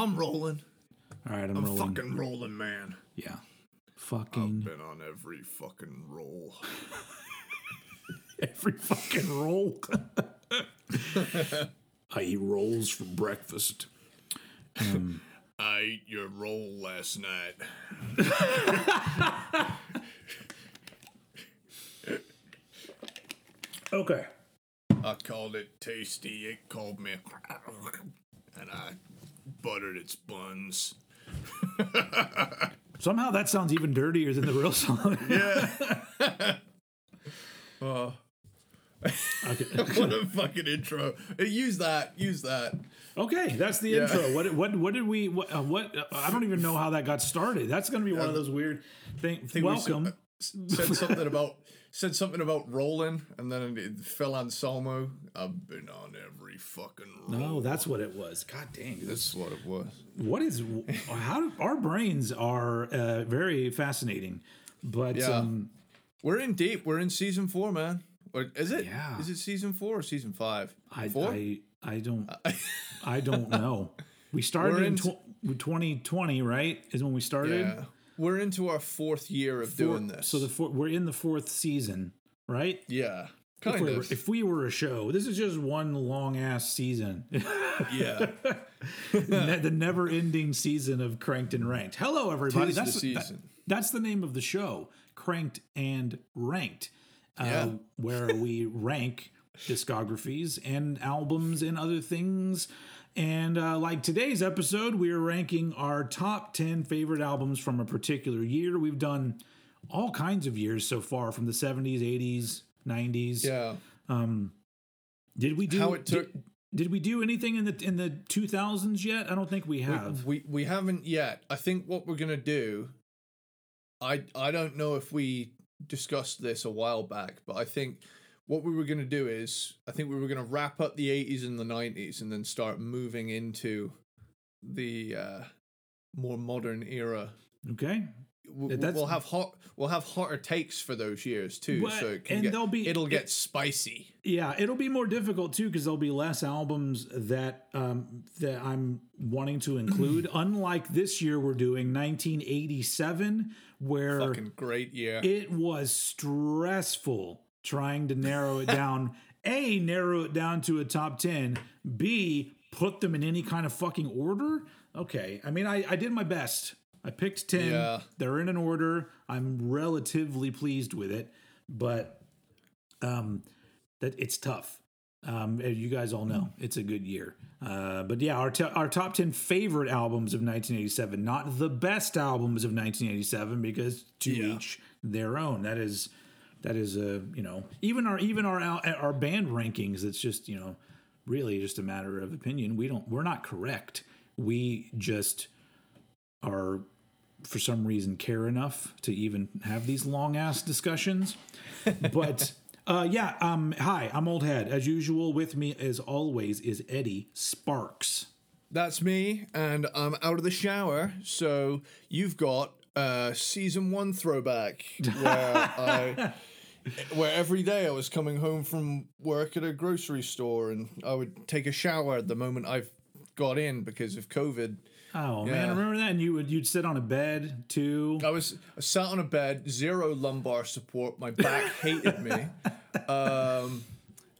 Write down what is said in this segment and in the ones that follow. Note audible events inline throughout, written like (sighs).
I'm rolling. All right, I'm, I'm rolling. fucking rolling, man. Yeah. Fucking I've Been on every fucking roll. (laughs) every fucking roll. (laughs) I eat rolls for breakfast. Um, (laughs) I ate your roll last night. Okay. I called it tasty. It called me, and I buttered its buns. (laughs) Somehow that sounds even dirtier than the real song. (laughs) Yeah. oh, (laughs) okay. what a fucking intro! Use that. Use that. Okay, that's the Yeah. intro. What what what did we what, uh, what uh, I don't even know how that got started. That's going to be one of those weird things. think we Welcome. said something about said something about rolling, and then it fell on Salmo. I've been on every fucking roll. No, that's what it was. God dang. This, That's what it was. what is how our brains are uh, very fascinating. But Yeah. um We're in deep. We're in season four, man. Or is it? Yeah. Is it season four or season five? I four. I I don't I don't (laughs) know. We started We're in tw- 2020, right? Is when we started. yeah. We're into our fourth year of doing this. So the four, we're in the fourth season, right? yeah, If kind we, were, of. if we were a show, this is just one long ass season. (laughs) yeah, (laughs) Ne- the never ending season of Cranked and Ranked. Hello, everybody. Tis the That's that- season. that's the name of the show, Cranked and Ranked, uh, Yeah. where we (laughs) rank discographies and albums and other things. And uh, like today's episode, we are ranking our top 10 favorite albums from a particular year. We've done all kinds of years so far from the 70s, 80s, 90s. yeah. Um, Did we do How it took. did, did we do anything in the in the 2000s yet? I don't think we have. We we haven't yet. I think what we're gonna do. I I don't know if we discussed this a while back, but I think what we were gonna do is I think we were gonna wrap up the eighties and the nineties and then start moving into the uh, more modern era. okay. W- That's- we'll have hot. We'll have hotter takes for those years too, But- so it can and get, they'll be- it'll it- get spicy. Yeah, it'll be more difficult too because there'll be less albums that um, that I'm wanting to include. (clears throat) Unlike this year, we're doing 1987, where Fucking great year. it was stressful trying to narrow it down. (laughs) A, narrow it down to a top 10. B, put them in any kind of fucking order. Okay. I mean, I, I did my best. I picked 10. Yeah. They're in an order. I'm relatively pleased with it, but um, that it's tough. Um, as you guys all know, it's a good year. Uh, but yeah, our, t- our top 10 favorite albums of 1987, not the best albums of 1987, because to Yeah. each their own. That is, that is a, you know, even our, even our, our band rankings, it's just, you know, really just a matter of opinion. We don't, we're not correct. We just are, for some reason, care enough to even have these long ass discussions. (laughs) But, uh, yeah, um, hi, I'm Old Head. As usual, with me, as always, is Eddie Sparks. That's me, and I'm out of the shower. So you've got a season one throwback where I, (laughs) where every day I was coming home from work at a grocery store, and I would take a shower at the moment I've got in because of COVID. Oh Yeah. man, remember that? And you would you'd sit on a bed too. I was I sat on a bed, zero lumbar support. My back (laughs) hated me. Um,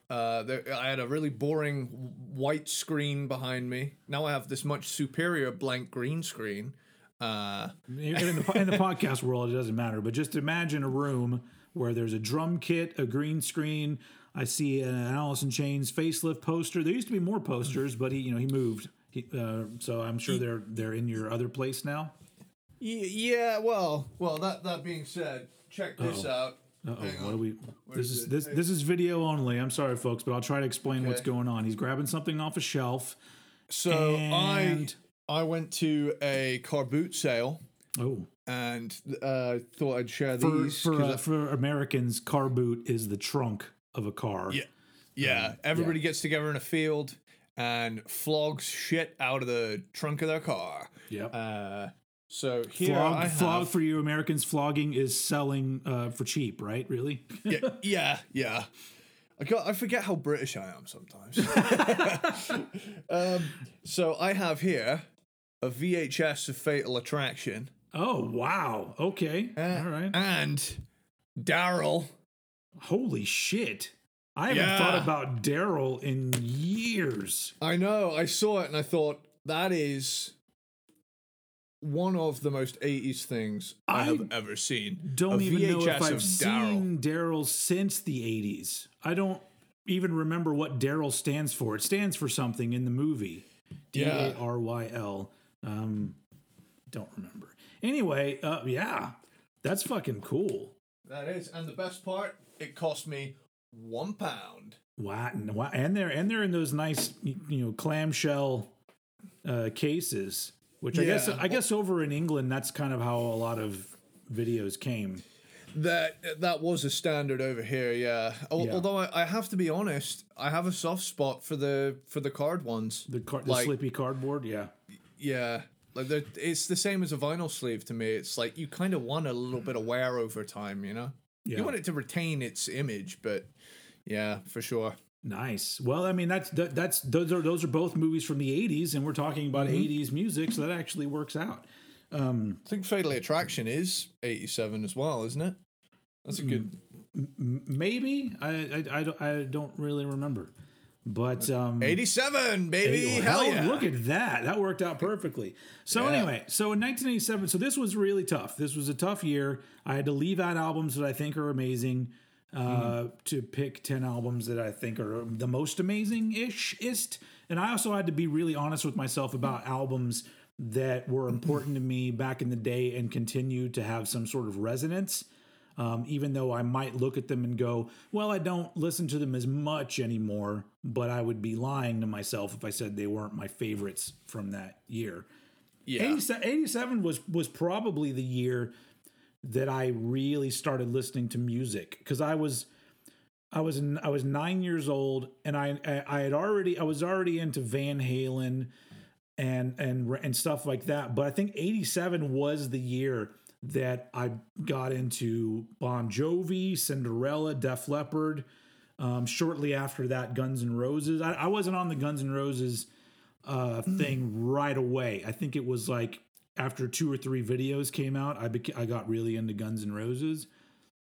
uh, there, I had a really boring white screen behind me. Now I have this much superior blank green screen. Uh, (laughs) in the, in the podcast world, it doesn't matter. But just imagine a room where there's a drum kit, a green screen. I see an Alice in Chains facelift poster. There used to be more posters, but he, you know, he moved. He, uh, so I'm sure they're they're in your other place now. yeah, well, well. That that being said, check this out. Uh oh, what do we? This Where's is it? this this is video only. I'm sorry, folks, but I'll try to explain what's going on. He's grabbing something off a shelf. So I I went to a car boot sale Oh, and uh, thought I'd share for these. for, uh, I- for Americans, car boot is the trunk of a car. Yeah. Yeah. Everybody gets together in a field and flogs shit out of the trunk of their car. Yep. Uh, so here flog, I have. flog for you Americans. Flogging is selling uh, for cheap, right? Really? yeah, (laughs) yeah, yeah. I got. I forget how British I am sometimes. (laughs) (laughs) um, so I have here a VHS of Fatal Attraction. Oh wow. Okay. Uh, All right. And Daryl. Holy shit. I haven't Yeah. thought about Daryl in years. I know. I saw it and I thought that is one of the most 80s things I, I have ever seen. Don't A even know if I've seen Daryl since the 80s. I don't even remember what Daryl stands for. It stands for something in the movie. D. A R Y L. Um, don't remember. Anyway, uh, yeah, that's fucking cool. That is, and the best part, it cost me one pound. Wow, and- wow, and they're and they're in those nice, you know, clamshell uh, cases. Which I guess I guess over in England, that's kind of how a lot of videos came. That that was a standard over here, yeah. Yeah. Although I, I have to be honest, I have a soft spot for the for the card ones. The, car- the Like- slippy cardboard, yeah. Yeah, like it's the same as a vinyl sleeve to me. It's like you kind of want a little bit of wear over time, you know. Yeah. You want it to retain its image, but yeah, for sure. Nice. Well, I mean, that's that, that's those are those are both movies from the '80s, and we're talking about mm-hmm. '80s music, so that actually works out. Um, I think Fatal Attraction is '87 as well, isn't it? That's a mm, good. M- Maybe I I, I, don't, I don't really remember, but um, '87, baby, Hey, hell hell, yeah! Look at that. That worked out perfectly. So Yeah. anyway, so in 1987, so this was really tough. This was a tough year. I had to leave out albums that I think are amazing uh, to pick 10 albums that I think are the most amazing-ish ist. And I also had to be really honest with myself about albums that were important to me back in the day and continue to have some sort of resonance. Um, even though I might look at them and go, well, I don't listen to them as much anymore, but I would be lying to myself if I said they weren't my favorites from that year. yeah, 87, 87 was was probably the year that I really started listening to music because I was I was I was nine years old and I I I had already I was already into Van Halen and and and stuff like that. But I think '87 was the year that I got into Bon Jovi, Cinderella, Def Leppard. Um, shortly after that, Guns N' Roses. I, I wasn't on the Guns N' Roses uh, thing right away. I think it was like after two or three videos came out, I beca- I got really into Guns N' Roses.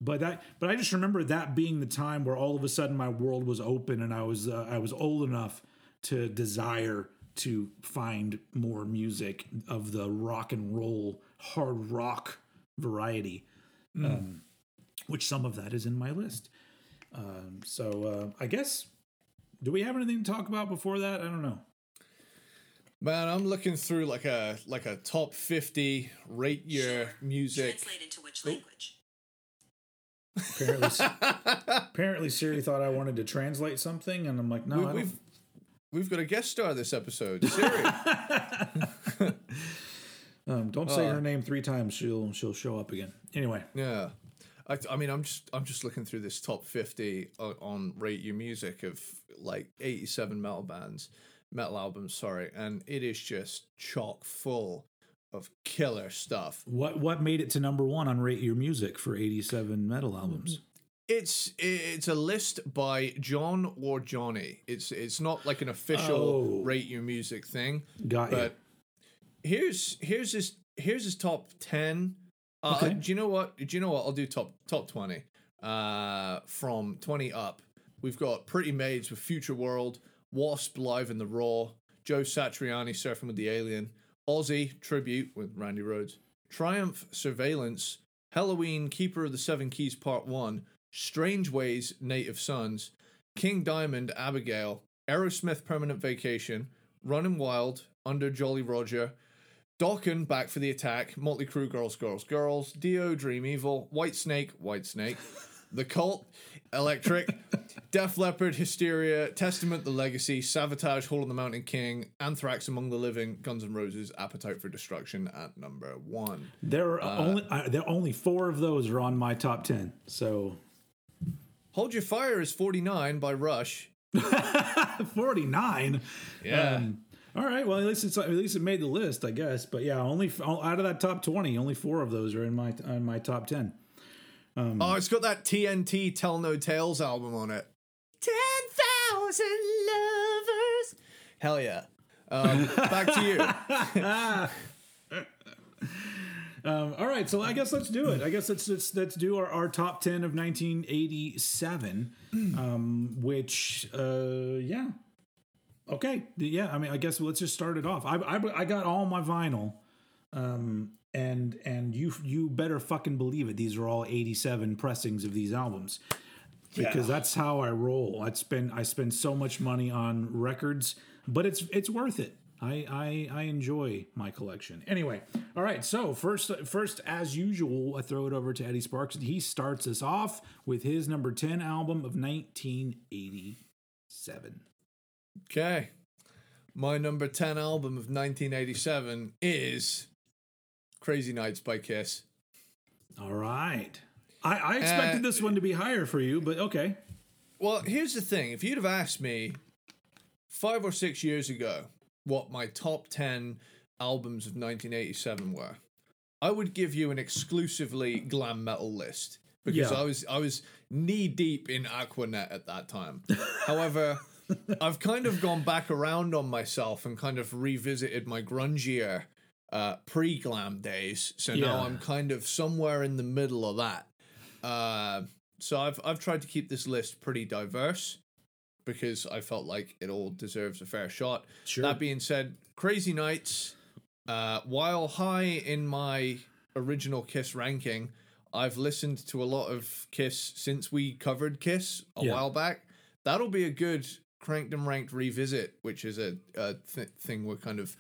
But that, but I just remember that being the time where all of a sudden my world was open and I was uh, I was old enough to desire to find more music of the rock and roll hard rock variety, um, which some of that is in my list. Um, so uh, I guess do we have anything to talk about before that? I don't know. man, I'm looking through like a like a top 50 rate your music. Translate into which language? Apparently, (laughs) apparently Siri thought I wanted to translate something, and I'm like, no, We, I don't. we've we've got a guest star this episode, Siri. (laughs) (laughs) Um, don't say her name three times; she'll she'll show up again. Anyway, Yeah. I, I mean, I'm just I'm just looking through this top 50 on, on Rate Your Music of like 87 metal bands, metal albums, sorry, and it is just chock full of killer stuff. what what made it to number one on Rate Your Music for '87 metal albums? It's it's a list by John or Johnny. It's it's not like an official Oh. Rate Your Music thing, Got but here's here's his here's his top 10 uh, Okay. do you know what do you know what? I'll do top top 20 uh from 20 up we've got pretty maids with future world wasp live in the raw joe satriani surfing with the alien ozzy tribute with randy rhoads triumph surveillance helloween keeper of the seven keys part 1 strangeways native sons king diamond abigail aerosmith permanent vacation running wild under jolly roger Dokken back for the attack. Motley Crue, Girls, Girls, Girls. Dio, Dream Evil. Whitesnake, White Snake. The Cult, Electric. (laughs) Def Leppard, Hysteria. Testament, The Legacy. Savatage, Hall of the Mountain King. Anthrax, Among the Living. Guns N' Roses, Appetite for Destruction at number one. There are only uh, there are only four of those are on my top ten. So Hold Your Fire is 49 by Rush. (laughs) forty nine. Yeah. All right. Well, at least it's at least it made the list, I guess. But yeah, only out of that top twenty, only four of those are in my in my top ten. oh, it's got that TNT Tell No Tales album on it. 10,000 lovers. Hell yeah. Um, back to you. (laughs) Um, all right, so I guess let's do it. I guess let's let's, let's do our, our top ten of 1987, um, which uh, yeah, okay, yeah. I mean, I guess let's just start it off. I I, I got all my vinyl, um, and and you you better fucking believe it. These are all 87 pressings of these albums because Yeah. that's how I roll. I spend I spend so much money on records, but it's it's worth it. I, I I enjoy my collection. Anyway, all right. So first first as usual, I throw it over to Eddie Sparks, and he starts us off with his number ten album of 1987. Okay. My number 10 album of 1987 is Crazy Nights by Kiss. All right. I, I expected Uh, this one to be higher for you, but okay. Well, here's the thing. If you'd have asked me five or six years ago what my top 10 albums of 1987 were, I would give you an exclusively glam metal list because Yeah. I was I was knee deep in Aquanet at that time. (laughs) However, I've kind of gone back around on myself and kind of revisited my grungier uh, pre-glam days. So now Yeah. I'm kind of somewhere in the middle of that. Uh, so I've I've tried to keep this list pretty diverse because I felt like it all deserves a fair shot. Sure. That being said, Crazy Nights, uh, while high in my original Kiss ranking, I've listened to a lot of Kiss since we covered Kiss a Yeah. while back. That'll be a good cranked and ranked revisit, which is a, a th- thing we're kind of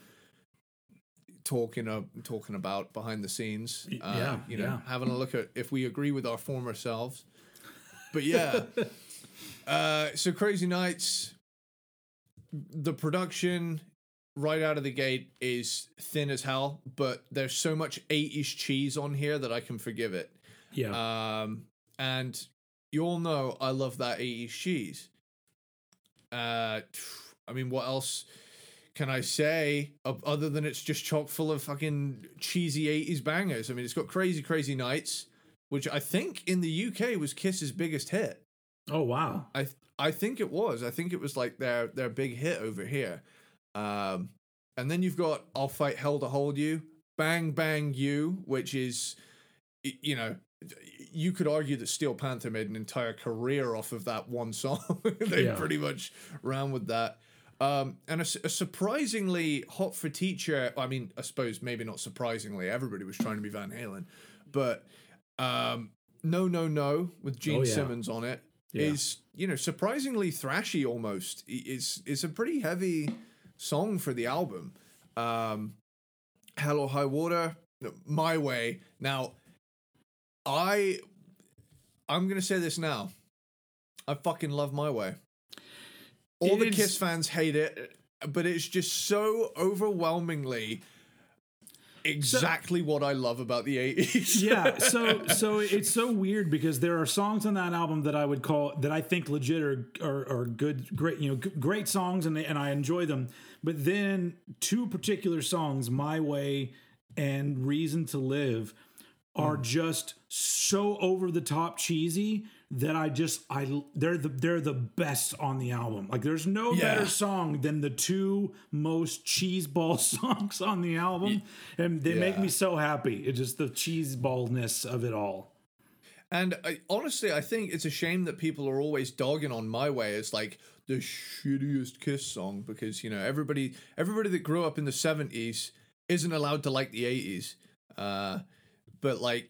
talking uh, talking about behind the scenes. Uh, yeah, you know, yeah. having a look at if we agree with our former selves. But yeah, (laughs) uh, so Crazy Nights, the production right out of the gate is thin as hell, but there's so much 80s cheese on here that I can forgive it. yeah. Um, and you all know I love that 80s cheese. Uh, (sighs) I mean, what else can I say other than it's just chock full of fucking cheesy 80s bangers? I mean, it's got Crazy Crazy Nights, which I think in the UK was Kiss's biggest hit. oh wow. I th- I think it was. I think it was like their their big hit over here. Um, and then you've got "I'll Fight Hell to Hold You," "Bang Bang You," which is, you know, you could argue that Steel Panther made an entire career off of that one song. (laughs) they Yeah. pretty much ran with that. Um, and a surprisingly hot for teacher. I mean, I suppose maybe not surprisingly. Everybody was trying to be Van Halen, but um, no, no, no, with Gene Oh, yeah. Simmons on it Yeah. is you know surprisingly thrashy almost it's it's a pretty heavy song for the album um hell or high water my way now i i'm gonna say this now. I fucking love my way. All It the is- kiss fans hate it but it's just so overwhelmingly exactly what i love about the 80s yeah (laughs) so so it's so weird because there are songs on that album that i would call that i think legit are are, are good great you know great songs and they, and i enjoy them. But then two particular songs my way and reason to live are just so over the top cheesy that I just I they're the they're the best on the album. Like there's no Yeah. better song than the two most cheeseball (laughs) songs on the album, and they make me so happy. It's just the cheeseballness of it all. And I, honestly, I think it's a shame that people are always dogging on "My Way" as like the shittiest Kiss song because you know everybody everybody that grew up in the seventies isn't allowed to like the eighties. Uh, but like,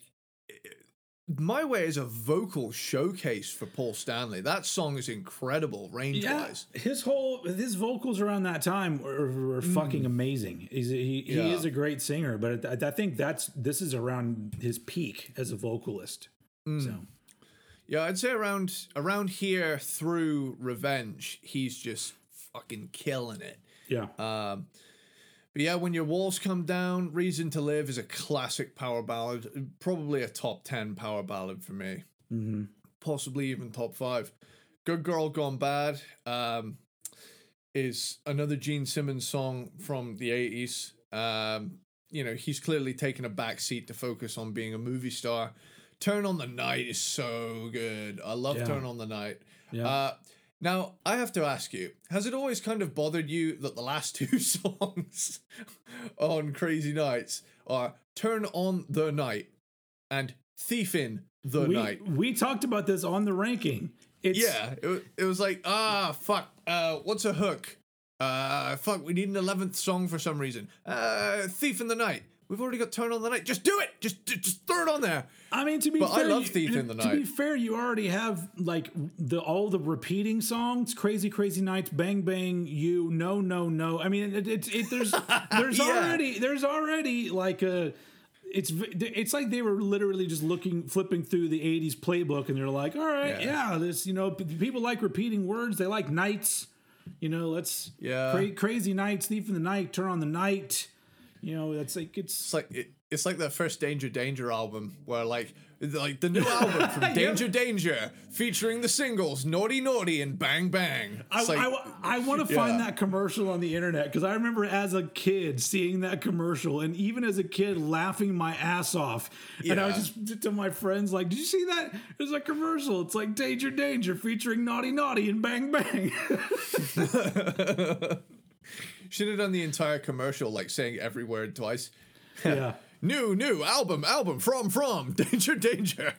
"My Way" is a vocal showcase for Paul Stanley. That song is incredible range wise. his whole his vocals around that time were, were fucking amazing. He's he, he Yeah. is a great singer, but I, I think that's this is around his peak as a vocalist. So Yeah, I'd say around around here through Revenge, he's just fucking killing it. yeah, Um, but yeah, when your walls come down, "Reason to Live" is a classic power ballad, probably a top ten power ballad for me, hmm possibly even top five. "Good Girl Gone Bad" um, is another Gene Simmons song from the eighties. Um, you know, he's clearly taken a back seat to focus on being a movie star. "Turn on the Night" is so good. I love Yeah. "Turn on the Night." yeah. Uh, Now, I have to ask you, has it always kind of bothered you that the last (laughs) two songs on Crazy Nights are Turn on the Night and Thief in the we, Night? we talked about this on the ranking. It's, Yeah, it, it was like, ah, fuck, uh, what's a hook? Uh, fuck, we need an 11th song for some reason. Uh, Thief in the Night. We've already got Turn on the Night. Just do it! Just, just just throw it on there! I mean, to be But I fair, love you- Thief in the Night. To be fair, you already have like the all the repeating songs, "Crazy Crazy Nights," "Bang Bang," "You," "No No No." I mean, it's it, it there's (laughs) there's Yeah. already there's already like a it's it's like they were literally just looking flipping through the 80s playbook and they're like all right Yeah. yeah, this you know people like repeating words they like nights you know let's Yeah. cra- crazy nights thief in the night turn on the night you know that's like It's it's like it, it's like that first Danger Danger album where like like the new (laughs) album from Danger Danger featuring the singles Naughty Naughty and Bang Bang. I, like, I, want to find that commercial on the internet because I remember as a kid seeing that commercial and even as a kid laughing my ass off. And I was just to my friends like, "Did you see that? There's a commercial. It's like Danger Danger featuring Naughty Naughty and Bang Bang." (laughs) (laughs) should have done the entire commercial like saying every word twice. (laughs) yeah. New new album album from from (laughs) Danger Danger.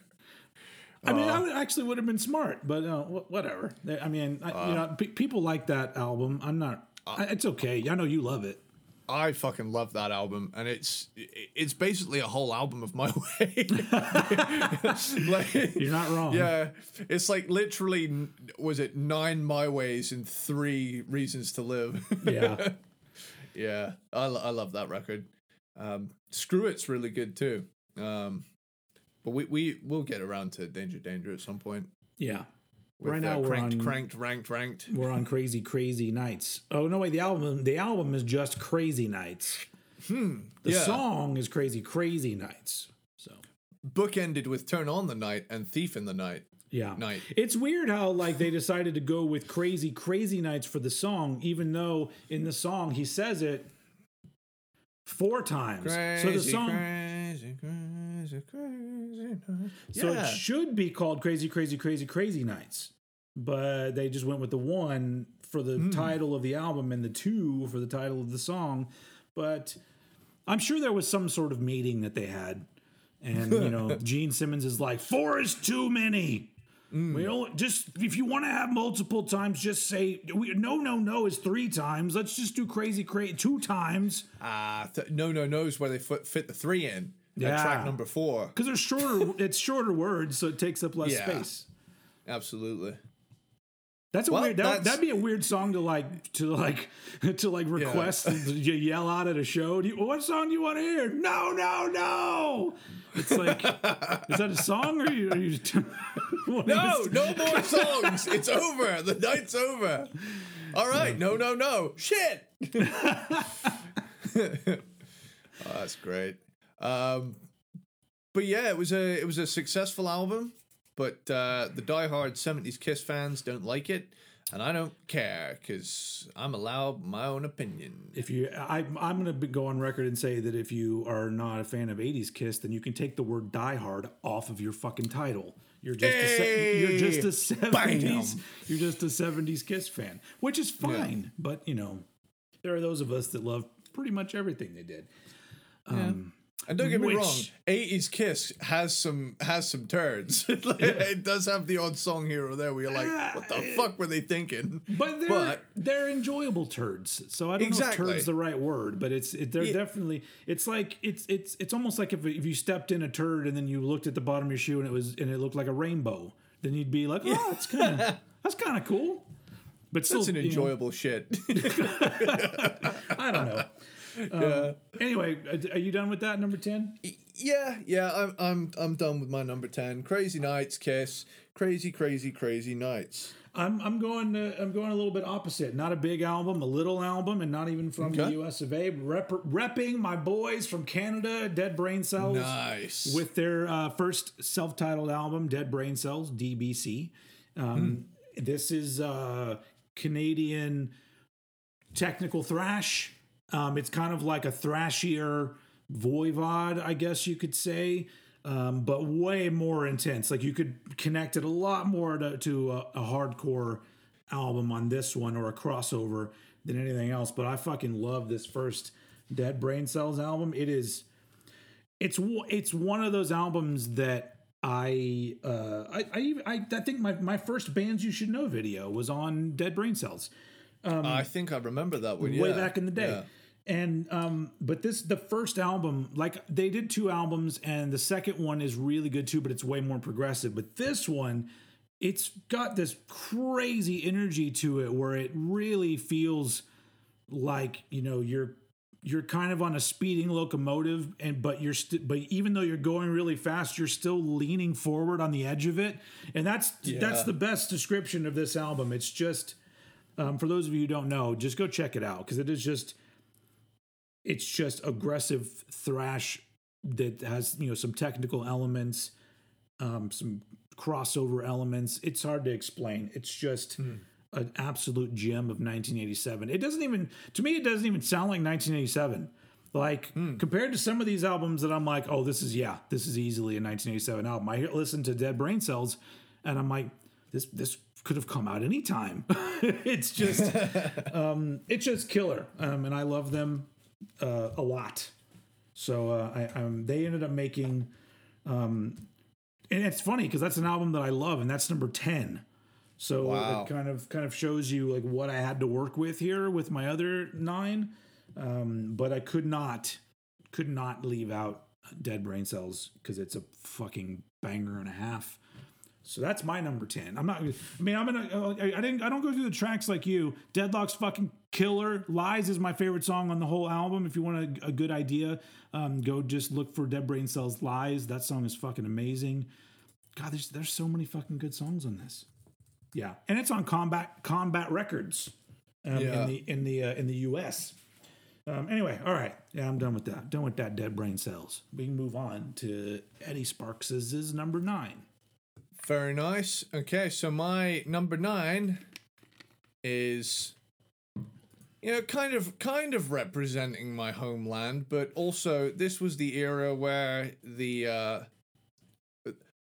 I mean, I would, actually would have been smart, but uh, wh- whatever. I mean, I, you know, pe- people like that album. I'm not. I, it's okay. I know you love it. I fucking love that album, and it's it's basically a whole album of my (laughs) way. (laughs) like, You're not wrong. Yeah, it's like literally was it nine my ways and three reasons to live. Yeah. (laughs) yeah, I, lo- I love that record. Um, Screw It's really good too. Um, but we we will get around to Danger Danger at some point. Yeah. With, right uh, now we're cranked, on cranked, ranked, ranked. we're on crazy crazy nights. Oh no, wait. The album the album is just Crazy Nights. Hmm. The yeah. song is Crazy Crazy Nights. So Bookended with Turn On the Night and Thief in the Night. yeah, Night. it's weird how like they decided to go with Crazy Crazy Nights for the song, even though in the song he says it four times. so the song. crazy, crazy, crazy night. So Yeah. it should be called Crazy, Crazy, Crazy, Crazy Nights. But they just went with the one for the Hmm. title of the album and the two for the title of the song. But I'm sure there was some sort of meeting that they had. And, you know, (laughs) Gene Simmons is like, four is too many. Hmm. We only, just if you want to have multiple times, just say we, no, no, no is three times. Let's just do crazy, crazy two times Ah, th- no, no, is where they fit, fit the three in. Yeah. track number four. because they're shorter. it's shorter words, so it takes up less Yeah. space. Absolutely. That's a Well, weird. That, that'd be a weird song to like to like (laughs) to like request. You yell out at a show. Do you, what song do you want to hear? No, no, no. It's like, is that a song or are you? Are you (laughs) No, no more songs. It's over. The night's over. All right. No, no, no. Shit. (laughs) oh, that's great. Um, but yeah, it was a it was a successful album, but uh, the diehard '70s Kiss fans don't like it, and I don't care because I'm allowed my own opinion. If you, I, I'm going to go on record and say that if you are not a fan of '80s Kiss, then you can take the word "Die Hard" off of your fucking title. You're just a, you're just a '70s. Bam! You're just a '70s Kiss fan, which is fine. But you know, there are those of us that love pretty much everything they did. And don't get me Which- wrong, '80s Kiss has some has some turds. (laughs) Like, it does have the odd song here or there where you're like, what the fuck were they thinking? But they're But- they're enjoyable turds. So I don't Exactly. know if turds the right word, but it's it, they're Yeah. definitely it's like it's it's it's almost like if if you stepped in a turd and then you looked at the bottom of your shoe and it was and it looked like a rainbow, then you'd be like, oh, that's kind of (laughs) that's kind of cool. But still, It's an you know, enjoyable shit. (laughs) I don't know. Yeah. Anyway, are you done with that number ten? yeah, yeah, I'm I'm I'm done with my number ten. Crazy Nights, Kiss, crazy, crazy, crazy nights. I'm I'm going uh, I'm going a little bit opposite. Not a big album, a little album, and not even from the U.S. of A. Rep- repping my boys from Canada, Dead Brain Cells. Nice. with their uh, first self-titled album, Dead Brain Cells (DBC). Um, This is uh, Canadian technical thrash. Um, it's kind of like a thrashier Voivod, I guess you could say, um, but way more intense. Like you could connect it a lot more to, to a, a hardcore album on this one or a crossover than anything else. But I fucking love this first Dead Brain Cells album. It is, it's it's one of those albums that I uh, I I, I I think my my first bands you should know video was on Dead Brain Cells. Um, I think I remember that one way yeah. back in the day. Yeah. And um, but this the first album, like they did two albums, and the second one is really good too, but it's way more progressive. But this one, it's got this crazy energy to it where it really feels like you know you're you're kind of on a speeding locomotive and but you're st- but even though you're going really fast you're still leaning forward on the edge of it and that's yeah. that's the best description of this album it's just um, for those of you who don't know just go check it out because it is just it's just aggressive thrash that has you know some technical elements um, some crossover elements it's hard to explain it's just mm an absolute gem of 1987. It doesn't even, to me, it doesn't even sound like 1987. Like mm. compared to some of these albums that I'm like, oh, this is yeah, this is easily a 1987 album. I listen to Dead Brain Cells, and I'm like, this this could have come out anytime. (laughs) it's just, (laughs) um, it's just killer, um, and I love them uh, a lot. So uh, I, um, they ended up making, um, and it's funny because that's an album that I love, and that's number ten so wow. it kind of kind of shows you like what I had to work with here with my other nine. Um, but I could not could not leave out Dead Brain Cells because it's a fucking banger and a half. So that's my number ten. I'm not. I mean, I'm gonna. I, I didn't. I don't go through the tracks like you. Deadlock's fucking killer. Lies is my favorite song on the whole album. If you want a, a good idea, um, go just look for Dead Brain Cells Lies. That song is fucking amazing. God, there's there's so many fucking good songs on this. Yeah, and it's on Combat Combat Records um, yeah. in the in the uh, in the U.S. Um, anyway, all right. Yeah, I'm done with that. Done with that dead brain cells. We can move on to Eddie Sparks's number nine. Very nice. Okay, so my number nine is you know kind of kind of representing my homeland, but also this was the era where the uh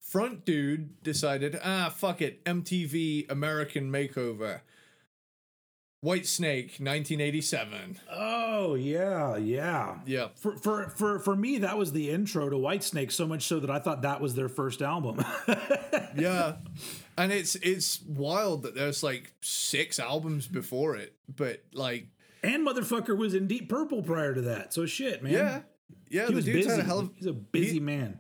front dude decided, ah, fuck it, MTV American Makeover. Whitesnake, 1987. Oh yeah, yeah, yeah. For for for for me, that was the intro to Whitesnake. So much so that I thought that was their first album. (laughs) yeah, and it's it's wild that there's like six albums before it, but like, and motherfucker was in Deep Purple prior to that. So shit, man. Yeah, yeah. He was busy. Had a hell of, He's a busy he, man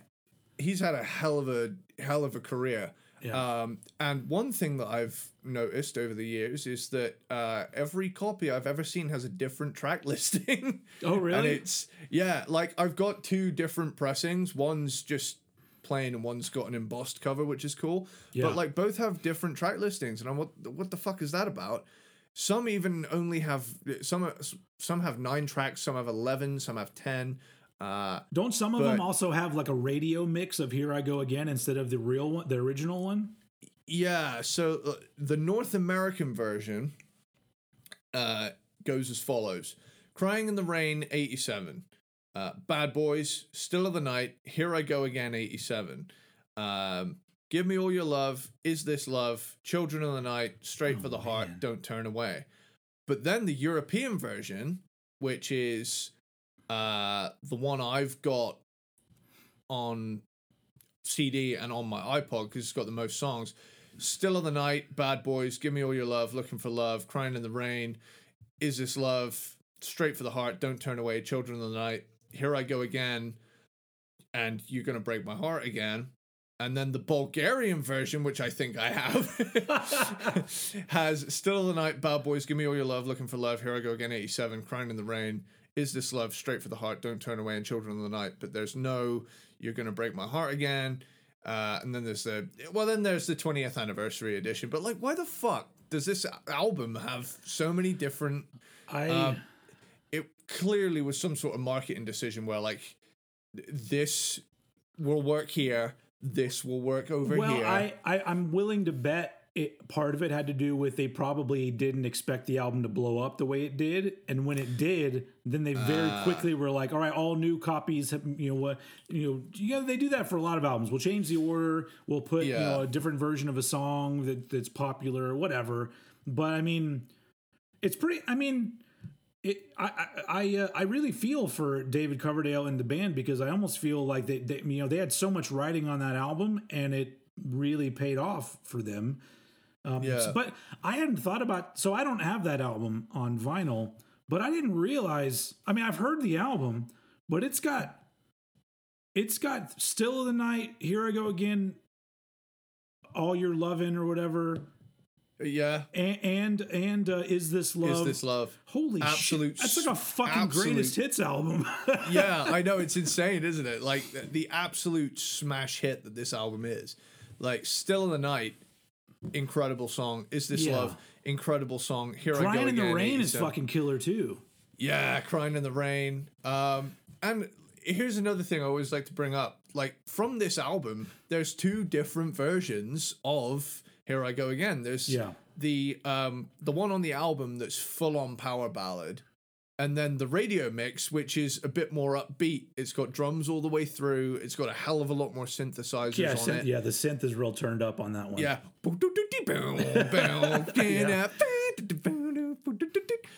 he's had a hell of a hell of a career. Yeah. Um, and one thing that I've noticed over the years is that uh, every copy I've ever seen has a different track (laughs) listing. Oh, really? and it's yeah, like I've got two different pressings. One's just plain, and one's got an embossed cover, which is cool. Yeah. But like both have different track listings, and I'm what what the fuck is that about? Some even only have some some have nine tracks, some have eleven, some have ten. Uh, Don't some of but, them also have like a radio mix of "Here I Go Again" instead of the real one, the original one? Yeah. So uh, the North American version uh, goes as follows: "Crying in the Rain" '87, uh, "Bad Boys," "Still of the Night," "Here I Go Again" '87. Um, Give me all your love. Is this love? Children of the night. Straight oh, for the man. heart. Don't turn away. But then the European version, which is uh, the one I've got on CD and on my iPod because it's got the most songs. Still of the Night, Bad Boys, Give Me All Your Love, Looking for Love, Crying in the Rain, Is This Love, Straight for the Heart, Don't Turn Away, Children of the Night, Here I Go Again, and You're Gonna Break My Heart Again. And then the Bulgarian version, which I think I have, (laughs) has Still of the Night, Bad Boys, Give Me All Your Love, Looking for Love, Here I Go Again, 87, Crying in the Rain, is this love straight for the heart? Don't turn away and Children of the Night. But there's no, you're gonna break my heart again. Uh, and then there's the well, then there's the 20th anniversary edition. But like, why the fuck does this album have so many different? I. Uh, it clearly was some sort of marketing decision where like this will work here, this will work over well, here. I, I I'm willing to bet it, part of it had to do with they probably didn't expect the album to blow up the way it did, and when it did, then they very uh, quickly were like, "All right, all new copies, have, you know what, you know, yeah, they do that for a lot of albums. We'll change the order, we'll put yeah. you know a different version of a song that, that's popular, or whatever." but I mean, it's pretty. I mean, it. I I I, uh, I really feel for David Coverdale and the band because I almost feel like they, they you know they had so much writing on that album and it really paid off for them. Um, Yeah. so- but I hadn't thought about. So I don't have that album on vinyl, but I didn't realize. I mean, I've heard the album, but it's got. It's got "Still of the Night," "Here I Go Again," "All Your Lovin'" or whatever, Yeah. and and, and uh, "Is This Love?" Is this love? Holy Absolute shit! That's like a fucking absolute- greatest hits album. (laughs) yeah, I know it's insane, isn't it? Like the- absolute smash hit that this album is. Like Still in the Night, incredible song. Is this Yeah. love? Incredible song. Here I go "Crying in the Rain" is fucking killer too. Yeah, crying in the rain. Um, and here's another thing I always like to bring up. Like from this album, there's two different versions of "Here I Go Again." There's Yeah. the um the one on the album that's full on power ballad, and then the radio mix, which is a bit more upbeat. It's got drums all the way through. It's got a hell of a lot more synthesizers Yeah, on synth, it. yeah, the synth is real turned up on that one. Yeah. (laughs)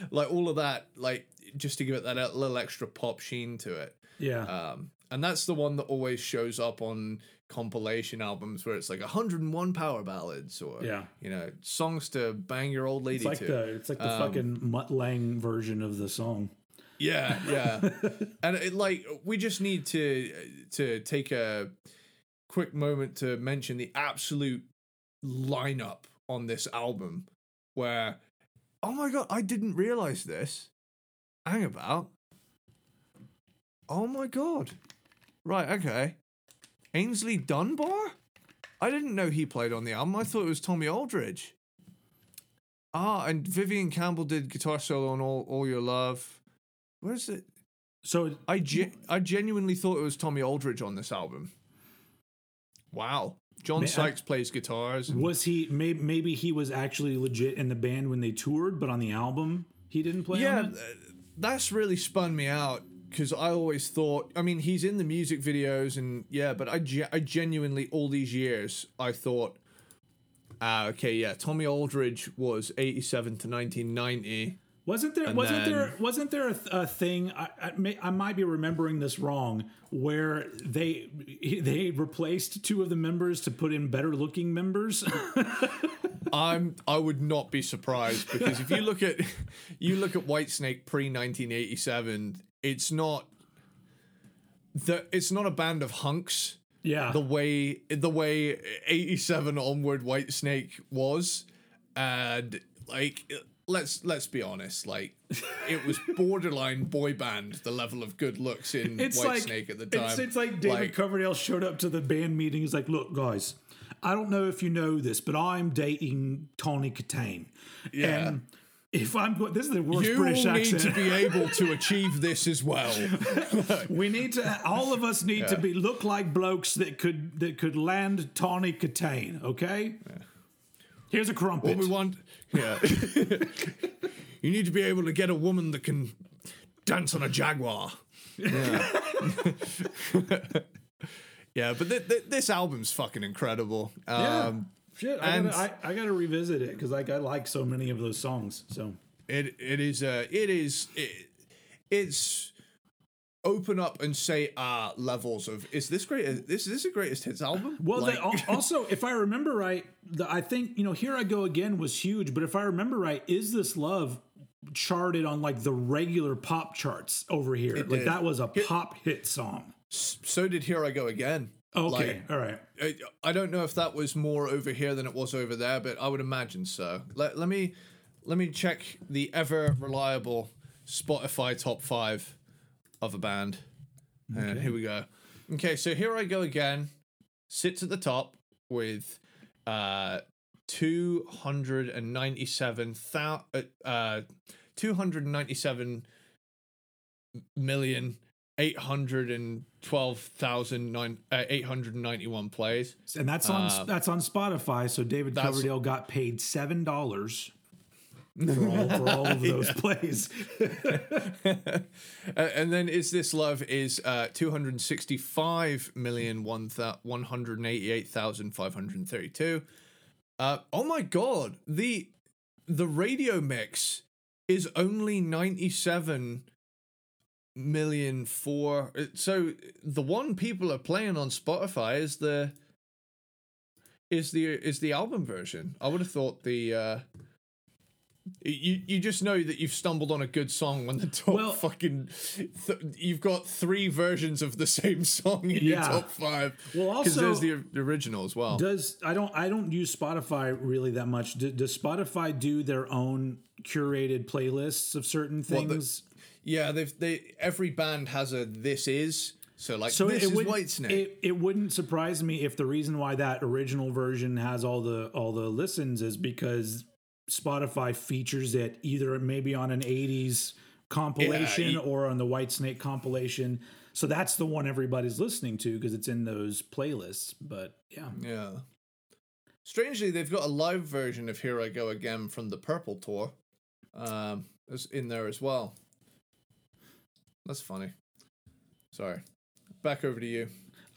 Like all of that, like just to give it that little extra pop sheen to it. yeah. Um, and that's the one that always shows up on compilation albums where it's like 101 power ballads or Yeah. you know songs to bang your old lady It's like to. the it's like the Um, fucking Mutt Lange version of the song. Yeah, yeah. (laughs) and it like we just need to to take a quick moment to mention the absolute lineup on this album where oh my god, I didn't realize this. Hang about. Oh my god. Right, okay. Aynsley Dunbar? I didn't know he played on the album. I thought it was Tommy Aldridge. Ah, and Vivian Campbell did guitar solo on All All Your Love. Where's it? So I ge- I genuinely thought it was Tommy Aldridge on this album. Wow. John Sykes plays guitars. was he maybe maybe he was actually legit in the band when they toured, but on the album he didn't play yeah, on it? that's really spun me out because I always thought. I mean, he's in the music videos and yeah, but I ge- I genuinely all these years I thought. Ah, okay, yeah. Tommy Aldridge was eighty-seven to nineteen ninety. Wasn't there And wasn't there wasn't there a, th- a thing I, I, may, I might be remembering this wrong where they they replaced two of the members to put in better looking members? (laughs) I'm I would not be surprised because if you look at you look at Whitesnake pre 1987, it's not the it's not a band of hunks yeah. the way the way 87 onward Whitesnake was and like let's let's be honest like it was (laughs) borderline boy band the level of good looks in it's like Whitesnake at the time It's, it's like David Like, Coverdale showed up to the band meeting. He's like, "Look, guys, I don't know if you know this, but I'm dating Tawny Kitaen. Yeah. And if I'm going, this is the worst you British will need to be able to achieve this as well (laughs) we need to. All of us need to be look like blokes that could that could land Tawny Kitaen. Okay. Here's a crumpet. What we want, yeah. (laughs) you need to be able to get a woman that can dance on a jaguar. Yeah, (laughs) yeah. But th- th- this album's fucking incredible. yeah. Um, Shit, I and- gotta, I, I gotta revisit it because like I like so many of those songs. So it it is uh, it is it, it's open up and say ah levels of is this great? Is this is this a greatest hits album? Well, Like- they, also, (laughs) if I remember right, the, I think you know, "Here I Go Again" was huge. But if I remember right, "Is This Love" charted on like the regular pop charts over here. like did. that was a pop hit song. so did here I go again. Okay, Like, all right. I, I don't know if that was more over here than it was over there, but I would imagine so. Let, let me let me check the ever reliable Spotify top five of a band. And here we go. Okay, so here I go again. Sits at the top with uh two hundred and ninety seven thousand uh two hundred and ninety seven million eight hundred and twelve thousand nine uh, eight hundred and ninety one plays. And that's on that's on Spotify. So David Uh, Coverdale got paid seven dollars (laughs) for all, for all of those plays. (laughs) Uh, and then is this love is uh 265 million one thou- 188,532. Uh oh my god, the the radio mix is only 97 million for so the one people are playing on Spotify is the is the is the album version. I would have thought the uh you you just know that you've stumbled on a good song when the top Well- fucking th- you've got three versions of the same song in your top five. Well, also- there's the, the original as well. Does I don't I don't use Spotify really that much. Do, does Spotify do their own curated playlists of certain Well, the- things? Yeah, they've they every band has a this is so like so this it is wouldn't- Whitesnake. It, it wouldn't surprise me if the reason why that original version has all the all the listens is because Spotify features it either maybe on an '80s compilation Yeah, or on the Whitesnake compilation. So that's the one everybody's listening to because it's in those playlists. But yeah, yeah. Strangely, they've got a live version of "Here I Go Again" from the Purple tour, um, in there as well. That's funny. Sorry. Back over to you.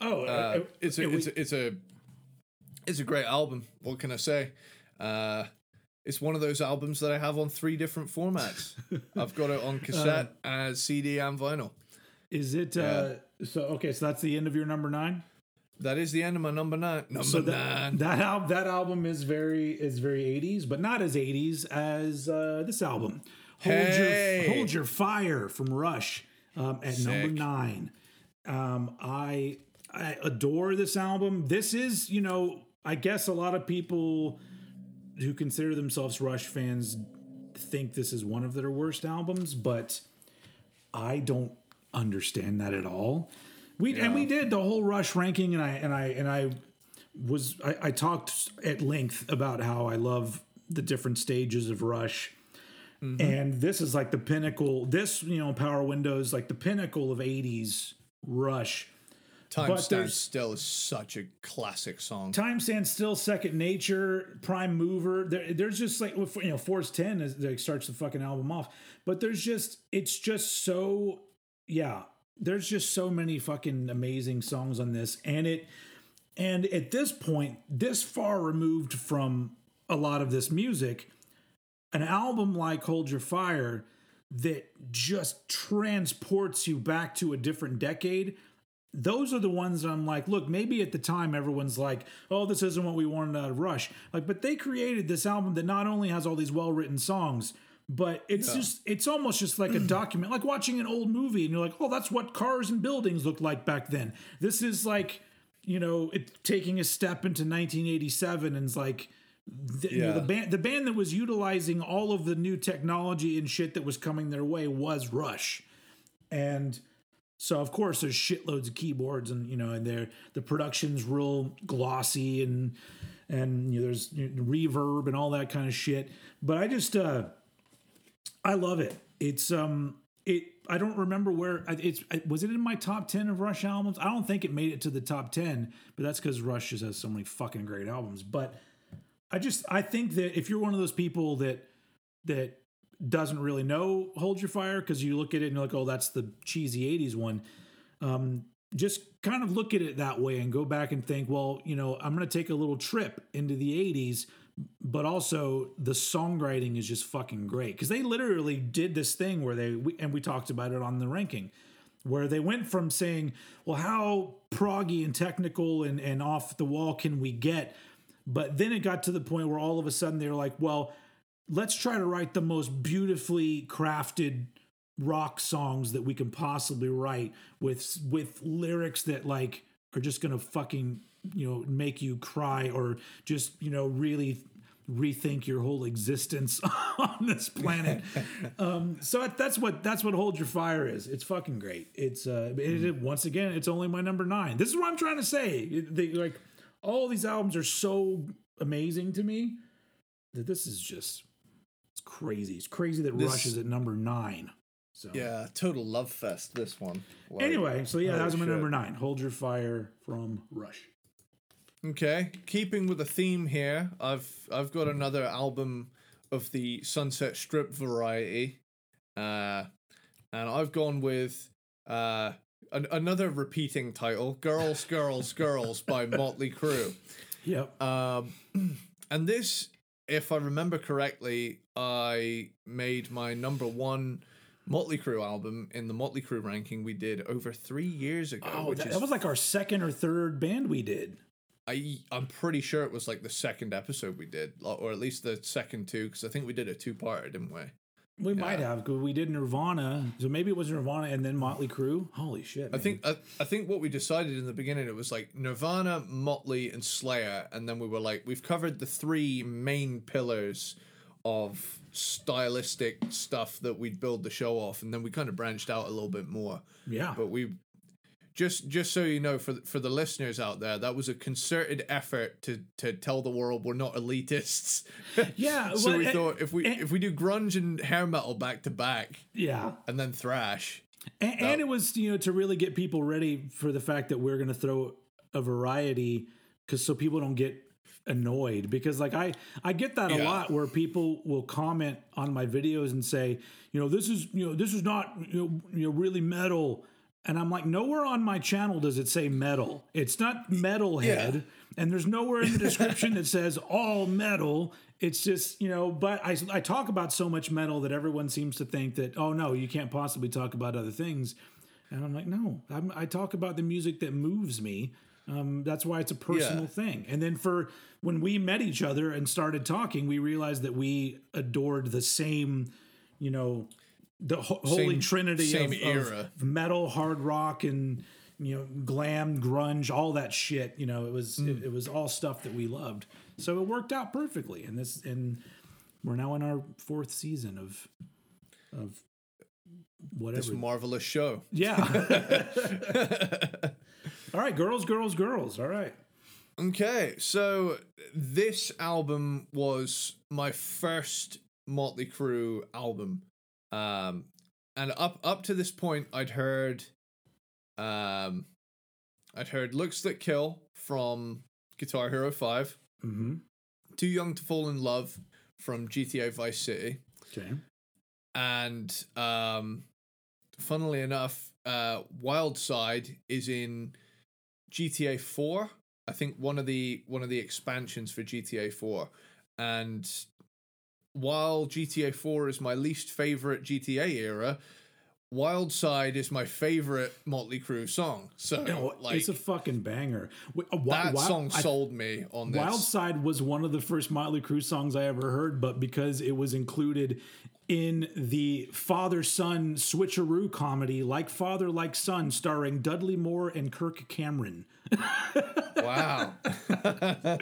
oh, Uh, uh, it's a we- it's a, it's a it's a great album. What can I say? Uh, it's one of those albums that I have on three different formats. (laughs) I've got it on cassette, as CD, and vinyl. is it uh, so? Okay, so that's the end of your number nine. That is the end of my number nine. Number so that nine. that album that album is very is very 80s but not as 80s as uh, this album hold Hey. your hold your fire from rush um, at number nine um, i i adore this album. This is you know i guess a lot of people who consider themselves rush fans think this is one of their worst albums but I don't understand that at all. We and we did the whole Rush ranking, and I and I and I was I, I talked at length about how I love the different stages of Rush, Mm-hmm. and this is like the pinnacle. This you know Power Windows like the pinnacle of '80s Rush. Time but Stands Still is such a classic song. Time stands still, second nature, prime mover. There, there's just like you know, Force Ten is like starts the fucking album off, but there's just it's just so yeah. There's just so many fucking amazing songs on this, and it and at this point, this far removed from a lot of this music, an album like Hold Your Fire that just transports you back to a different decade those are the ones that I'm like, look, maybe at the time everyone's like, oh, this isn't what we wanted out of Rush. Like, but they created this album that not only has all these well written songs, but it's just, it's almost just like a (clears throat) document, like watching an old movie and you're like, oh, that's what cars and buildings looked like back then. This is like, you know, it taking a step into 1987 and it's like, the, you know, the band the band that was utilizing all of the new technology and shit that was coming their way was Rush. And so of course there's shitloads of keyboards and you know and they're the production's real glossy and and you know, there's you know, reverb and all that kind of shit. But I just uh I love it. It's um it I don't remember where it's was it in my top 10 of Rush albums? I don't think it made it to the top 10, but that's cuz Rush just has so many fucking great albums. But I just I think that if you're one of those people that that doesn't really know Hold Your Fire because you look at it and you're like, oh, that's the cheesy 80s one. Um, just kind of look at it that way and go back and think, well, you know, I'm going to take a little trip into the 80s, but also the songwriting is just fucking great because they literally did this thing where they, we, and we talked about it on the ranking, where they went from saying, well, how proggy and technical and, and off the wall can we get? But then it got to the point where all of a sudden they were like, well, let's try to write the most beautifully crafted rock songs that we can possibly write with with lyrics that like are just gonna fucking you know make you cry or just you know really rethink your whole existence (laughs) on this planet. (laughs) Um so that's what that's what hold your fire is. It's fucking great. It's uh it, it- once again it's only my number nine. This is what i'm trying to say. It- they, like all these albums are so amazing to me that this is just it's crazy. It's crazy that This- Rush is at number nine. So Yeah, total love fest. This one. Like, Anyway, so yeah, that was my number nine. Hold your fire from Rush. Okay, keeping with the theme here, I've I've got another album of the Sunset Strip variety, uh, and I've gone with uh, an, another repeating title, "Girls, Girls, Girls" by (laughs) Motley Crue. Yep. Um, (clears throat) and this if I remember correctly, I made my number one Motley Crue album in the Motley Crue ranking we did over three years ago. Oh, which that, is that was like our second or third band we did. I I'm pretty sure it was like the second episode we did, or at least the second two, because I think we did a two parter, didn't we? We might have because we did Nirvana, so maybe it was Nirvana and then Motley Crue. Holy shit! I think I, I think what we decided in the beginning it was like Nirvana, Motley, and Slayer, and then we were like we've covered the three main pillars of stylistic stuff that we'd build the show off, and then we kind of branched out a little bit more. yeah, But we just just so you know for the- for the listeners out there, that was a concerted effort to to tell the world we're not elitists. (laughs) yeah. so well, we eh, thought if we eh, if we do grunge and hair metal back to back yeah, and then thrash, and, and it was you know to really get people ready for the fact that we're going to throw a variety because so people don't get annoyed because like I I get that a lot where people will comment on my videos and say you know this is you know this is not you know, you know really metal and I'm like nowhere on my channel does it say metal. It's not metalhead. Yeah. and there's nowhere in the description that says all metal. It's just you know but I, I talk about so much metal that everyone seems to think that oh no you can't possibly talk about other things. And i'm like no I'm, i talk about the music that moves me. Um, that's why it's a personal Yeah. thing. And then for when we met each other and started talking we realized that we adored the same you know the ho- holy Same- trinity same of, era. of metal hard rock and you know glam grunge all that shit you know it was Mm. it, it was all stuff that we loved so it worked out perfectly and this and we're now in our fourth season of of whatever this marvelous show. yeah (laughs) all right girls girls girls all right Okay, so this album was my first Motley Crue album. Um and up up to this point I'd heard um I'd heard Looks That Kill from Guitar Hero 5, mm-hmm. Too Young to Fall in Love from GTA Vice City, okay and um funnily enough, uh Wild Side is in GTA 4. I think one of the one of the expansions for GTA 4. And while GTA 4 is my least favorite GTA era, Wild Side is my favorite Motley Crue song. So No, like it's a fucking banger uh, that song I- sold me on this. Wild Side was one of the first Motley Crue songs I ever heard, but because it was included in the father son switcheroo comedy, Like Father, Like Son, starring Dudley Moore and Kirk Cameron. wow. (laughs)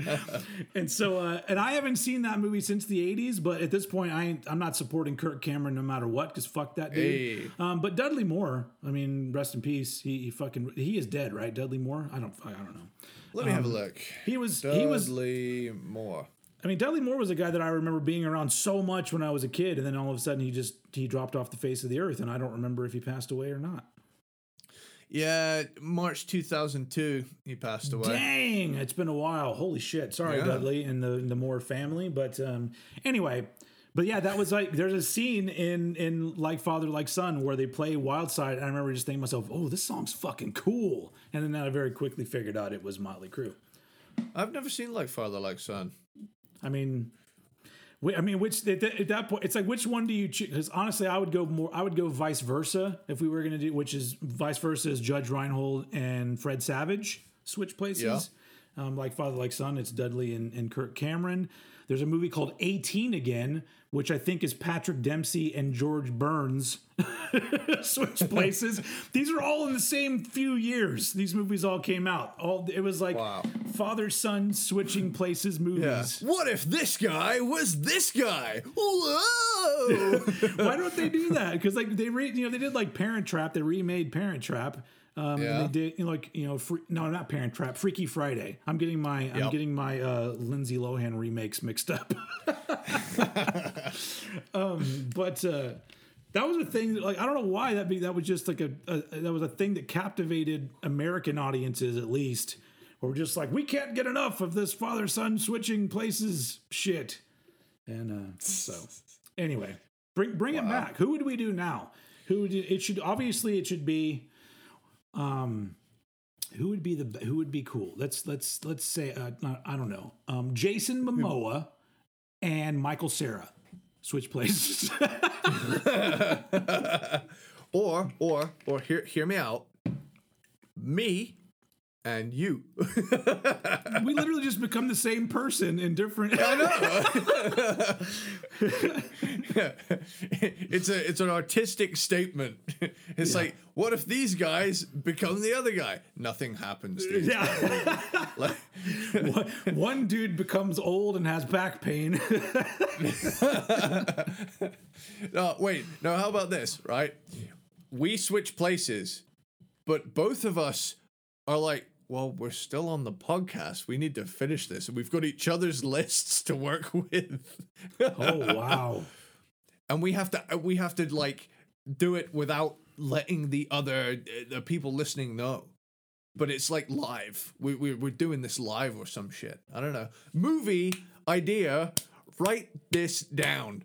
And so, uh, and I haven't seen that movie since the 80s, but at this point, I ain't, I'm not supporting Kirk Cameron no matter what, because fuck that dude. Hey. Um, but Dudley Moore, I mean, rest in peace. He, he fucking, he is dead, right? Dudley Moore? I don't, I don't know. Let me have a look. He was, he was, Dudley Moore. I mean, Dudley Moore was a guy that I remember being around so much when I was a kid, and then all of a sudden he just he dropped off the face of the earth, and I don't remember if he passed away or not. Yeah, March 2002 he passed away. Dang, it's been a while. Holy shit! Sorry, Yeah. Dudley and the the Moore family, but um, anyway. But yeah, that was like there's a scene in in Like Father Like Son where they play Wild Side, and I remember just thinking to myself, "Oh, this song's fucking cool," and then I very quickly figured out it was Motley Crue. I've never seen Like Father Like Son. I mean, I mean, which at that, at that point, it's like which one do you choose? Because honestly, I would go more. I would go vice versa if we were going to do, which is vice versa is Judge Reinhold and Fred Savage switch places. Um, like Father Like Son, it's Dudley and, and Kirk Cameron. There's a movie called 18 Again, which I think is Patrick Dempsey and George Burns (laughs) switch places. (laughs) These are all in the same few years. These movies all came out. All it was like Wow. father son switching places movies. What if this guy was this guy? Whoa! (laughs) Why don't they do that? Because like they re, you know they did like Parent Trap. They remade Parent Trap. Um, Yeah. and they did you know, like you know free, no not Parent Trap Freaky Friday. I'm getting my I'm getting my uh, Lindsay Lohan remakes mixed up. um, but uh, that was a thing. That, like I don't know why that be that was just like a, a that was a thing that captivated American audiences at least. We're just like we can't get enough of this father son switching places shit. And uh, so anyway, bring bring it back. Who would we do now? Who would it should obviously it should be um who would be the who would be cool? Let's let's let's say uh, not- I don't know. Um Jason Momoa and Michael Cera. Switch places. (laughs) (laughs) Or or or hear hear me out. Me and you. we literally just become the same person in different. I know. (laughs) it's a it's an artistic statement. It's like, what if these guys become the other guy? Nothing happens. Yeah. Like, one, one dude becomes old and has back pain. (laughs) no, wait. No, how about this? Right, we switch places, but both of us are like, well, we're still on the podcast. We need to finish this, we've got each other's (laughs) lists to work with. oh wow. (laughs) and we have to uh, we have to like do it without letting the other uh, the people listening know but it's like live we, we, we're doing this live or some shit i don't know movie idea write this down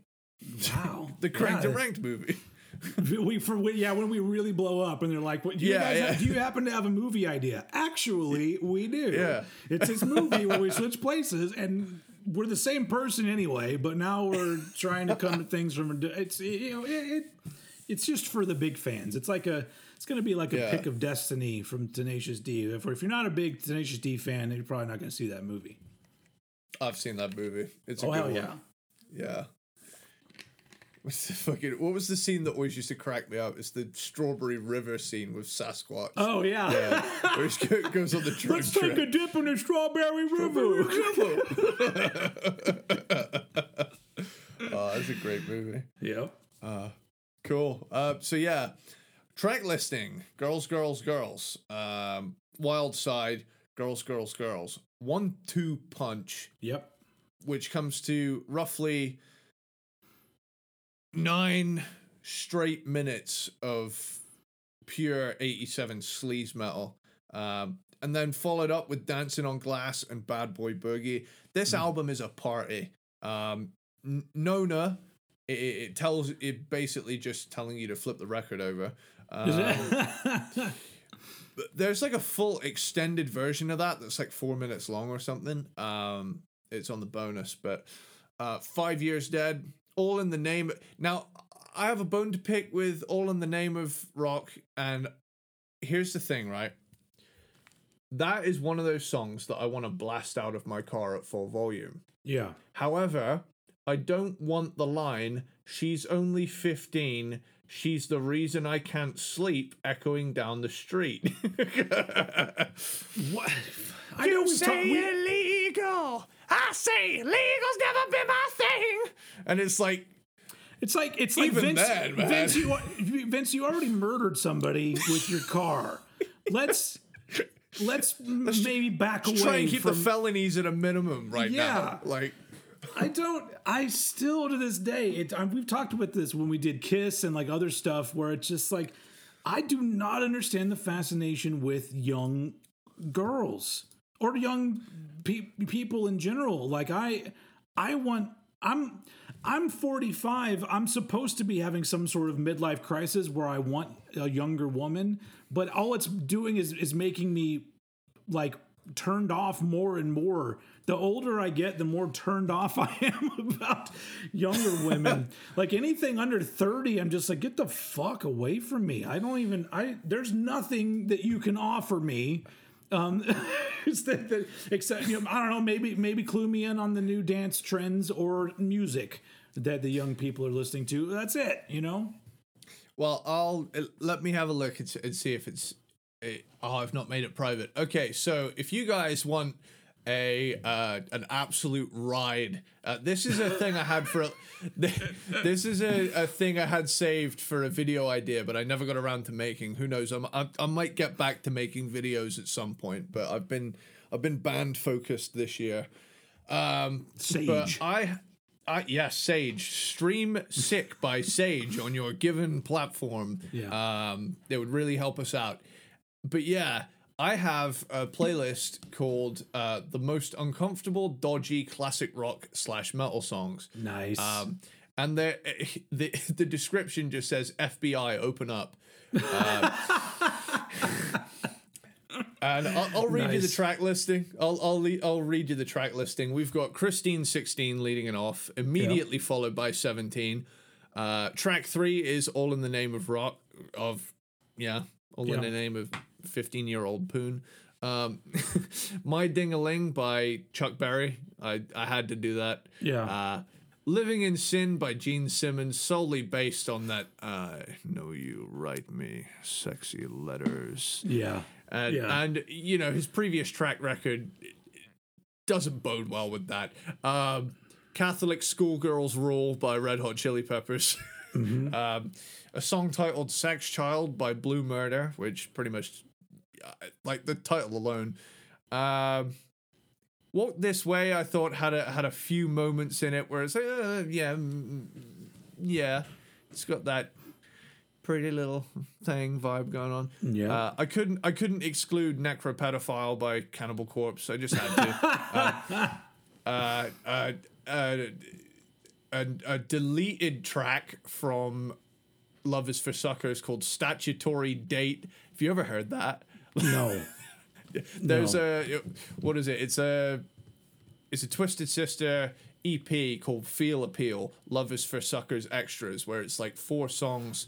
Wow. (laughs) the cranked Yeah. and ranked movie (laughs) we for we- yeah when we really blow up and they're like what do you Yeah, guys yeah. Have, do you happen to have a movie idea? Actually we do. Yeah. it's this movie where we (laughs) switch places and we're the same person anyway but now we're trying to come to things from a it's you know it, it it's just for the big fans. It's like a it's going to be like a Yeah. pick of destiny from tenacious d. If, if you're not a big tenacious d fan then you're probably not going to see that movie. I've seen that movie. It's a oh good hell one. yeah. Yeah What's the fucking what was the scene that always used to crack me up? It's the Strawberry River scene with Sasquatch. oh yeah, Yeah, where he goes on the (laughs) drug let's trip. take a dip in the strawberry river (laughs) (laughs) oh, that's a great movie. yep Cool. Uh, so yeah, track listing: girls, girls, girls. Um, Wild Side, girls, girls, girls. One two punch, yep which comes to roughly nine straight minutes of pure '87 sleaze metal. Um, and then followed up with Dancing on Glass and Bad Boy Boogie. This album is a party. Um, Nona, it, it it tells it basically just telling you to flip the record over. Um, (laughs) there's like a full extended version of that that's like four minutes long or something. Um, it's on the bonus, but uh, five years dead, all in the name. Now, I have a bone to pick with all in the name of rock, and here's the thing, right? That is one of those songs that I want to blast out of my car at full volume. yeah However, I don't want the line, she's only 15, she's the reason I can't sleep, echoing down the street. (laughs) What? I know we've talked. we- illegal. I say legal's never been my thing. And it's like, It's like it's like Even Vince. then, man. Vince, you Vince, you already murdered somebody with your car. Let's let's, (laughs) m maybe back away try and keep from. the felonies at a minimum right Yeah. now. Like, I don't. I still to this day. It, I, we've talked about this when we did Kiss and like other stuff, where it's just like I do not understand the fascination with young girls or young pe- people in general. Like I, I want. I'm. I'm 45. I'm supposed to be having some sort of midlife crisis where I want a younger woman, but all it's doing is is making me like turned off more and more. The older I get, the more turned off (laughs) I am about younger women. (laughs) like anything under 30, I'm just like, get the fuck away from me. I don't even I there's nothing that you can offer me. Um (laughs) that, that except you know, I don't know, maybe maybe clue me in on the new dance trends or music that the young people are listening to. That's it, you know? well, I'll uh, let me have a look and, see if it's. It, oh, I've not made it private. Okay, so if you guys want a uh, an absolute ride, uh, this is a thing I had for. A, (laughs) this is a, a thing I had saved for a video idea, but I never got around to making. Who knows? I'm, I, I might get back to making videos at some point, but I've been I've been band focused this year. Um, Sage. But I, I yes, Sage. Stream "Sick" by Sage on your given platform. Yeah. Um, it would really help us out. But yeah, I have a playlist called uh, "The Most Uncomfortable, Dodgy Classic Rock slash Metal Songs." Nice. Um, and the, (laughs) the the description just says FBI open up. Uh, (laughs) (laughs) And I'll, I'll read you the track listing. I'll I'll le- I'll read you the track listing. We've got Christine 16 leading it off, immediately followed by 17. Uh, track three is All in the Name of Rock of yeah, All in the Name of 15 year old Poon. Um, (laughs) My Ding a Ling by Chuck Berry. I I had to do that. Yeah. Uh, Living in Sin by Gene Simmons, solely based on that. I know you write me sexy letters yeah. and Yeah. and you know his previous track record doesn't bode well with that. Um, Catholic Schoolgirls Rule by Red Hot Chili Peppers. Mm-hmm. (laughs) um, a song titled Sex Child by Blue Murder, which pretty much, uh, like the title alone. Um, Walk This Way, I thought had a had a few moments in it where it's like, uh, yeah, mm, yeah, it's got that pretty little thing vibe going on. Yeah. Uh, I couldn't I couldn't exclude Necropedophile by Cannibal Corpse. I just had to. (laughs) uh, uh, uh, uh, a, a deleted track from Love Is for Suckers called Statutory Date. Have you ever heard that? No. (laughs) There's No. a what is it? It's a it's a Twisted Sister EP called Feel Appeal. Love is for Suckers Extras, where it's like four songs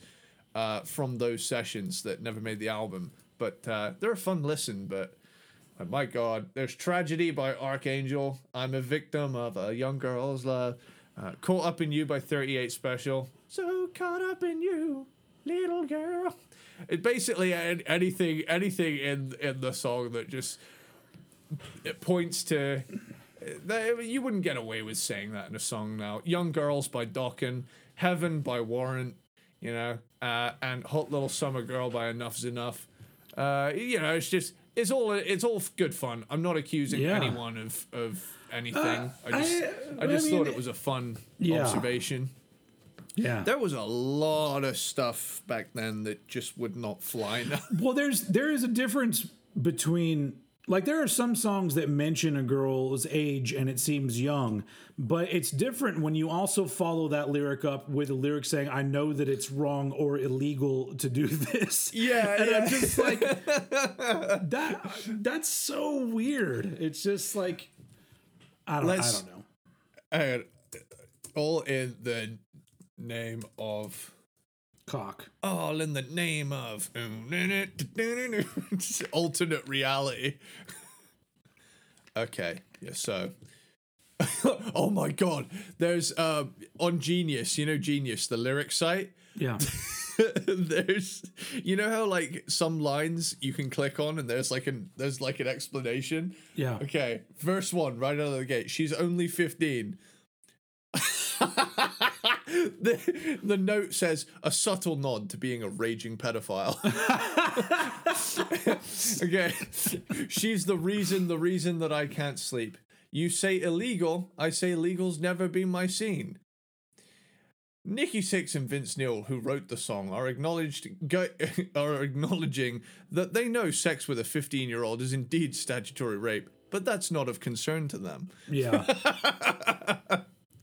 uh, from those sessions that never made the album. But uh, they're a fun listen. But uh, my God, there's Tragedy by Archangel. I'm a victim of a young girl's love. Uh, Caught Up in You by 38 Special. So caught up in you, little girl. It basically anything anything in in the song that just it points to that you wouldn't get away with saying that in a song now. Young Girls by Dokken, Heaven by Warrant, you know, uh, and Hot Little Summer Girl by Enuff Z'Nuff. Uh, you know, it's just it's all it's all good fun. I'm not accusing Yeah. anyone of of anything. I just I- I, just I mean, thought it was a fun Yeah. observation. Yeah. There was a lot of stuff back then that just would not fly now. (laughs) Well, there's there is a difference between like there are some songs that mention a girl's age and it seems young, but it's different when you also follow that lyric up with a lyric saying, "I know that it's wrong or illegal to do (laughs) this." Yeah, and yeah. I'm just like (laughs) that. That's so weird. It's just like I don't. Let's- I don't know. and all in the name of Cock. all in the name of (laughs) alternate reality. Okay, yeah, so (laughs) oh my god, there's uh on Genius, you know Genius, the lyric site. Yeah. (laughs) there's you know how like some lines you can click on and there's like an there's like an explanation. Yeah. Okay, verse one, right out of the gate. She's only 15. (laughs) the, the note says a subtle nod to being a raging pedophile. (laughs) okay, she's the reason, the reason that I can't sleep. You say illegal, I say legal's never been my scene. Nikki Sixx and Vince Neil, who wrote the song, are acknowledged go, (laughs) are acknowledging that they know sex with a 15-year-old is indeed statutory rape, but that's not of concern to them. Yeah.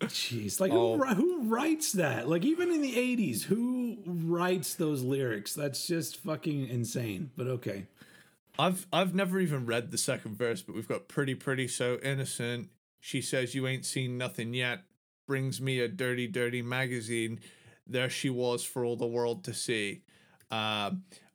Jeez, like Oh. who, who writes that? Like even in the '80s, who writes those lyrics? That's just fucking insane. But okay, I've I've never even read the second verse, but we've got pretty pretty so innocent. She says you ain't seen nothing yet. Brings me a dirty dirty magazine. There she was for all the world to see. Uh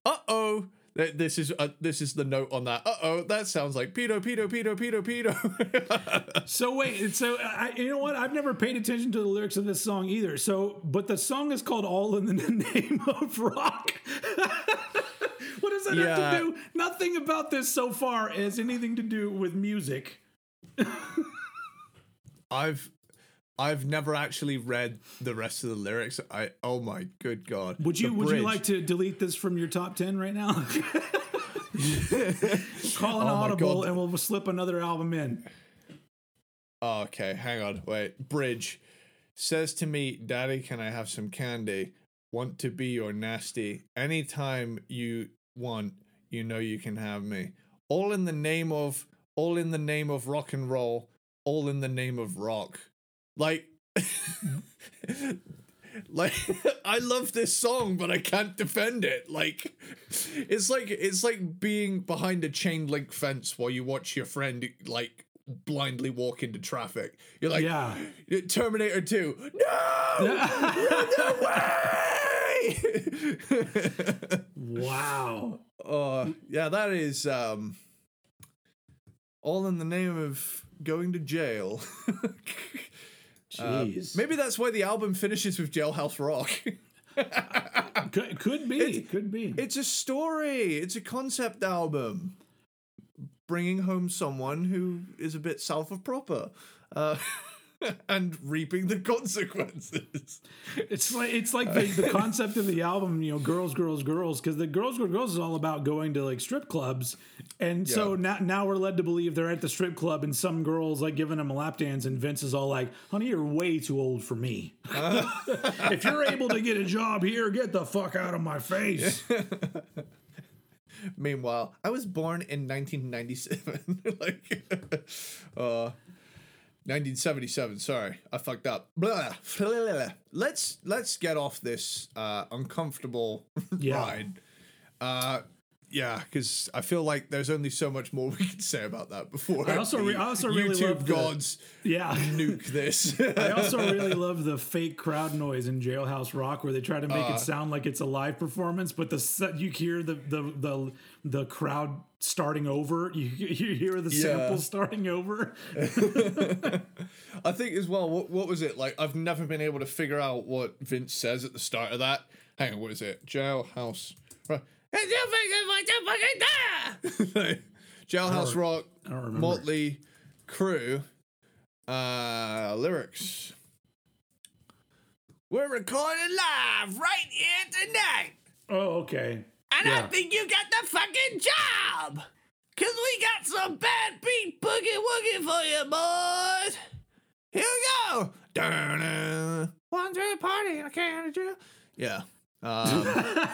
oh. This is uh, this is the note on that. Uh oh, that sounds like pedo, pedo, pedo, pedo, pedo. (laughs) so wait, so I, you know what? I've never paid attention to the lyrics of this song either. So, but the song is called "All in the (laughs) Name of Rock." (laughs) what does that have to do? Nothing about this so far has anything to do with music. I've I've never actually read the rest of the lyrics. I oh my good god. Would you Would you like to delete this from your top ten right now? (laughs) Call an Oh audible, and we'll slip another album in. Oh, okay, hang on. Wait. Bridge says to me, Daddy, can I have some candy? Want to be your nasty. Anytime you want, you know you can have me. All in the name of all in the name of rock and roll, all in the name of rock. Like (laughs) like I love this song, but I can't defend it. Like it's like it's like being behind a chain link fence while you watch your friend like blindly walk into traffic. You're like, Yeah. Terminator 2. No! (laughs) Run away! (laughs) Wow. uh, yeah, that is um all in the name of going to jail. Uh, Jeez. maybe that's why the album finishes with Jailhouse Rock. (laughs) could, could be. It, could be. It's a story. It's a concept album. Bringing home someone who is a bit south of proper, uh, (laughs) (laughs) and reaping the consequences. It's like it's like the, the concept of the album, you know, girls, girls, girls, because the girls, girls, girls is all about going to like strip clubs, and so now now we're led to believe they're at the strip club, and some girls like giving them a lap dance, and Vince is all like, "Honey, you're way too old for me. (laughs) if you're able to get a job here, get the fuck out of my face." Meanwhile, I was born in 1997. (laughs) like, uh, 1977. Sorry, I fucked up. Blah, blah, blah, blah. Let's let's get off this uh, uncomfortable (laughs) Yeah. ride. Uh, yeah, because I feel like there's only so much more we can say about that before I also re- the I also really YouTube love the- gods Yeah. (laughs) nuke this. I also really love the fake crowd noise in Jailhouse Rock, where they try to make Uh. it sound like it's a live performance, but the you hear the the the the crowd starting over. You, you hear the Yeah. sample starting over. (laughs) I think as well. What, what was it like? I've never been able to figure out what Vince says at the start of that. Hang on, what is it? Jailhouse. Rock. And you fucking (laughs) like the fucking there. Jailhouse Rock. I don't remember. Motley Crue. Uh, lyrics. We're recording live right here tonight. Oh, okay. And I think you got the fucking job. Cause we got some bad beat boogie woogie for you, boys. Here we go. Dun-dun. One to a party in a can jail. Yeah. Um, (laughs)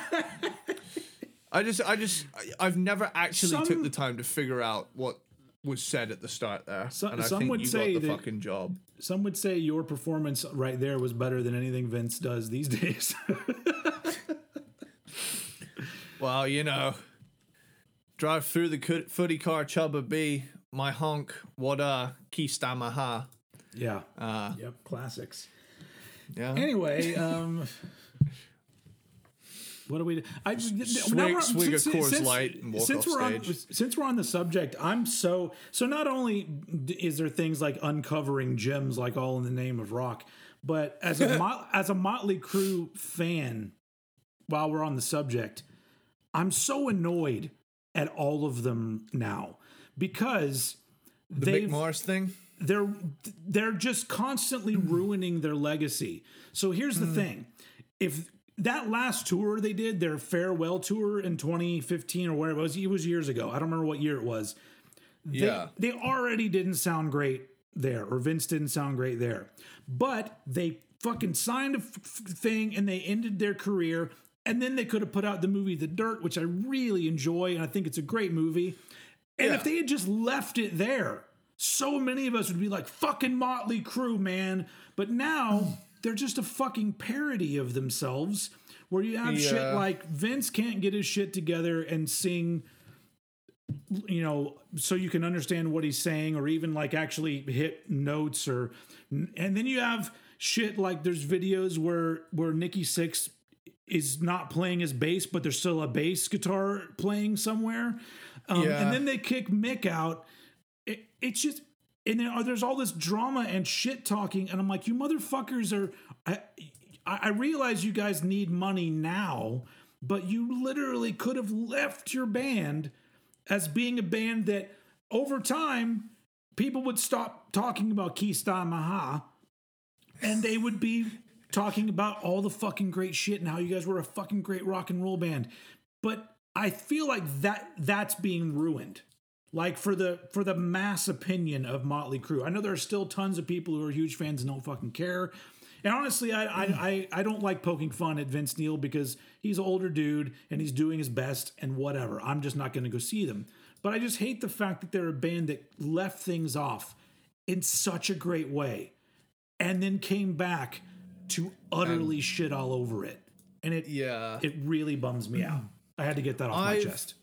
I just, I just, I- I've never actually Some- took the time to figure out what was said at the start there. So- and I some think would you say got the that- fucking job. Some would say your performance right there was better than anything Vince does these (laughs) days. Well, you know, drive through the footy car, Chubba B, my honk, what a Kistamaha. yeah. Uh, Yep. Classics. yeah. Anyway, um, (laughs) what do we? do? I Swig- swig a Coors since- Light since we're on since we're on the subject, I'm so so. Not only is there things like uncovering gems, like all in the name of rock, but as a (laughs) Mot- as a Motley Crue fan, while we're on the subject, I'm so annoyed at all of them now because the Mick Mars thing? they're they're just constantly hmm. ruining their legacy. So here's the hmm. thing. If that last tour they did, their farewell tour in 2015 or whatever it was, it was years ago. I don't remember what year it was. They, Yeah. They already didn't sound great there, or Vince didn't sound great there. But they fucking signed a f- f- thing and they ended their career. And then they could have put out the movie The Dirt, which I really enjoy, and I think it's a great movie. And Yeah. if they had just left it there, so many of us would be like, fucking Motley Crue, man. But now they're just a fucking parody of themselves where you have shit like Vince can't get his shit together and sing, you know, so you can understand what he's saying or even like actually hit notes or, and then you have shit like there's videos where, where Nikki Sixx is not playing his bass, but there's still a bass guitar playing somewhere. Um, Yeah. And then they kick Mick out. It, it's just, and then, uh, there's all this drama and shit talking, and I'm like, you motherfuckers are. I, I I realize you guys need money now, but you literally could have left your band as being a band that over time people would stop talking about Keystone Maha and they would be talking about all the fucking great shit and how you guys were a fucking great rock and roll band. But I feel like that that's being ruined. Like for the for the mass opinion of Motley Crue. I know there are still tons of people who are huge fans and don't fucking care. And honestly, I I, I, I don't like poking fun at Vince Neil because he's an older dude and he's doing his best and whatever. I'm just not gonna go see them. But I just hate the fact that they're a band that left things off in such a great way and then came back to utterly shit all over it, and it Yeah. it really bums me out. I had to get that off my I've- chest.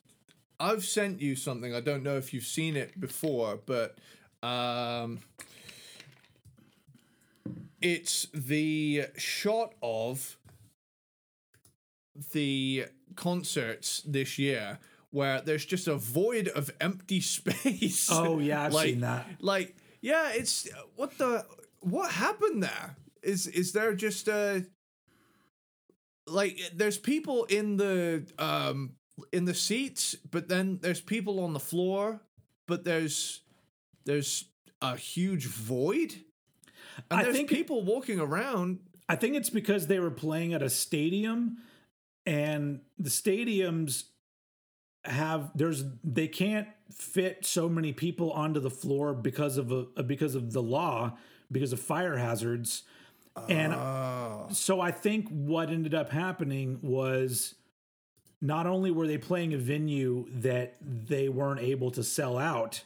I've sent you something. I don't know if you've seen it before, but um, it's the shot of the concerts this year where there's just a void of empty (laughs) space. Oh yeah, I've like, seen that. Like, yeah, it's what the what happened there? Is is there just a like there's people in the um in the seats, but then there's people on the floor, but there's there's a huge void. And I there's think- people walking around. I think it's because they were playing at a stadium and the stadiums have there's they can't fit so many people onto the floor because of a because of the law because of fire hazards and Oh. so I think what ended up happening was not only were they playing a venue that they weren't able to sell out,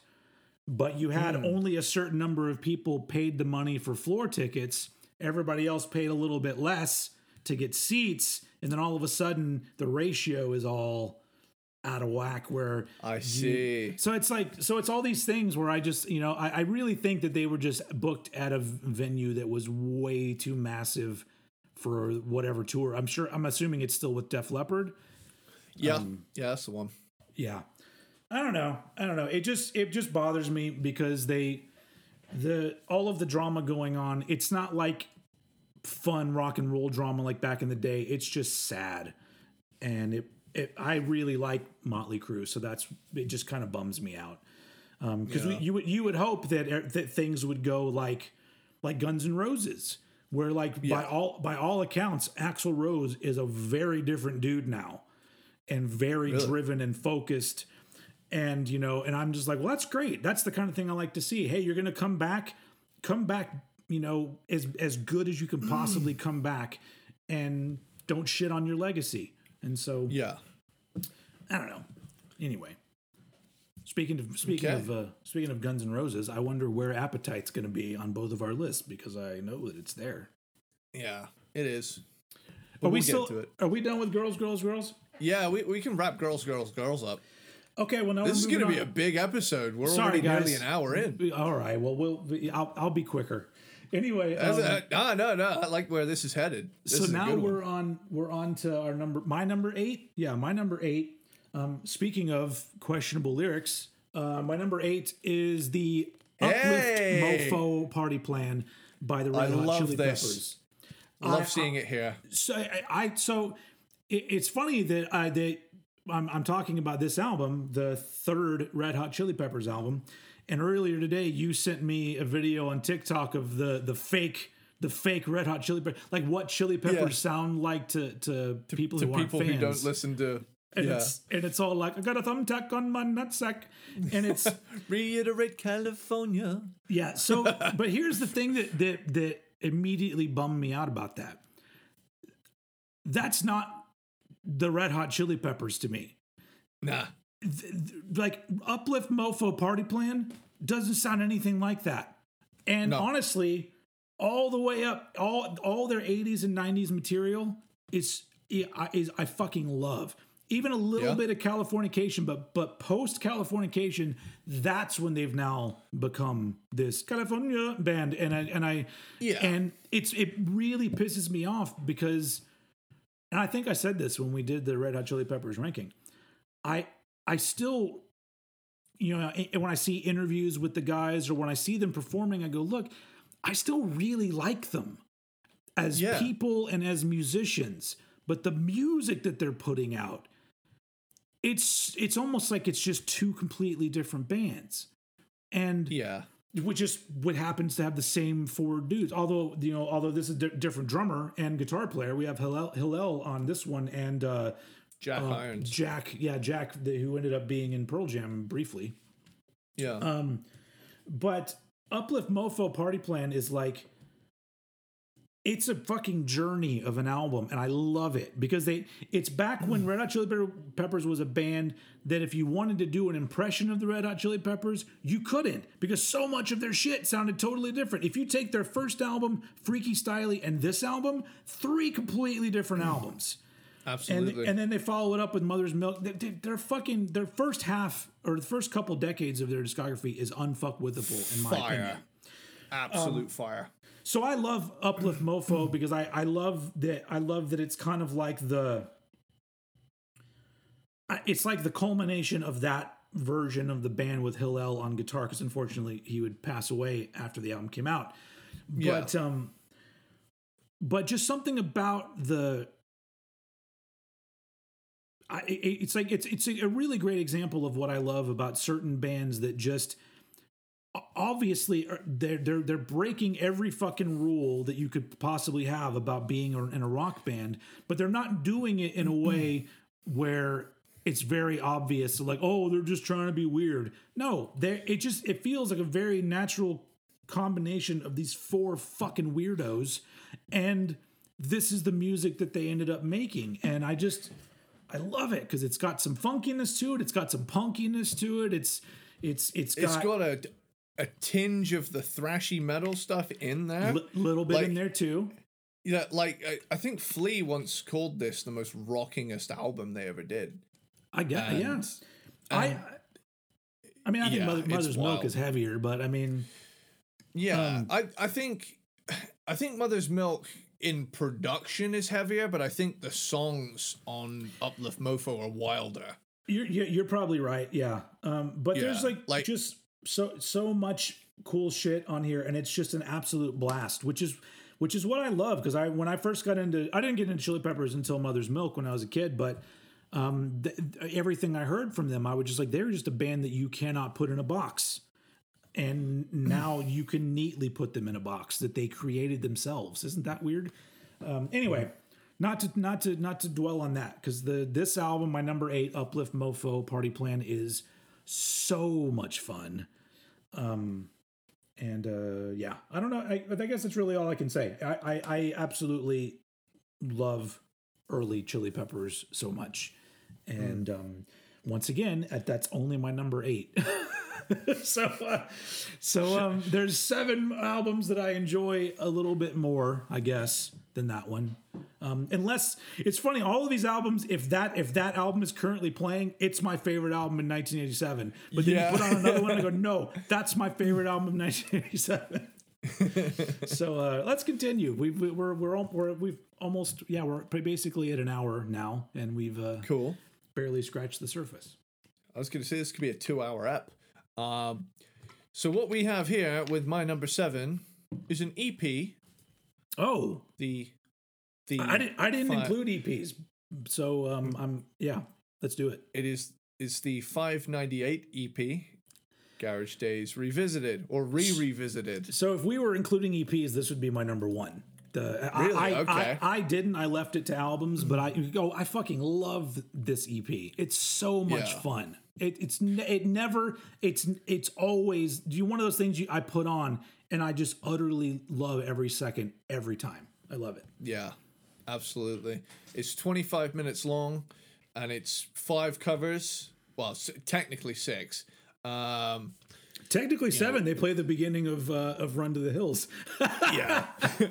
but you had hmm. only a certain number of people paid the money for floor tickets. Everybody else paid a little bit less to get seats, and then all of a sudden the ratio is all out of whack where I see. so it's like so it's all these things where I just you know I, I really think that they were just booked at a venue that was way too massive for whatever tour. I'm sure I'm assuming it's still with Def Leppard. Yeah, Um, yeah, that's the one. Yeah. I don't know. I don't know. It just it just bothers me because they the all of the drama going on, it's not like fun rock and roll drama like back in the day. It's just sad. And it it I really like Motley Crue, so that's it just kind of bums me out. Um because Yeah. you would you would hope that er, that things would go like like Guns N' Roses where like by all by all accounts Axl Rose is a very different dude now and very Really? driven and focused. And you know and i'm just like well that's great. That's the kind of thing i like to see. Hey you're gonna come back come back you know as as good as you can possibly come back and don't shit on your legacy. And so Yeah. i don't know. Anyway speaking of speaking Okay. of uh, speaking of guns and roses i wonder where appetite's gonna be on both of our lists because i know that it's there. Yeah, it is. are But we we'll still to are we done with girls girls girls Yeah, we, we can wrap girls, girls, girls up. okay well now This is going to be a big episode. We're Sorry, already nearly an hour in. All right. Well, we'll. I'll, I'll be quicker. Anyway, um, a- no, no, no. I like where this is headed. This so is now we're on. We're on to our number. My number eight. Yeah, my number eight. Um, speaking of questionable lyrics, uh, my number eight is the Uplift Hey! Mofo Party Plan by the Red I Hot love Chili this. Peppers. love I- seeing it here. so I, I so it, it's funny that I that I'm, I'm talking about this album, the third Red Hot Chili Peppers album, and earlier today you sent me a video on TikTok of the the fake the fake Red Hot Chili Peppers, like what Chili Peppers Yeah. sound like to to, people To who aren't people fans. who don't listen to. and yeah. it's and it's all like I got a thumbtack on my nutsack, and it's (laughs) Reiterate California. Yeah. So, (laughs) but here's the thing that that that immediately bummed me out about that. That's not the Red Hot Chili Peppers to me. Nah. Like Uplift Mofo Party Plan doesn't sound anything like that. And No. honestly, all the way up, all all their 80s and 90s material is is I fucking love. Even a little Yeah. bit of Californication, but but post Californication, that's when they've now become this California band, and I and I Yeah. and it's it really pisses me off because, and I think I said this when we did the Red Hot Chili Peppers ranking, I I still, you know, when I see interviews with the guys or when I see them performing, I go, look, I still really like them as Yeah. people and as musicians, but the music that they're putting out, it's it's almost like it's just two completely different bands, and Yeah. Which just what happens to have the same four dudes. Although you know, although this is a di- different drummer and guitar player, we have Hillel, Hillel on this one and uh, Jack uh, Irons. Jack, yeah, Jack, the, who ended up being in Pearl Jam briefly. Yeah. Um, but Uplift Mofo Party Plan is like it's a fucking journey of an album and I love it because they it's back when Red Hot Chili Peppers was a band that if you wanted to do an impression of the Red Hot Chili Peppers, you couldn't because so much of their shit sounded totally different. If you take their first album, Freaky Styley, and this album, three completely different albums. (clears throat) Absolutely. And, and then they follow it up with Mother's Milk. They, they're fucking their first half or the first couple decades of their discography is unfuckwithable in my fire. opinion. Absolute Um, fire. So I love Uplift Mofo (clears throat) because I I love that I love that it's kind of like the it's like the culmination of that version of the band with Hillel on guitar because unfortunately he would pass away after the album came out. Yeah. But um but just something about the I, it's like it's it's a really great example of what I love about certain bands that just obviously uh, they're they're they're breaking every fucking rule that you could possibly have about being in a rock band, but they're not doing it in a mm-hmm. way where it's very obvious like oh they're just trying to be weird. No, they it just it feels like a very natural combination of these four fucking weirdos and this is the music that they ended up making and I just I love it because it's got some funkiness to it. It's got some punkiness to it. It's it's it's got, It's got a a tinge of the thrashy metal stuff in there. a little bit like- in there too. Yeah, like I, I think Flea once called this the most rockingest album they ever did. I guess And- yeah. I I mean I think yeah, Mother, Mother's Milk is heavier, but I mean Yeah, Um, I I think I think Mother's Milk in production is heavier, but I think the songs on Uplift Mofo are wilder. you're you're, you're probably right. Yeah. Um but there's like, like- just so so much cool shit on here and it's just an absolute blast, which is which is what I love because I when I first got into I didn't get into Chili Peppers until Mother's Milk when I was a kid, but um th- everything I heard from them I was just like they're just a band that you cannot put in a box. and now (clears throat) you can neatly put them in a box that they created themselves. Isn't that weird? Um, anyway, not to not to not to dwell on that because the this album, my number eight, Uplift Mofo Party Plan, is so much fun. Um, and uh, yeah, I don't know. I, I guess that's really all I can say. I, I, I absolutely love early Chili Peppers so much, and um, once again, that's only my number eight. (laughs) so uh, so um there's seven albums that I enjoy a little bit more, I guess, than that one. Um unless it's funny, all of these albums, if that if that album is currently playing, it's my favorite album in 1987. But then Yeah. you put on another one and I go, no, that's my favorite album of 1987. (laughs) so uh, let's continue. We've we- we're we're we're we've almost yeah we're basically at an hour now, and we've uh, Cool. barely scratched the surface. I was going to say this could be a two-hour app. Um, so what we have here with my number seven is an EP. Oh, The the I didn't. I didn't fi- include EPs, so um, I'm yeah. Let's do it. It is is the 598 EP. Garage Days revisited or re-revisited. So if we were including EPs, this would be my number one. The I- Really? I, I, Okay. I, didn't. I left it to albums, but I go. I fucking love this EP. It's so much Yeah. fun. It, it's it never. It's it's always. Do You one of those things you I put on and I just utterly love every second, every time. I love it. Yeah, absolutely. It's 25 minutes long, and it's five covers. Well, s- technically six. Um, Technically seven. They play the beginning of uh, of Run to the Hills. (laughs) yeah,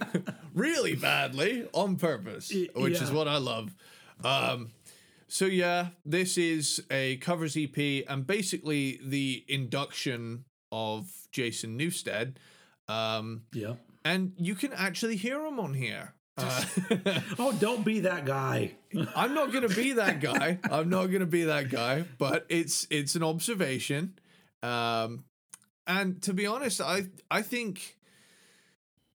(laughs) really badly on purpose, which is what I love. Um, so yeah, this is a covers EP, and basically the induction of Jason Newsted. Um, yeah. and you can actually hear him on here. (laughs) Uh, (laughs) Oh, don't be that guy. (laughs) I'm not gonna be that guy. I'm not gonna be that guy. But it's it's an observation, um, and to be honest, I I think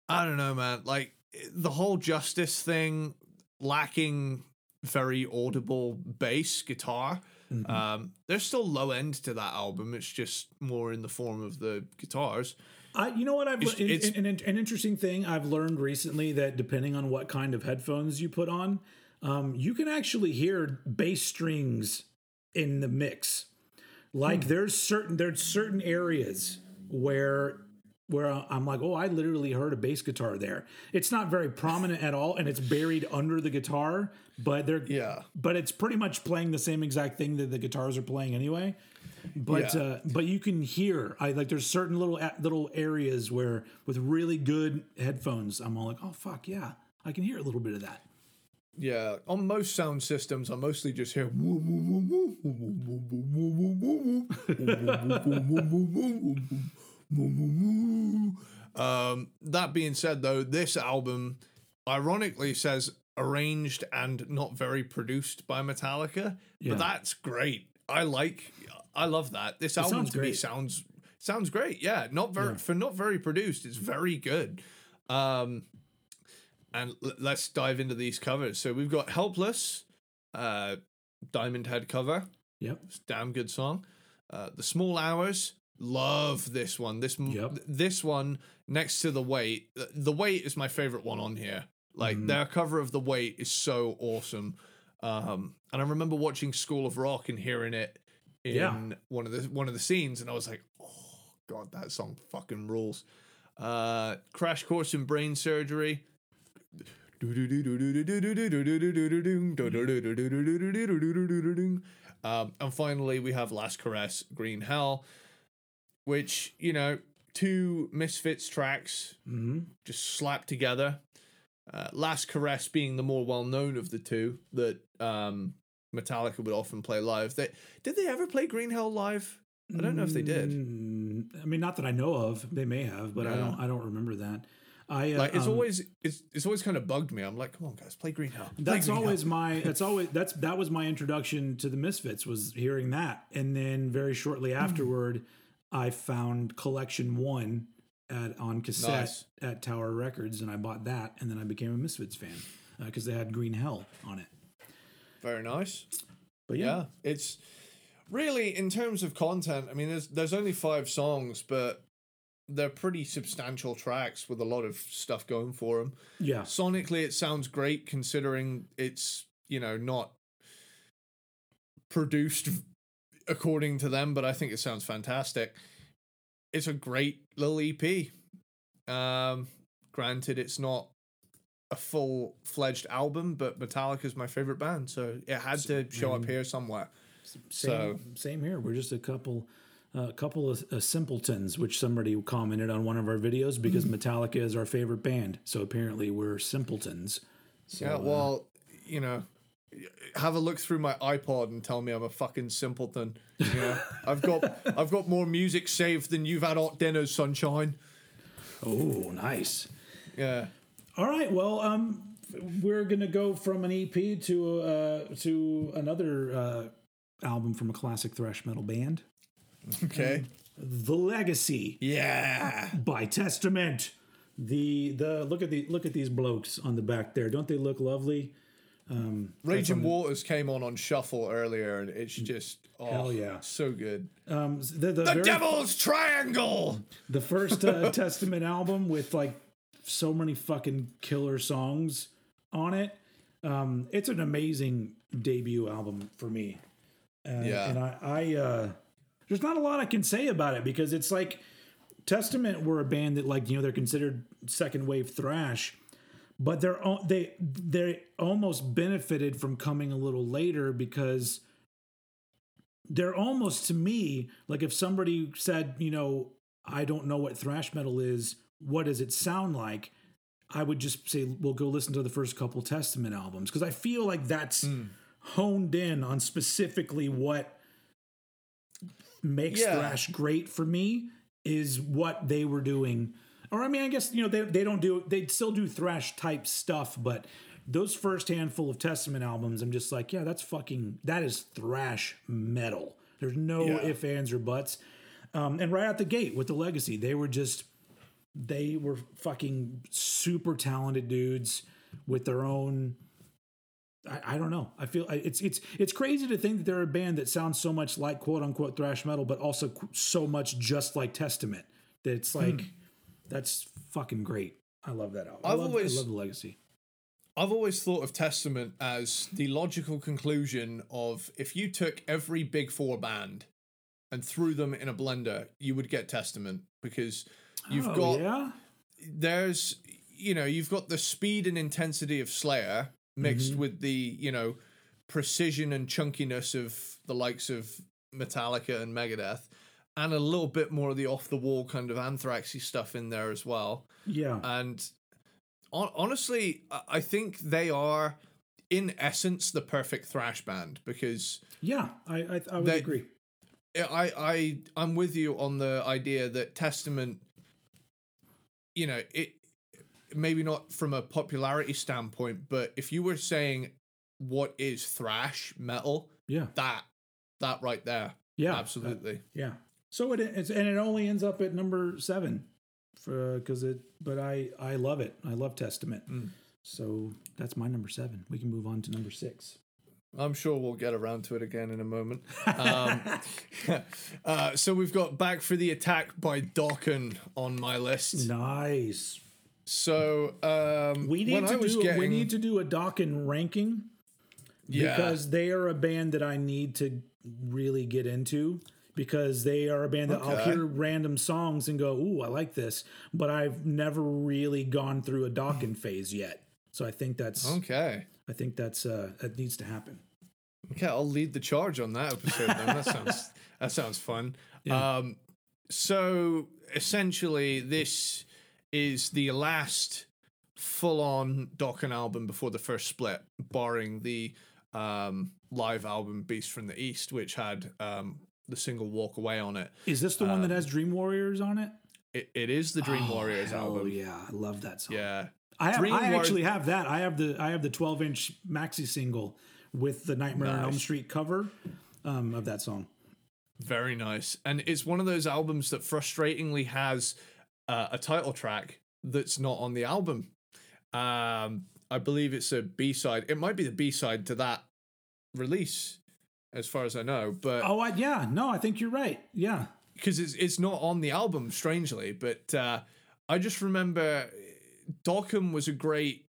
I don't know, man. Like the whole justice thing, lacking very audible bass guitar. Um, there's still low end to that album. It's just more in the form of the guitars. I, you know what I've It's- an, it's- an, an interesting thing I've learned recently that depending on what kind of headphones you put on, um, you can actually hear bass strings in the mix. Like there's certain there's certain areas where where I'm like, oh, I literally heard a bass guitar there. It's not very prominent at all, and it's buried under the guitar, but they're Yeah. but it's pretty much playing the same exact thing that the guitars are playing anyway. But Yeah. uh, but you can hear, I like there's certain little little areas where with really good headphones, I'm all like, oh fuck yeah, I can hear a little bit of that. Yeah, on most sound systems, I mostly just hear. um, that being said, though, this album ironically says arranged and not very produced by Metallica, Yeah. but that's great. I like, I love that. This album sounds to me great. sounds sounds great. Yeah, not very for not very produced. It's very good. Um, and l- let's dive into these covers. So we've got Helpless, uh, Diamond Head cover. Yep. It's a damn good song. Uh, the Small Hours, love this one. This Yep. this one next to the Weight. The Weight is my favorite one on here. Like Mm-hmm. their cover of the Weight is so awesome. Um, and I remember watching School of Rock and hearing it in Yeah. one of the one of the scenes, and I was like, oh god, that song fucking rules. Uh, Crash Course in Brain Surgery. Um, and finally, we have Last Caress, Green Hell, which, you know, two Misfits tracks hmm just slapped together. Uh, Last Caress being the more well known of the two that um, Metallica would often play live. They, did they ever play Green Hell live? I don't know if they did. Mm, I mean, not that I know of. They may have, but I don't. I don't remember that. I uh, Like it's um, always it's it's always kind of bugged me. I'm like, come on, guys, play Green Hell. Play That's Green Hell." always my. (laughs) That's always that's that was my introduction to the Misfits was hearing that, and then very shortly Hmm. afterward, I found Collection One at on cassette Nice. at Tower Records, and I bought that, and then I became a Misfits fan because they had Green Hell on it. Very nice. But Yeah. yeah, it's really in terms of content. I mean, there's there's only five songs, but they're pretty substantial tracks with a lot of stuff going for them. yeah, Sonically, it sounds great considering it's you know not produced according to them, but I think it sounds fantastic. It's a great little EP. Um, granted, it's not a full fledged album, but Metallica is my favorite band, so it had to show up here somewhere. same So- same here. We're just a couple. A couple of uh, simpletons, which somebody commented on one of our videos because. (laughs) Metallica is our favorite band. So apparently we're simpletons. So, Yeah, uh, well, you know, have a look through my iPod and tell me I'm a fucking simpleton. You know, (laughs) I've got I've got more music saved than you've had hot dinners, sunshine. oh, nice. Yeah. All right. Well, um, we're gonna go from an EP to uh to another uh, album from a classic thrash metal band, Okay. The Legacy Yeah. by Testament. The the look at the look at these blokes on the back there. Don't they look lovely? Um, Raging Waters came on on shuffle earlier, and it's just oh, Hell yeah. so good. Um, the the, The very- Devil's Triangle. the first uh, (laughs) Testament album with like so many fucking killer songs on it. Um, it's an amazing debut album for me. Uh, Yeah. and I, I uh, there's not a lot I can say about it because it's like Testament were a band that like you know they're considered second wave thrash, but they're they they almost benefited from coming a little later because they're almost to me like if somebody said you know I don't know what thrash metal is, what does it sound like? I would just say, well, go listen to the first couple Testament albums because I feel like that's honed in on specifically what makes Yeah. thrash great for me is what they were doing. Or I mean, I guess you know they they don't do they still do thrash type stuff, but those first handful of Testament albums, I'm just like, yeah, that's fucking that is thrash metal. There's no Yeah. ifs, ands, or buts. Um, and right out the gate with the legacy, they were just they were fucking super talented dudes with their own I, I don't know. I feel it's it's it's crazy to think that they're a band that sounds so much like quote unquote thrash metal, but also so much just like Testament. That it's hmm. like that's fucking great. I love that album. I I've love, always- I love the legacy. I've always thought of Testament as the logical conclusion of if you took every Big Four band and threw them in a blender, you would get Testament because You've Oh, got yeah. there's you know you've got the speed and intensity of Slayer mixed mm-hmm. with the you know precision and chunkiness of the likes of Metallica and Megadeth, and a little bit more of the off the wall kind of Anthraxy stuff in there as well. Yeah. And hon- honestly, I- I think they are in essence the perfect thrash band because yeah. I I, I would They- agree. I I I'm with you on the idea that Testament, you know, it maybe not from a popularity standpoint, but if you were saying what is thrash metal, Yeah. that that right there, Yeah. absolutely. Yeah. So it it's and it only ends up at number seven, for because it. But I I love it. I love Testament. Mm. So that's my number seven. We can move on to number six. I'm sure we'll get around to it again in a moment. Um, (laughs) (laughs) uh, so we've got Back for the Attack by Dokken on my list. Nice. So um, We need to do we need to do a Dokken ranking yeah, because they are a band that I need to really get into because they are a band that I'll hear random songs and go, "Ooh, I like this," but I've never really gone through a Dokken phase yet. So I think that's okay. I think that's uh that needs to happen. Okay, I'll lead the charge on that episode. Then that sounds (laughs) that sounds fun. Um, so essentially, this is the last full-on Dokken album before the first split, barring the um, live album Beast from the East, which had um, the single "Walk Away" on it. Is this the one that has Dream Warriors on it? It, it is the Dream Warriors Oh album. yeah, I love that song. Yeah, I, have, I actually have that. I have the I have the 12 inch maxi single with the Nightmare on Elm Street cover um, of that song. Very nice. And it's one of those albums that frustratingly has uh, a title track that's not on the album. Um, I believe it's a B side. It might be the B side to that release, as far as I know, but Oh, I, yeah, no, I think you're right. Yeah, because it's it's not on the album, strangely. But uh, I just remember Dokken was a great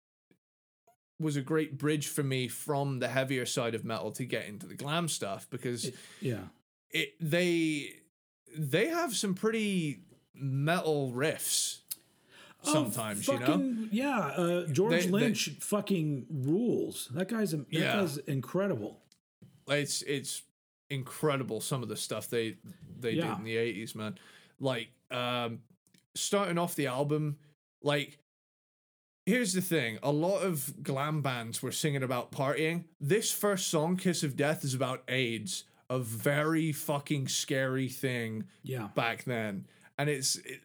was a great bridge for me from the heavier side of metal to get into the glam stuff because yeah, it they they have some pretty metal riffs sometimes, oh, you know. Yeah, uh, George They- they- Lynch fucking rules. That guy's that Yeah. guy's incredible. It's it's incredible some of the stuff they they Yeah. did in the eighties, man. Like um starting off the album, like here's the thing: a lot of glam bands were singing about partying. This first song, "Kiss of Death," is about AIDS, a very fucking scary thing Yeah, back then, and it's it,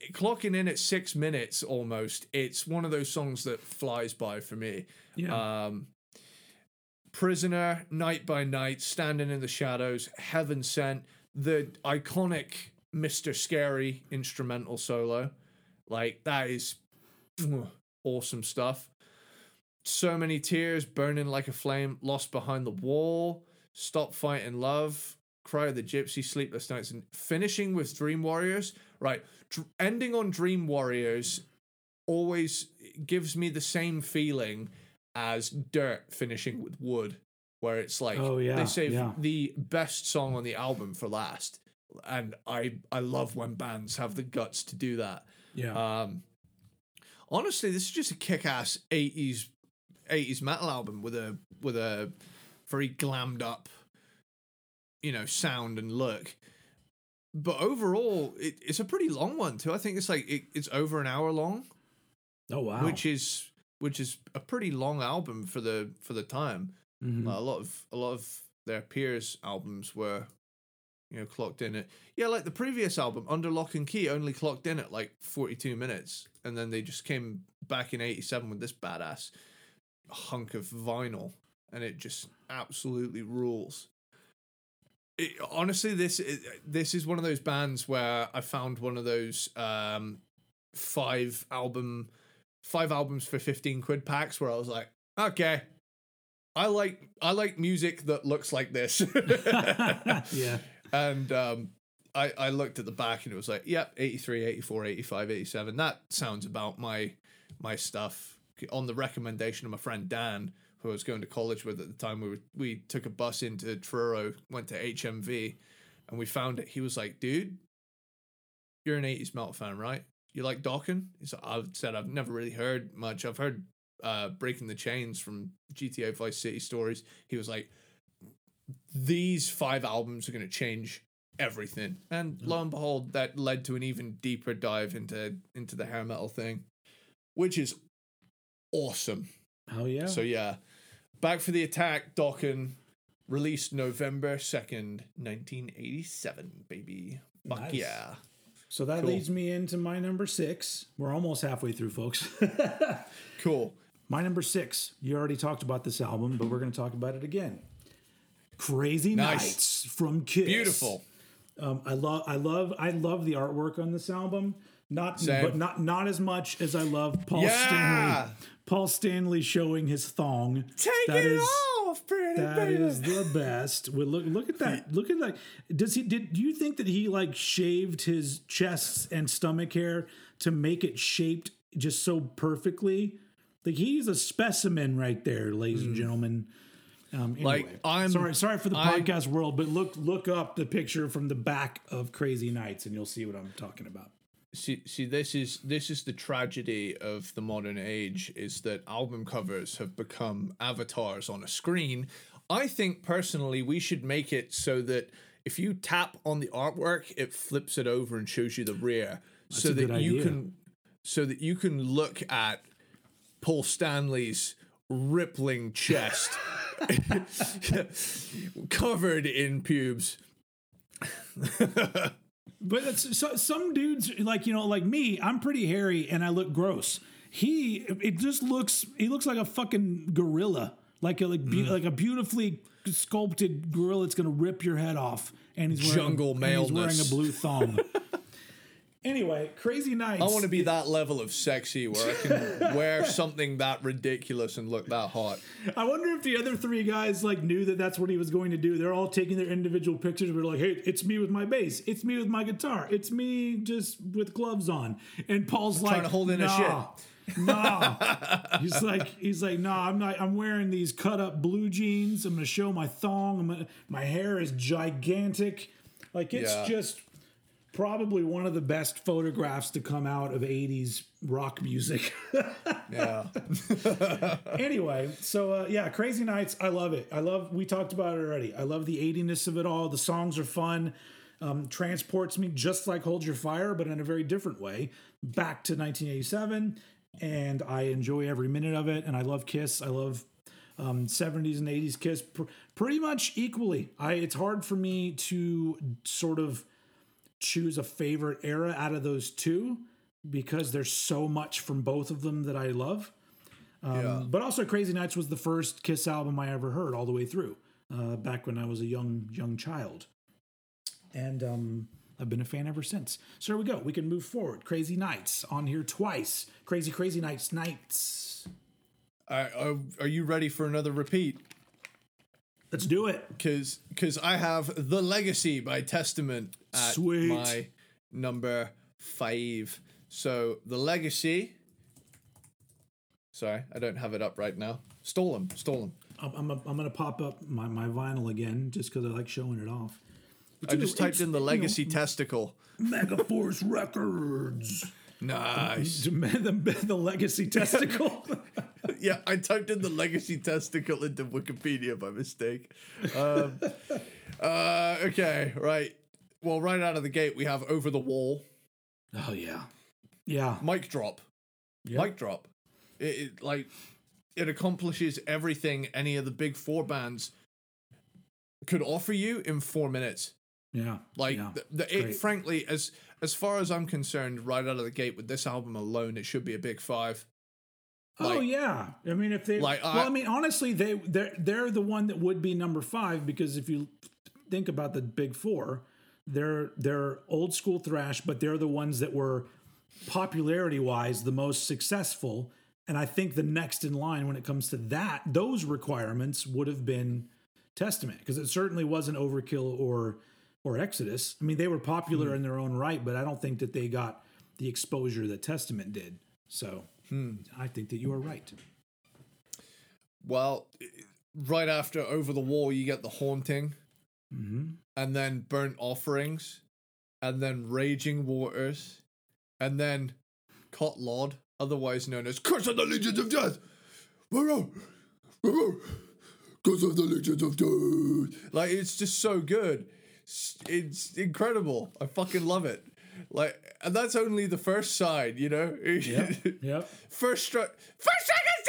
it- clocking in at six minutes almost. It's one of those songs that flies by for me. yeah, Um, Prisoner, Night by Night, Standing in the Shadows, Heaven Sent, the iconic Mr. Scary instrumental solo. Like, that is (clears throat) awesome stuff. So many tears, burning like a flame, lost behind the wall, stop fighting love, cry of the gypsy, sleepless nights, and finishing with Dream Warriors. Right, dr- ending on Dream Warriors always gives me the same feeling as Dirt finishing with Wood, where it's like Oh, yeah, they save yeah. the best song on the album for last, and I I love when bands have the guts to do that. yeah. Um, honestly, this is just a kick-ass '80s '80s metal album with a with a very glammed up, you know, sound and look. But overall, it, it's a pretty long one too. I think it's like it, it's over an hour long, oh wow. which is which is a pretty long album for the for the time. Mhm. Like, a lot of a lot of their peers' albums were, you know, clocked in at yeah, like the previous album, Under Lock and Key, only clocked in at like forty two minutes, and then they just came back in eighty seven with this badass hunk of vinyl, and it just absolutely rules. It, honestly, this is, this is one of those bands where I found one of those um, five album five albums for fifteen quid packs where I was like, okay, I like I like music that looks like this. (laughs) yeah, (laughs) and um, I I looked at the back and it was like, yep, 83, 84, 85, 87. That sounds about my my stuff. On the recommendation of my friend Dan, who I was going to college with at the time, we were, we took a bus into Truro, went to HMV, and we found it. He was like, dude, you're an 80s metal fan, right? You like? He's like, I've said I've never really heard much. I've heard uh, Breaking the Chains from GTA Vice City Stories. He was like, these five albums are going to change everything. And hmm. lo and behold, that led to an even deeper dive into into the hair metal thing, which is awesome. Oh yeah. So yeah, Back for the Attack, Dokken, released November second, nineteen eighty seven. Baby, fuck Nice. yeah. So that Cool. leads me into my number six. We're almost halfway through, folks. (laughs) Cool. my number six. You already talked about this album, but we're going to talk about it again. Crazy Nice. Nights from Kiss. Beautiful. Um, I love, I love, I love the artwork on this album. Not, Same. but not not as much as I love Paul Yeah. Stanley. Paul Stanley showing his thong. Take That it is- off, pretty That baby. is the best. Well, look, look at that. (laughs) Look at that. Does he? Did do you think that he like shaved his chest and stomach hair to make it shaped just so perfectly? Like he's a specimen right there, ladies and gentlemen. Um, anyway. Like, I'm- sorry, sorry for the I'm- podcast world, but look look up the picture from the back of Crazy Nights, and you'll see what I'm talking about. see see this is this is the tragedy of the modern age is that album covers have become avatars on a screen i think personally we should make it so that if you tap on the artwork it flips it over and shows you the rear so that you idea. can so that you can look at paul stanley's rippling chest (laughs) covered in pubes (laughs) But it's, so, some dudes, like you know, like me, I'm pretty hairy and I look gross. He, it just looks, he looks like a fucking gorilla, like a like, Mm. like a beautifully sculpted gorilla that's gonna rip your head off. And he's wearing, Jungle and he's wearing a blue thong. (laughs) anyway, crazy nights. I want to be that level of sexy where I can (laughs) wear something that ridiculous and look that hot. I wonder if the other three guys like knew that that's what he was going to do. They're all taking their individual pictures. We're like, hey, it's me with my bass. It's me with my guitar. It's me just with gloves on. And Paul's like, trying to hold in a nah, Nah. (laughs) he's like, he's like, nah, I'm not. I'm wearing these cut up blue jeans. I'm gonna show my thong. I'm gonna, my hair is gigantic. Like it's Yeah. just probably one of the best photographs to come out of 80s rock music. (laughs) Yeah. anyway, so uh, yeah, Crazy Nights. I love it. I love. We talked about it already. I love the 80ness of it all. The songs are fun. Um, transports me just like Hold Your Fire, but in a very different way, back to 1987. And I enjoy every minute of it. And I love Kiss. I love um, 70s and 80s Kiss pr- pretty much equally. I it's hard for me to sort of choose a favorite era out of those two because there's so much from both of them that I love. yeah. But also, Crazy Nights was the first Kiss album I ever heard all the way through, uh, back when I was a young young child, and um, I've been a fan ever since. So there we go. We can move forward. Crazy Nights on here twice. Crazy Crazy Nights nights. Are, are, are you ready for another repeat? Let's do it. Because because I have The Legacy by Testament at Sweet. my number five. So The Legacy. Sorry, I don't have it up right now. Stole them. Stole them. I'm I'm, I'm gonna pop up my, my vinyl again just because I like showing it off. I just typed in The you know, Legacy Testicle. Megaforce Records. (laughs) Nice. the, the legacy (laughs) testicle. yeah, I typed in the legacy testicle into Wikipedia by mistake. Um, (laughs) uh, okay, right. Well, right out of the gate, we have Over the Wall, oh yeah, yeah. mic drop, Yep. mic drop. It, it like it accomplishes everything any of the big four bands could offer you in four minutes. Yeah. Like yeah. the, the, it, great. frankly, as as far as I'm concerned, right out of the gate with this album alone, it should be a big five. oh yeah. I mean, if they Like, well, I- I mean, honestly, they they're they're the one that would be number five because if you think about the big four, they're they're old school thrash, but they're the ones that were popularity wise the most successful. And I think the next in line when it comes to that, those requirements would have been Testament because it certainly wasn't Overkill or or Exodus. I mean, they were popular in their own right, but I don't think that they got the exposure that Testament did. So I think that you are right. Well, right after Over the Wall, you get The Haunting, Mm-hmm. And then Burnt Offerings. and then Raging Waters, and then Cot Lod, otherwise known as Curse of the Legions of Death. Curse of the Legions of Death. Like it's just so good. It's- incredible. I fucking love it. Like, and that's only the first side, you know. Yeah. (laughs) Yep. First strike. First strike is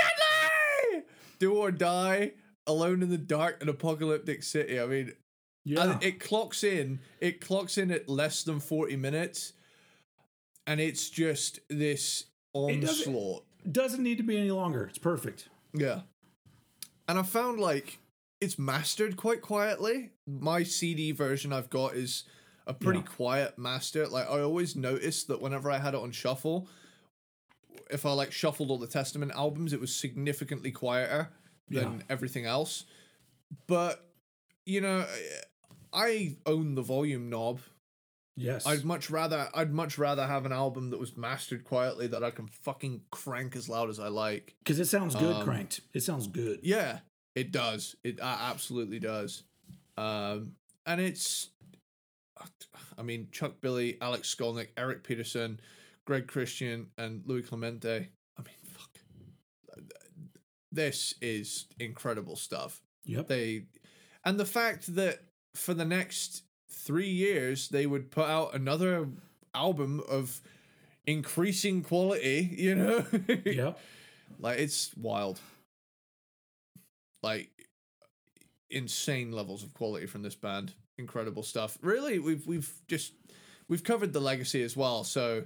deadly. Do or die. Alone in the dark, an apocalyptic city. I mean, Yeah. and it clocks in. It clocks in at less than forty minutes, and it's just this doesn't- onslaught. Doesn't need to be any longer. It's perfect. Yeah, and I found like it's mastered quite quietly. My CD version I've got is a pretty Yeah. quiet master. Like I always noticed that whenever I had it on shuffle, if I like shuffled all the Testament albums, it was significantly quieter than Yeah. everything else. But you know, I own the volume knob. Yes. I'd much rather I'd much rather have an album that was mastered quietly that I can fucking crank as loud as I like. Because it sounds good Um, cranked. It sounds good. Yeah, it does. It uh, absolutely does. Um, and it's, I mean, Chuck Billy, Alex Skolnick, Eric Peterson, Greg Christian, and Louis Clemente. I mean, fuck. This is incredible stuff. Yep. They, and the fact that for the next three years they would put out another album of increasing quality, (laughs) you know? yep. Like it's wild. Like insane levels of quality from this band. Incredible stuff. Really, we've we've just we've covered the legacy as well. So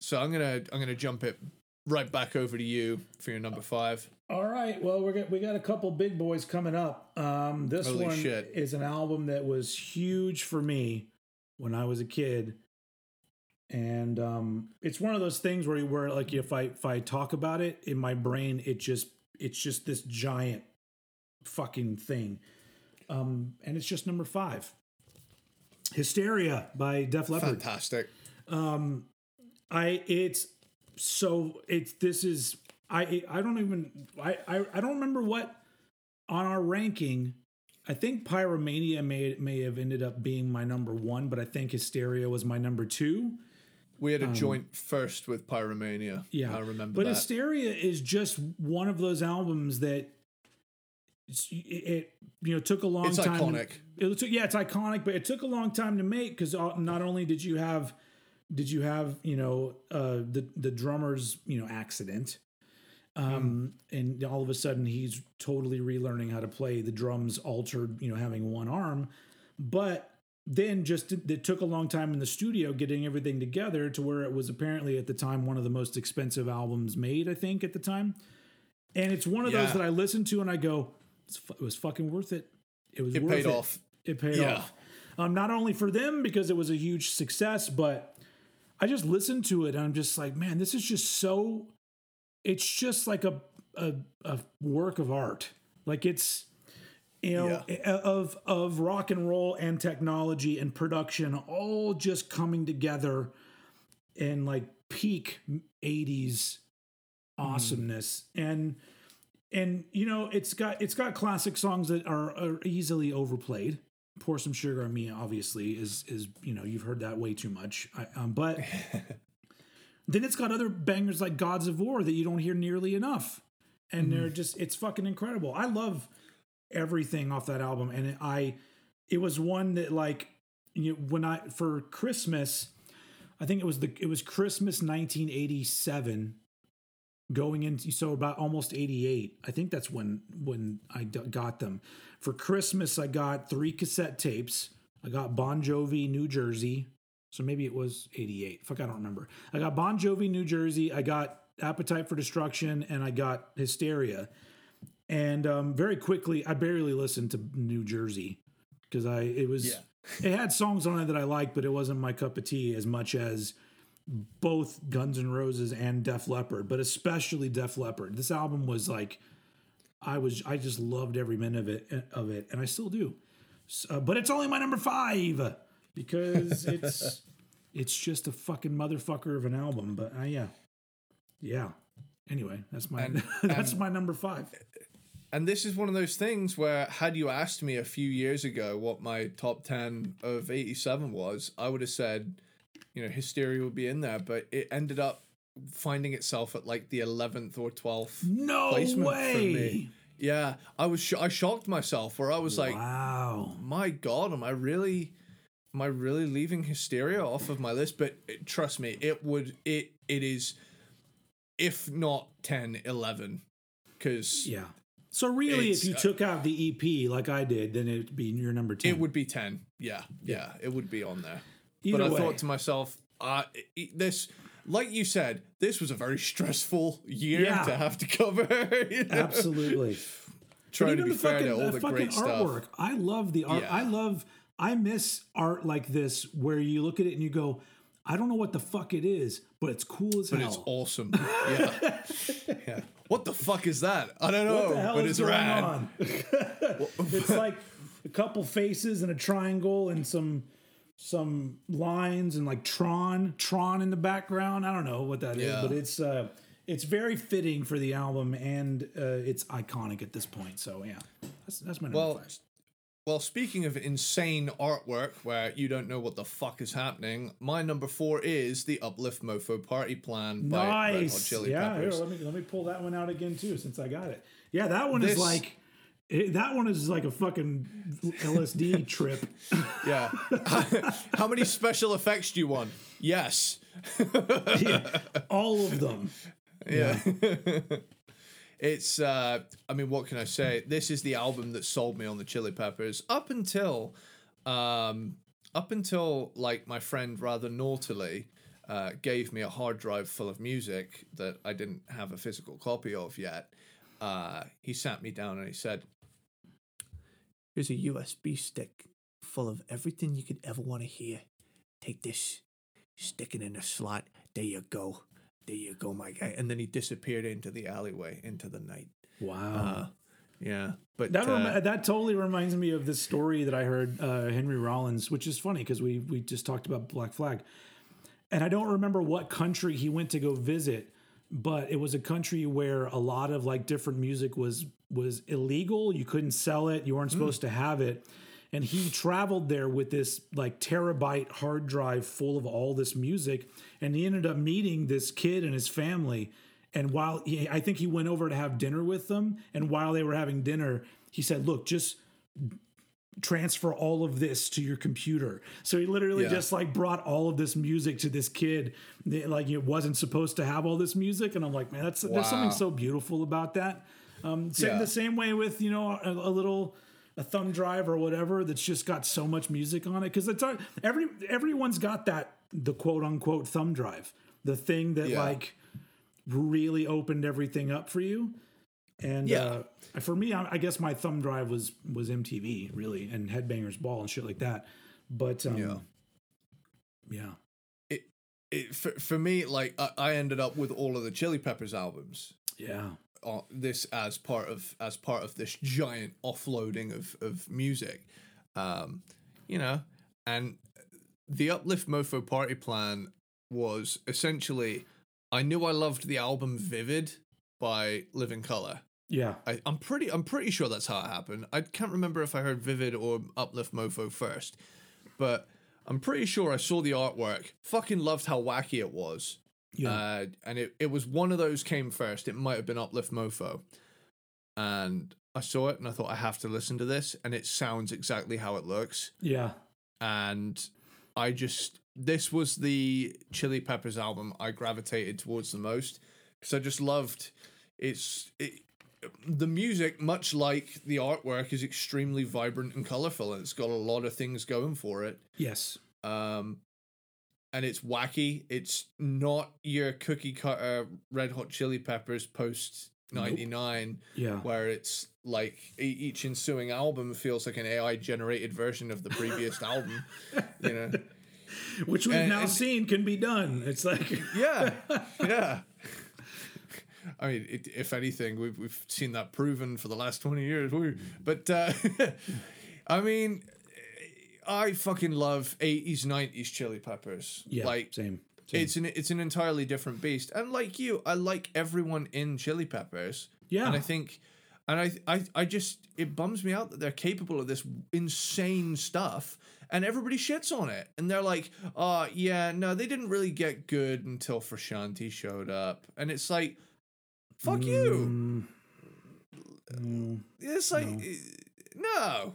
so I'm gonna I'm gonna jump it right back over to you for your number five. All right. Well, we're got, we got a couple big boys coming up. Um, this Holy one shit. is an album that was huge for me when I was a kid, and um, it's one of those things where you where like if I if I talk about it in my brain, it just it's just this giant fucking thing, um, and it's just number five. Hysteria by Def Leppard. Fantastic. Um, I it's so it's this is I I don't even I I, I don't remember what on our ranking. I think Pyromania may may have ended up being my number one, but I think Hysteria was my number two. We had a joint first with Pyromania. Um, Yeah, I remember But that. Hysteria is just one of those albums that it's- it, it you know took a long It's time. to- iconic. it took yeah, it's iconic, but it took a long time to make because not only did you have did you have you know uh, the the drummer's you know accident, um, and all of a sudden he's totally relearning how to play the drums, altered you know having one arm, but then just it took a long time in the studio getting everything together to where it was apparently at the time one of the most expensive albums made. I think at the time, and it's one of those that I listen to and I go, it was fucking worth it. It was it worth paid it off. it paid Yeah. off. Um, not only for them because it was a huge success, but I just listened to it and I'm just like, man, this is just so. It's just like a a, a work of art. Like it's you know of of rock and roll and technology and production all just coming together in like peak 80s awesomeness and and you know it's got it's got classic songs that are, are easily overplayed pour some sugar on me obviously is is you know you've heard that way too much. I, um, but (laughs) then it's got other bangers like gods of war that you don't hear nearly enough. And they're just it's fucking incredible. I love everything off that album. And it, i it was one that like you know, when i for christmas i think it was the it was christmas 1987 going into so about almost 88 i think that's when when i got them for christmas i got three cassette tapes. I got bon jovi new jersey. So maybe it was 88 fuck i don't remember. I got bon jovi new jersey. I got appetite for destruction and i got hysteria. And um, very quickly i barely listened to new jersey because i it was Yeah. it had songs on it that i liked but it wasn't my cup of tea as much as both Guns N' Roses and Def Leppard, but especially Def Leppard. This album was like, I was, I just loved every minute of it, of it, and I still do. So, but it's only my number five because (laughs) it's, it's just a fucking motherfucker of an album. But uh, yeah, yeah. Anyway, that's my And- (laughs) that's and- my number five. And this is one of those things where, had you asked me a few years ago what my top 10 of 87 was, I would have said you know Hysteria would be in there, but it ended up finding itself at like the eleventh or twelfth. No placement for way. me. Yeah, I was sh- I shocked myself where I was like, wow. my god, am I really am I really leaving Hysteria off of my list? But it, trust me, it would it it is if not 10, 11 cuz Yeah. So really, if you uh, took out the EP like I did, then it'd be your number ten. it would be 10. Yeah. Yeah, it would be on there. Either but I way. thought to myself, uh, this like you said, this was a very stressful year Yeah. to have to cover. (laughs) you know? Absolutely. Trying to be fair fucking, to all the the fucking great stuff. artwork. I love the art. Yeah. I love. I miss art like this where you look at it and you go, I don't know what the fuck it is, but it's cool as But hell. it's awesome. Yeah. (laughs) yeah. What the fuck is that? I don't know, what the hell but is it's going rad. on? (laughs) it's like a couple faces and a triangle and some some lines and like Tron, Tron in the background. I don't know what that is, Yeah. but it's uh it's very fitting for the album and uh, it's iconic at this point. So yeah, that's that's my number Well, first. Well, speaking of insane artwork where you don't know what the fuck is happening, my number four is the Uplift Mofo Party Plan by Red Hot. Chili yeah, here, Peppers. let me let me pull that one out again too, since I got it. Yeah, that one This- is like it, that one is like a fucking LSD (laughs) trip. Yeah. (laughs) How many special effects do you want? Yes. (laughs) All of them. Yeah. it's uh I mean what can I say? This is the album that sold me on the Chili Peppers up until um up until like my friend rather naughtily uh, gave me a hard drive full of music that I didn't have a physical copy of yet. Uh, he sat me down and he said, Here's a USB stick full of everything you could ever want to hear. Take this, stick it in a slot. There you go. There you go, my guy. And then he disappeared into the alleyway, into the night. Wow. Uh, yeah. But That uh, remi- that totally reminds me of this story that I heard uh, Henry Rollins, which is funny because we we just talked about Black Flag, and I don't remember what country he went to go visit, but it was a country where a lot of like different music was was illegal. You couldn't sell it. You weren't hmm. supposed to have it. And he traveled there with this like terabyte hard drive full of all this music, and he ended up meeting this kid and his family. And while he, I think he went over to have dinner with them, and while they were having dinner, he said, "Look, just transfer all of this to your computer." So he literally Yeah. just like brought all of this music to this kid, that, like it wasn't supposed to have all this music. And I'm like, man, that's there's something so beautiful about that. Um, same, Yeah. The same way with you know a, a little a thumb drive or whatever that's just got so much music on it because it's every everyone's got that the quote unquote thumb drive, the thing that Yeah. like really opened everything up for you. And Yeah. uh, for me, I, I guess my thumb drive was was MTV really and Headbangers Ball and shit like that. But um, Yeah. yeah, it, it, for, for me, like, I, I ended up with all of the Chili Peppers albums. yeah, uh, this as part of as part of this giant offloading of of music, um, you know, and the Uplift Mofo Party Plan was essentially I knew I loved the album Vivid by Living Colour. yeah. I, I'm pretty I'm pretty sure that's how it happened. I can't remember if I heard Vivid or Uplift Mofo first, but I'm pretty sure I saw the artwork. Fucking loved how wacky it was. Yeah. Uh, and it, it was one of those came first. It might have been Uplift Mofo. And I saw it and I thought I have to listen to this and it sounds exactly how it looks. yeah. And I just this was the Chili Peppers album I gravitated towards the most because I just loved it's it, the music much like the artwork is extremely vibrant and colorful and it's got a lot of things going for it Yes. um and it's wacky it's not your cookie cutter red hot chili peppers post 99 Yeah. where it's like each ensuing album feels like an ai generated version of the previous (laughs) album you know Which we've and- now and- seen can be done. It's like (laughs) yeah yeah (laughs) I mean, it, if anything, we've we've seen that proven for the last twenty years. But uh, I mean, I fucking love eighties, nineties Chili Peppers. yeah, like same. same. it's an it's an entirely different beast. And like you, I like everyone in Chili Peppers. Yeah. and I think and I, I, I just it bums me out that they're capable of this insane stuff, and everybody shits on it, and they're like, "Oh yeah, no, they didn't really get good until Frusciante showed up," and it's like, "Fuck you." Mm, mm, It's like No. no.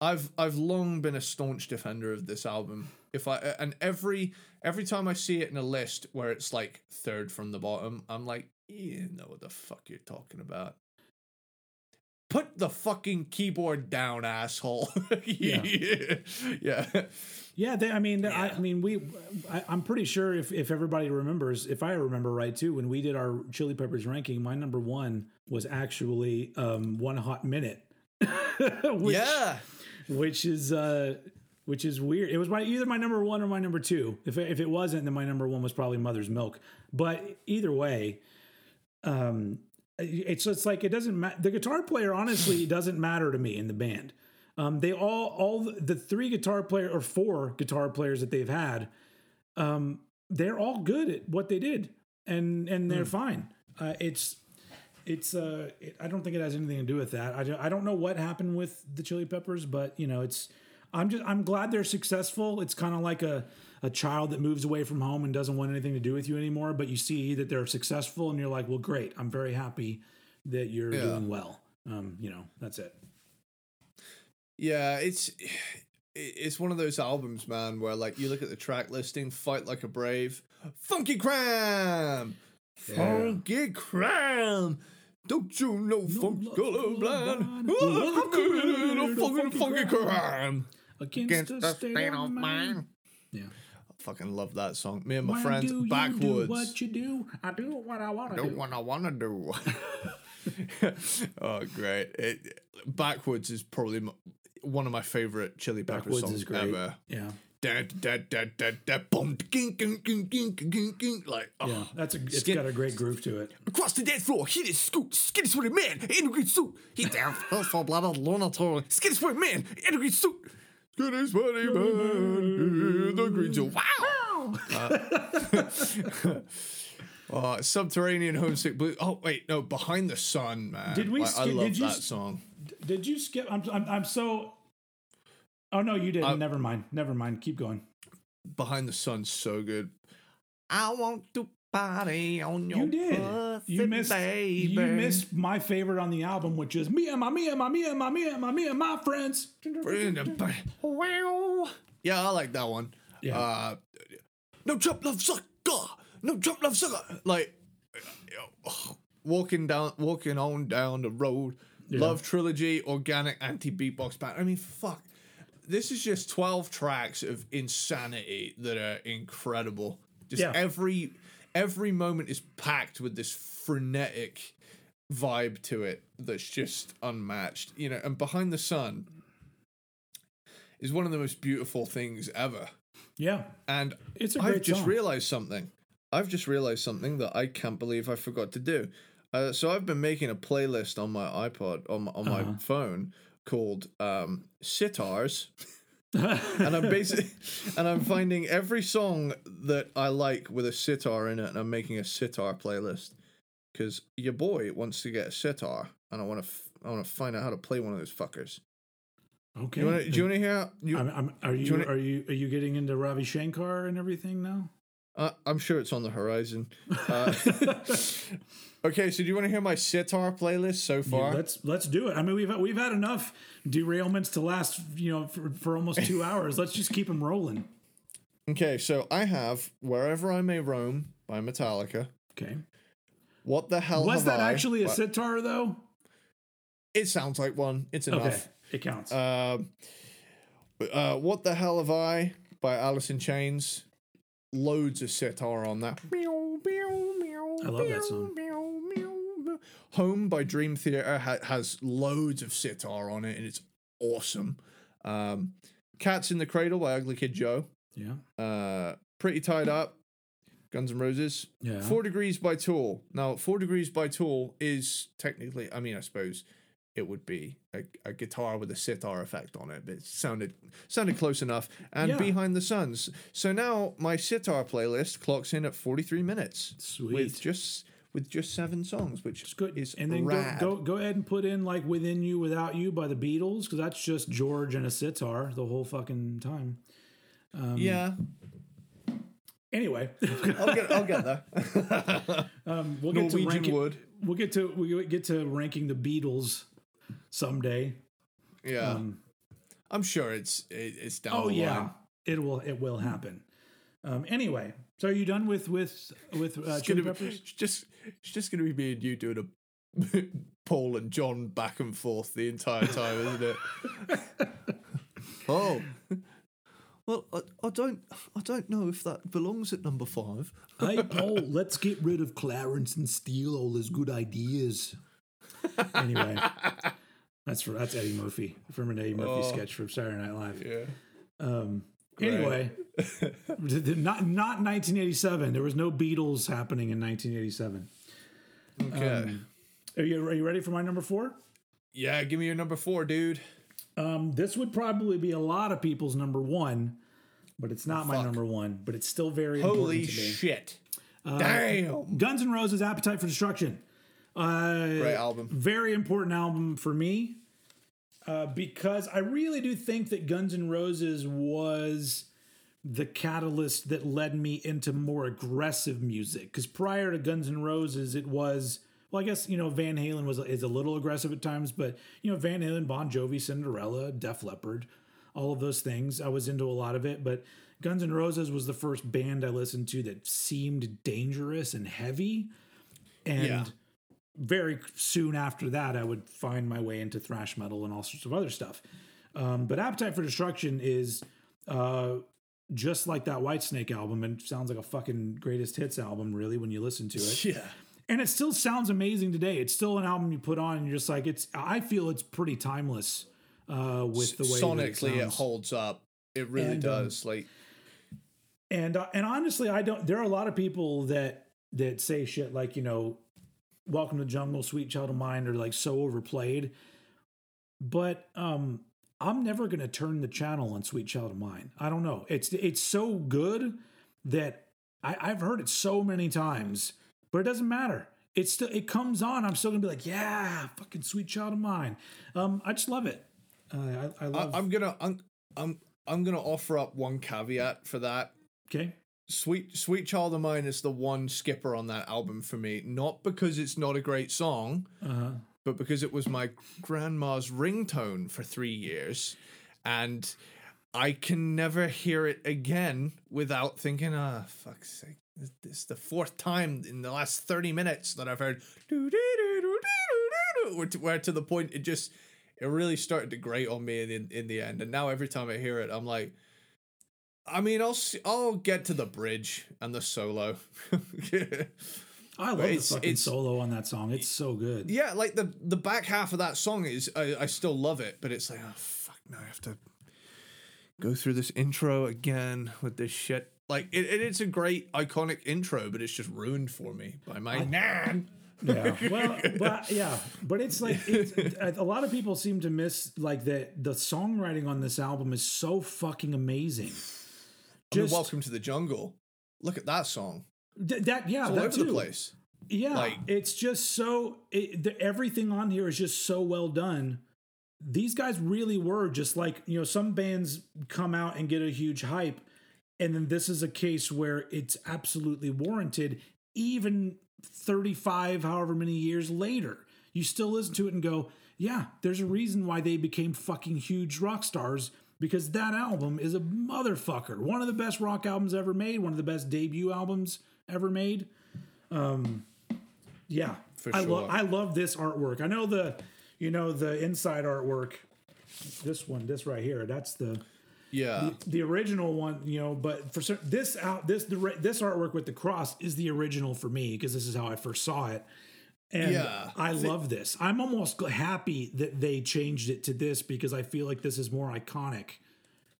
I've I've long been a staunch defender of this album. If I and every every time I see it in a list where it's like third from the bottom, I'm like, you know what the fuck you're talking about. Put the fucking keyboard down, asshole. (laughs) yeah. yeah. (laughs) Yeah, they, I mean, I, Yeah. I mean, we. I, I'm pretty sure if if everybody remembers, if I remember right too, when we did our Chili Peppers ranking, my number one was actually um, One Hot Minute, (laughs) which, yeah. Which is uh, which is weird. It was my either my number one or my number two. If it, if it wasn't, then my number one was probably Mother's Milk. But either way, um, it's it's like it doesn't matter. The guitar player honestly doesn't matter to me in the band. Um, they all all the- the three guitar player or four guitar players that they've had, um, they're all good at what they did, and and they're fine. Uh, it's it's uh it, I don't think it has anything to do with that. I don't, I don't know what happened with the Chili Peppers, but you know it's I'm just I'm glad they're successful. It's kind of like a a child that moves away from home and doesn't want anything to do with you anymore, but you see that they're successful and you're like, well, great. I'm very happy that you're Yeah. doing well. Um, you know, that's it. Yeah, it's it's one of those albums, man, where like you look at the track listing, "Fight Like a Brave," "Funky Crime," Yeah. "Funky Crime." Don't you know Funk's love colorblind? Oh, The fucking funky funky cram. cram. Against, the state, of mind. Yeah. I fucking love that song. Me and my Why friends, do you backwoods. do what you do? I do what I want to do do. what I want to do. oh, great! It, Backwoods is probably m one of my favorite Chili Backwoods songs ever. Yeah. Like oh. Yeah, that's a. It's Skin- got a great groove to it. across the dance floor he is scoot skinny sweaty man in a green suit he down full blooded lunatic skinny sweaty man in a green suit skinny sweaty man in the green suit wow (laughs) uh, (laughs) uh, subterranean homesick blue oh wait no behind the sun man Did we I, I skip- love did you that song Did you skip? I'm. I'm, I'm so. Oh no, you didn't. I- Never mind. Never mind. Keep going. behind the sun's so good I want to party on your You did. pussy, You missed. baby. You missed my favorite on the album, which is me and my me and my me and my me and my me and my friends. Wow. Yeah, I like that one. Yeah. Uh, no Chump love sucker. No Chump love sucker. Like (sighs) walking down, walking on down the road. Love trilogy, organic anti beatbox band. I mean, fuck. This is just twelve tracks of insanity that are incredible. Just Yeah. every every moment is packed with this frenetic vibe to it that's just unmatched. You know, and behind the sun is one of the most beautiful things ever. Yeah, And it's a I've just song. realized something. I've just realized something that I can't believe I forgot to do. Uh, so I've been making a playlist on my iPod on my, on my Uh-huh. phone called um, sitars, (laughs) and I'm basically (laughs) and I'm finding every song that I like with a sitar in it, and I'm making a sitar playlist because your boy wants to get a sitar, and I want to f- I want to find out how to play one of those fuckers. okay. You wanna, do you want to hear? You, I'm, I'm, are you, wanna- are you are you getting into Ravi Shankar and everything now? Uh, I'm sure it's on the horizon. (laughs) Uh, okay, so do you want to hear my sitar playlist so far? Let's let's do it. I mean, we've we've had enough derailments to last, you know, for, for almost two (laughs) hours. Let's just keep them rolling. okay, so I have "Wherever I May Roam" by Metallica. Okay. What the hell Was that I- actually a What- sitar though? It sounds like one. It's enough. Okay, it counts. Um, uh, what the hell have I by Alice in Chains? Loads of sitar on that. I love that song. Home by Dream Theater ha- has loads of sitar on it, and it's awesome. Um, Cats in the Cradle by Ugly Kid Joe. yeah. Uh, Pretty Tied Up, Guns N' Roses. Yeah. Four Degrees by Tool. Now, Four Degrees by Tool is technically, I mean, I suppose it would be a, a guitar with a sitar effect on it, but it sounded sounded close enough. And Yeah. Behind the Suns. So now my sitar playlist clocks in at 43 minutes Sweet. with just with just seven songs, which It's good. is and then go, rad. go go ahead and put in like "Within You, Without You" by the Beatles because that's just George and a sitar the whole fucking time. yeah, Anyway, I'll get I'll get there. (laughs) (laughs) um, we'll get to ranking. wood. We'll get to we get to ranking the Beatles someday. Yeah, Um, I'm sure it's it, it's down oh the yeah, line. it will it will happen. Um, anyway, so are you done with with with uh, It's, Chili gonna be, Peppers? it's (laughs) just it's just gonna be me and you doing a (laughs) Paul and John back and forth the entire time, isn't it? (laughs) oh. Well, I, I don't, I don't know if that belongs at number five. hey Paul, let's get rid of Clarence and steal all his good ideas. anyway, that's for that's Eddie Murphy from an Eddie Murphy Oh. sketch from Saturday Night Live. Yeah. Um, anyway, (laughs) not not 1987. There was no Beatles happening in 1987. Okay. Are you are you ready for my number four? yeah, give me your number four, dude. Um, this would probably be a lot of people's number one, but it's not my number one. But it's still very Holy important to me. shit! Uh, Damn. Guns N' Roses' "Appetite for Destruction." Uh, Great album. very important album for me uh, because I really do think that Guns N' Roses was the catalyst that led me into more aggressive music. Because prior to Guns N' Roses, it was well, I guess you know Van Halen was is a little aggressive at times, but you know Van Halen, Bon Jovi, Cinderella, Def Leppard, all of those things. I was into a lot of it, but Guns N' Roses was the first band I listened to that seemed dangerous and heavy, and Yeah. Very soon after that, I would find my way into thrash metal and all sorts of other stuff. Um, but Appetite for Destruction is uh, just like that Whitesnake album, and sounds like a fucking greatest hits album, really, when you listen to it. Yeah. And it still sounds amazing today. It's still an album you put on, and you're just like, it's. I feel it's pretty timeless uh, with the way Sonically, it, sounds. holds up. It really And, um, does. like, and uh, and honestly, I don't. There are a lot of people that that say shit like you know, "Welcome to Jungle," "Sweet Child of Mine" are like so overplayed. But um, I'm never gonna turn the channel on "Sweet Child of Mine." I don't know. It's it's so good that I, I've heard it so many times, but it doesn't matter. It's still it comes on. I'm still gonna be like, yeah, fucking "Sweet Child of Mine." Um, I just love it. Uh, I, I I, love. I'm gonna, I'm, I'm, I'm gonna offer up one caveat for that. okay. Sweet Sweet Child of Mine is the one skipper on that album for me, not because it's not a great song, Uh-huh. but because it was my grandma's ringtone for 3 years and I can never hear it again without thinking, ah, fuck's sake. This is the fourth time in the last 30 minutes that I've heard where to, the point it just it really started to grate on me in in the end and now every time I hear it I'm like I mean, I'll I'll get to the bridge and the solo. (laughs) I love it's- the fucking it's- solo on that song. It's so good. yeah, like the the back half of that song is I, I still love it, but it's like oh fuck, now I have to go through this intro again with this shit. Like it, it is a great iconic intro, but it's just ruined for me by my nan. (laughs) Yeah. Well, but yeah, but it's like it's, a lot of people seem to miss like that the songwriting on this album is so fucking amazing. I mean, Just welcome to the jungle. Look at that song. th- that yeah, All that over too. the place. Yeah, Like- it's just so it, the, everything on here is just so well done. These guys really were just like you know some bands come out and get a huge hype, and then this is a case where it's absolutely warranted. Even thirty five, however many years later, you still listen to it and go, "Yeah, there's a reason why they became fucking huge rock stars." Because that album is a motherfucker. One of the best rock albums ever made. One of the best debut albums ever made. Um, yeah, For I sure. love I love this artwork. I know the you know the inside artwork. This one, this right here, that's the Yeah. the original one. You know, but for certain, this out this the this artwork with the cross is the original for me because this is how I first saw it. And Yeah. I love this. I'm almost happy that they changed it to this because I feel like this is more iconic.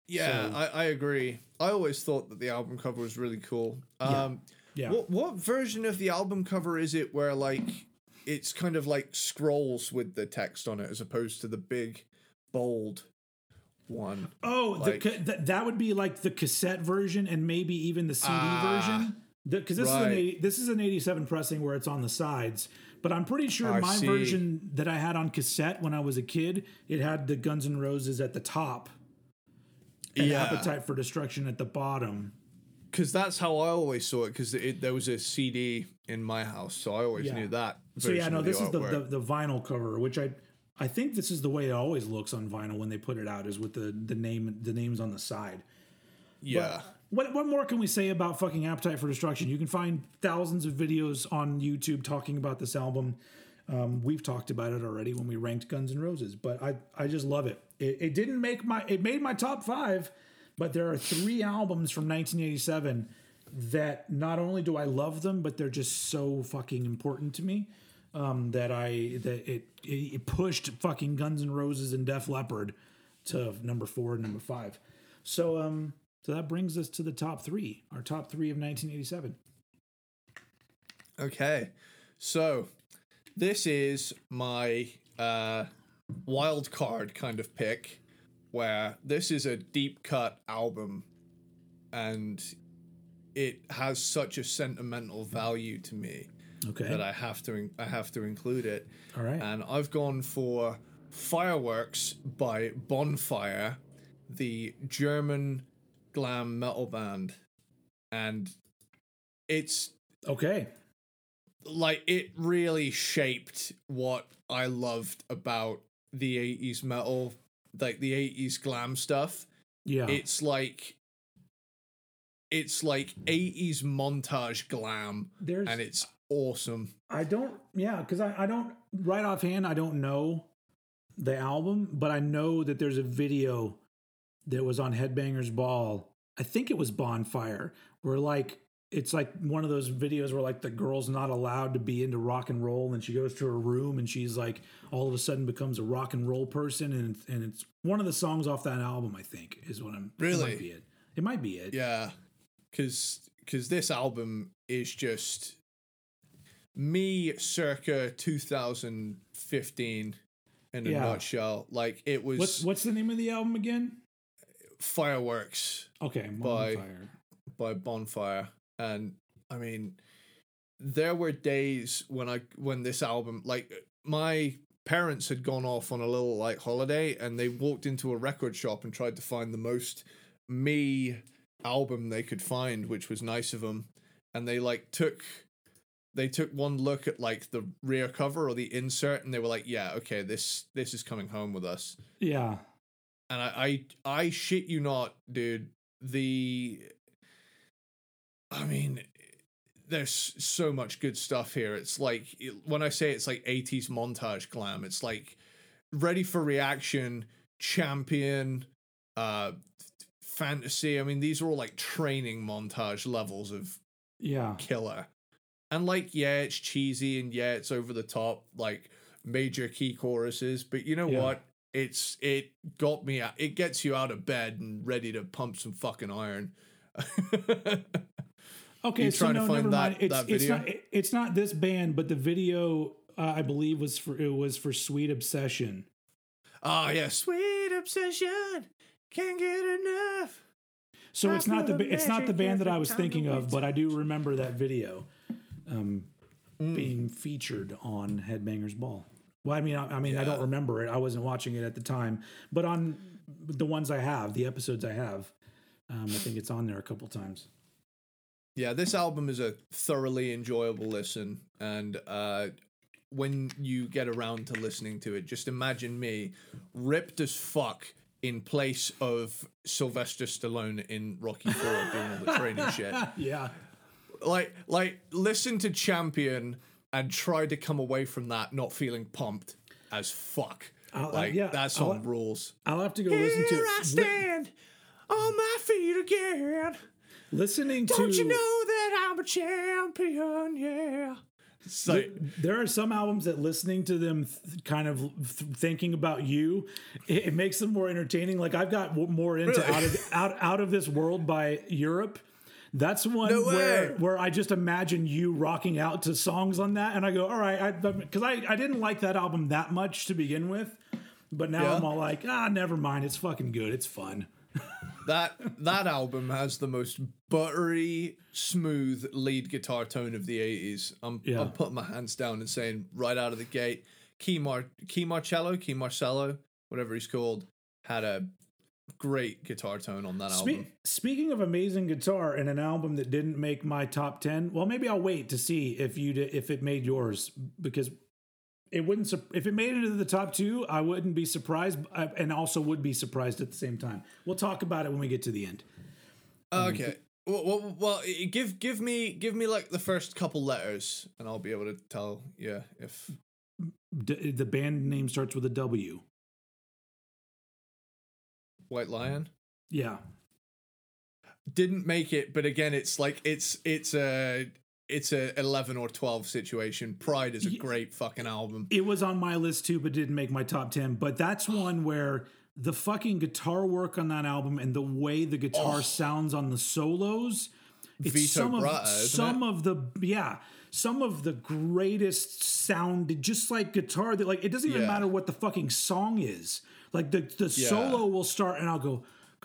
Yeah, I, I agree. I always thought that the album cover was really cool. Um, Yeah. What what version of the album cover is it where like it's kind of like scrolls with the text on it as opposed to the big bold one? Oh, Like- the th- that would be like the cassette version and maybe even the CD Ah. version. because this is an Right. 80, this is an 87 pressing where it's on the sides but i'm pretty sure I my see. version that i had on cassette when i was a kid it had the guns N' roses at the top and Yeah. appetite for destruction at the bottom because that's how I always saw it. Because there was a CD in my house, so I always Yeah. knew that. so yeah no this is the, the the vinyl cover which i i think this is the way it always looks on vinyl when they put it out is with the the name the names on the side yeah. What what more can we say about fucking Appetite for Destruction? You can find thousands of videos on YouTube talking about this album. Um, we've talked about it already when we ranked Guns N' Roses, but I I just love it. It, it didn't make my it made my top five, but there are three albums from 1987 that not only do I love them, but they're just so fucking important to me um, that I that it, it pushed fucking Guns N' Roses and Def Leppard to number four and number five. So um so that brings us to the top three, our top three of 1987. Okay, so this is my uh, wild card kind of pick, where this is a deep cut album, and it has such a sentimental value to me Okay. that I have to I have to include it. All right. And I've gone for Fireworks by Bonfire, the German glam metal band, and it's okay. like it really shaped what I loved about the 80s metal, like the 80s glam stuff. Yeah. It's like it's like 80s montage glam There's and it's awesome. I don't yeah, because I, I don't right offhand I don't know the album, but I know that there's a video that was on Headbangers Ball. I think it was Bonfire, where like it's like one of those videos where like the girl's not allowed to be into rock and roll and she goes to her room and she's like all of a sudden becomes a rock and roll person and and it's one of the songs off that album I think is what I'm it Really? might be it. It might be it. Yeah, because because this album is just me circa 2015 in a Yeah. nutshell. Like it was What's what's the name of the album again? Fireworks Okay, By- Bonfire. by Bonfire, and I mean, there were days when I when this album like my parents had gone off on a little like holiday and they walked into a record shop and tried to find the most me album they could find which was nice of them and they like took they took one look at like the rear cover or the insert and they were like yeah okay this this is coming home with us Yeah. And I, I I shit you not, dude. The I mean, there's so much good stuff here. It's like when I say it's like 80s montage glam, it's like ready for reaction, champion, uh fantasy. I mean, these are all like training montage levels of Yeah. killer. And like, yeah, it's cheesy and yeah, it's over the top, like major key choruses. But you know Yeah. what? It's it got me out. It gets you out of bed and ready to pump some fucking iron. (laughs) Okay, so trying to no, find never that- mind. It's it's not it's not this band, but the video uh, I believe was for it was for Sweet Obsession. Ah, yeah, sweet obsession, can't get enough. So I it's not the it's not the band that I was thinking of, but I do remember that video um, Mm. being featured on Headbangers Ball. Well, I mean, I, I mean, I don't remember it. I wasn't watching it at the time, but on the ones I have, the episodes I have, um, I think it's on there a couple times. Yeah, this album is a thoroughly enjoyable listen, and uh, when you get around to listening to it, just imagine me ripped as fuck in place of Sylvester Stallone in Rocky Four doing all the training shit. (laughs) Yeah, Like, like listen to Champion and try to come away from that not feeling pumped as fuck. I'll- uh, like yeah, that I'll- song rules. I'll have to go listen to Here I it. Li- stand on my feet again. listening to Don't you know that I'm a champion? Yeah. Like, there are some albums that listening to them th- kind of th- thinking about you it, it makes them more entertaining like i've got w- more into Really? out of out, out of this world by europe that's one No where where i just imagine you rocking out to songs on that and i go all right because I, I didn't like that album that much to begin with but now Yeah. i'm all like ah never mind it's fucking good it's fun (laughs) that that album has the most buttery, smooth lead guitar tone of the 80s. I'm, Yeah. I'm putting my hands down and saying right out of the gate, Kee, Mar- Kee Marcello, Kee Marcello, whatever he's called, had a great guitar tone on that Spe- album. speaking of amazing guitar and an album that didn't make my top 10 well maybe i'll wait to see if you did, if it made yours because it wouldn't if it made it into the top two i wouldn't be surprised uh, and also would be surprised at the same time we'll talk about it when we get to the end Okay. Well, well, well, give give me give me like the first couple letters, and I'll be able to tell you if D- the band name starts with a w White Lion yeah didn't make it. But again, it's like it's it's a it's a eleven or twelve situation. Pride is a great fucking album. it was on my list too but didn't make my top 10 but that's one where the fucking guitar work on that album and the way the guitar Oh. sounds on the solos it's Vito some Bratta, of some of the yeah some of the greatest sound just like guitar that like it doesn't even Yeah. matter what the fucking song is like the the Yeah. solo will start and I'll go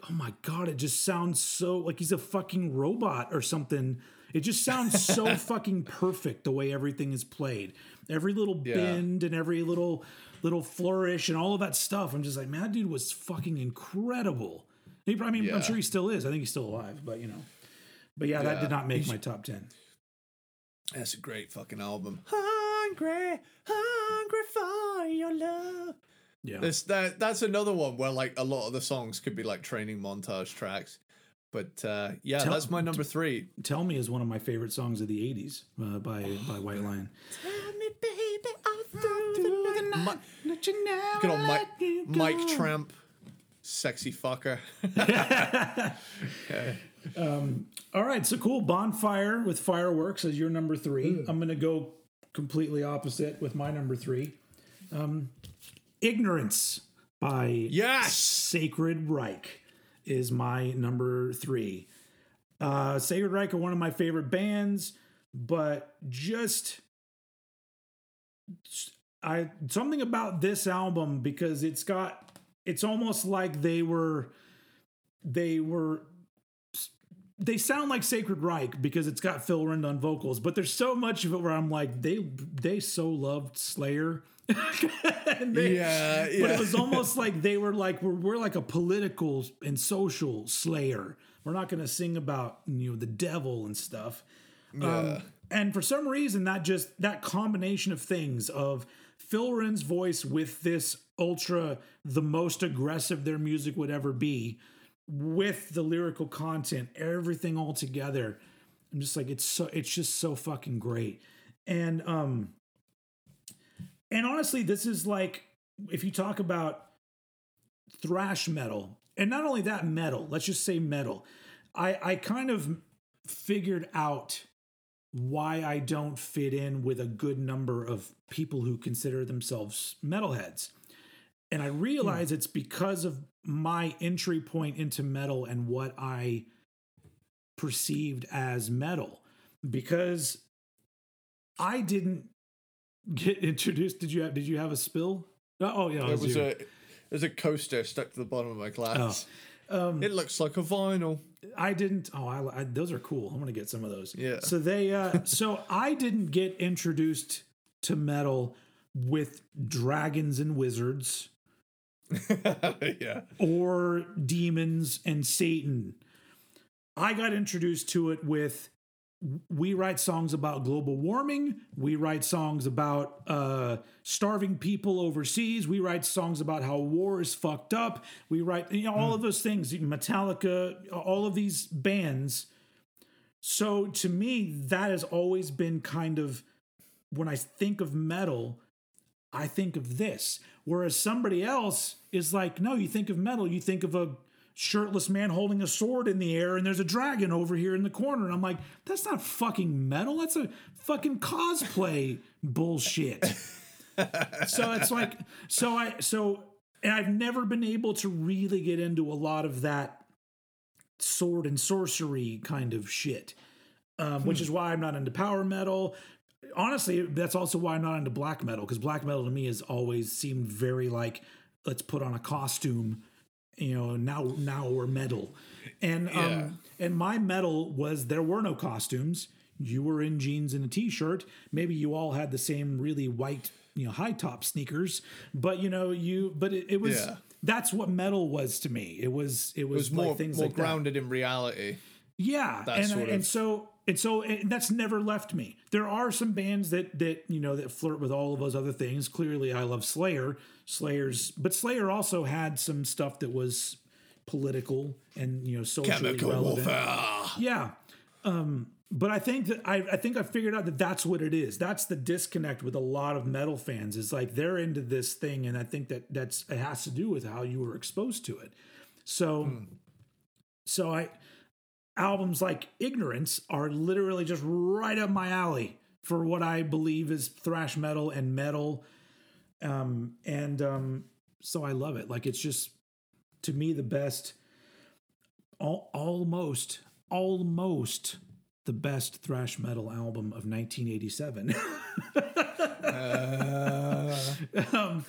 oh my god it just sounds so like he's a fucking robot or something. It just sounds so (laughs) fucking perfect the way everything is played. Every little Yeah. bend and every little little flourish and all of that stuff. I'm just like man that dude was fucking incredible. He, i mean i'm sure he still is. I think he's still alive but you know. But yeah, that did not make He's- my top 10 That's a great fucking album. Hungry, hungry for your love. Yeah This that that's another one where like a lot of the songs could be like training montage tracks. But uh, yeah, Tell- that's my number three. tell me is one of my favorite songs of the 80s uh, by by white lion Tell me, baby, all through the night. My, you know Good old Mike, Mike Tramp, sexy fucker. okay. (laughs) um, All right, so cool. Bonfire with fireworks as your number three. I'm going to go completely opposite with my number three. Um, Ignorance by Yes! Sacred Reich is my number three. Uh, Sacred Reich are one of my favorite bands, but just I something about this album because it's got it's almost like they were they were they sound like Sacred Reich because it's got Phil Rind on vocals, but there's so much of it where I'm like, they they so loved Slayer. They- Yeah, But it was almost (laughs) like they were like, we're, we're like a political and social Slayer. We're not going to sing about you know the devil and stuff. Um, and for some reason, that just that combination of things of Phil Rind's voice with this ultra, the most aggressive their music would ever be, with the lyrical content, everything all together. I'm just like it's so it's just so fucking great. And um and honestly, this is like if you talk about thrash metal, and not only that metal, let's just say metal. I I kind of figured out why I don't fit in with a good number of people who consider themselves metalheads. And I realize hmm. it's because of my entry point into metal and what I perceived as metal. Because I didn't get introduced. Did you have did you have a spill? Oh, oh, yeah. it was you. a there's a coaster stuck to the bottom of my glass. um, It looks like a vinyl. I didn't. Oh, I, I, those are cool. I'm gonna get some of those. Yeah. So they. Uh, so I didn't get introduced to metal with dragons and wizards (laughs) yeah. or demons and Satan. I got introduced to it with we write songs about global warming. We write songs about uh, starving people overseas. We write songs about how war is fucked up. We write you know, all of those things. Metallica, all of these bands. So to me, that has always been kind of when I think of metal, I think of this. Whereas somebody else is like, no, you think of metal, you think of a shirtless man holding a sword in the air and there's a dragon over here in the corner. And I'm like, that's not fucking metal. That's a fucking cosplay bullshit. (laughs) so it's like, so I, so, and I've never been able to really get into a lot of that sword and sorcery kind of shit, um, which is why I'm not into power metal. Honestly, that's also why I'm not into black metal because black metal to me has always seemed very like let's put on a costume you know now now we're metal and Yeah. um and my metal was there were no costumes you were in jeans and a t-shirt maybe you all had the same really white you know high top sneakers but you know you but it, it was Yeah. that's what metal was to me it was it was, It was more things more like that. grounded in reality. Yeah, that and sort and so and so and that's never left me. There are some bands that that you know that flirt with all of those other things. Clearly, I love Slayer. Slayer's, but Slayer also had some stuff that was political and you know socially Chemical relevant. warfare. Yeah. Um, but I think that I, I think I figured out that that's what it is. That's the disconnect with a lot of metal fans. Is like they're into this thing, and I think that that's it has to do with how you were exposed to it. So, so I albums like Ignorance are literally just right up my alley for what I believe is thrash metal and metal. Um, and um, so I love it. Like it's just to me the best al- almost almost the best thrash metal album of 1987 (laughs) um,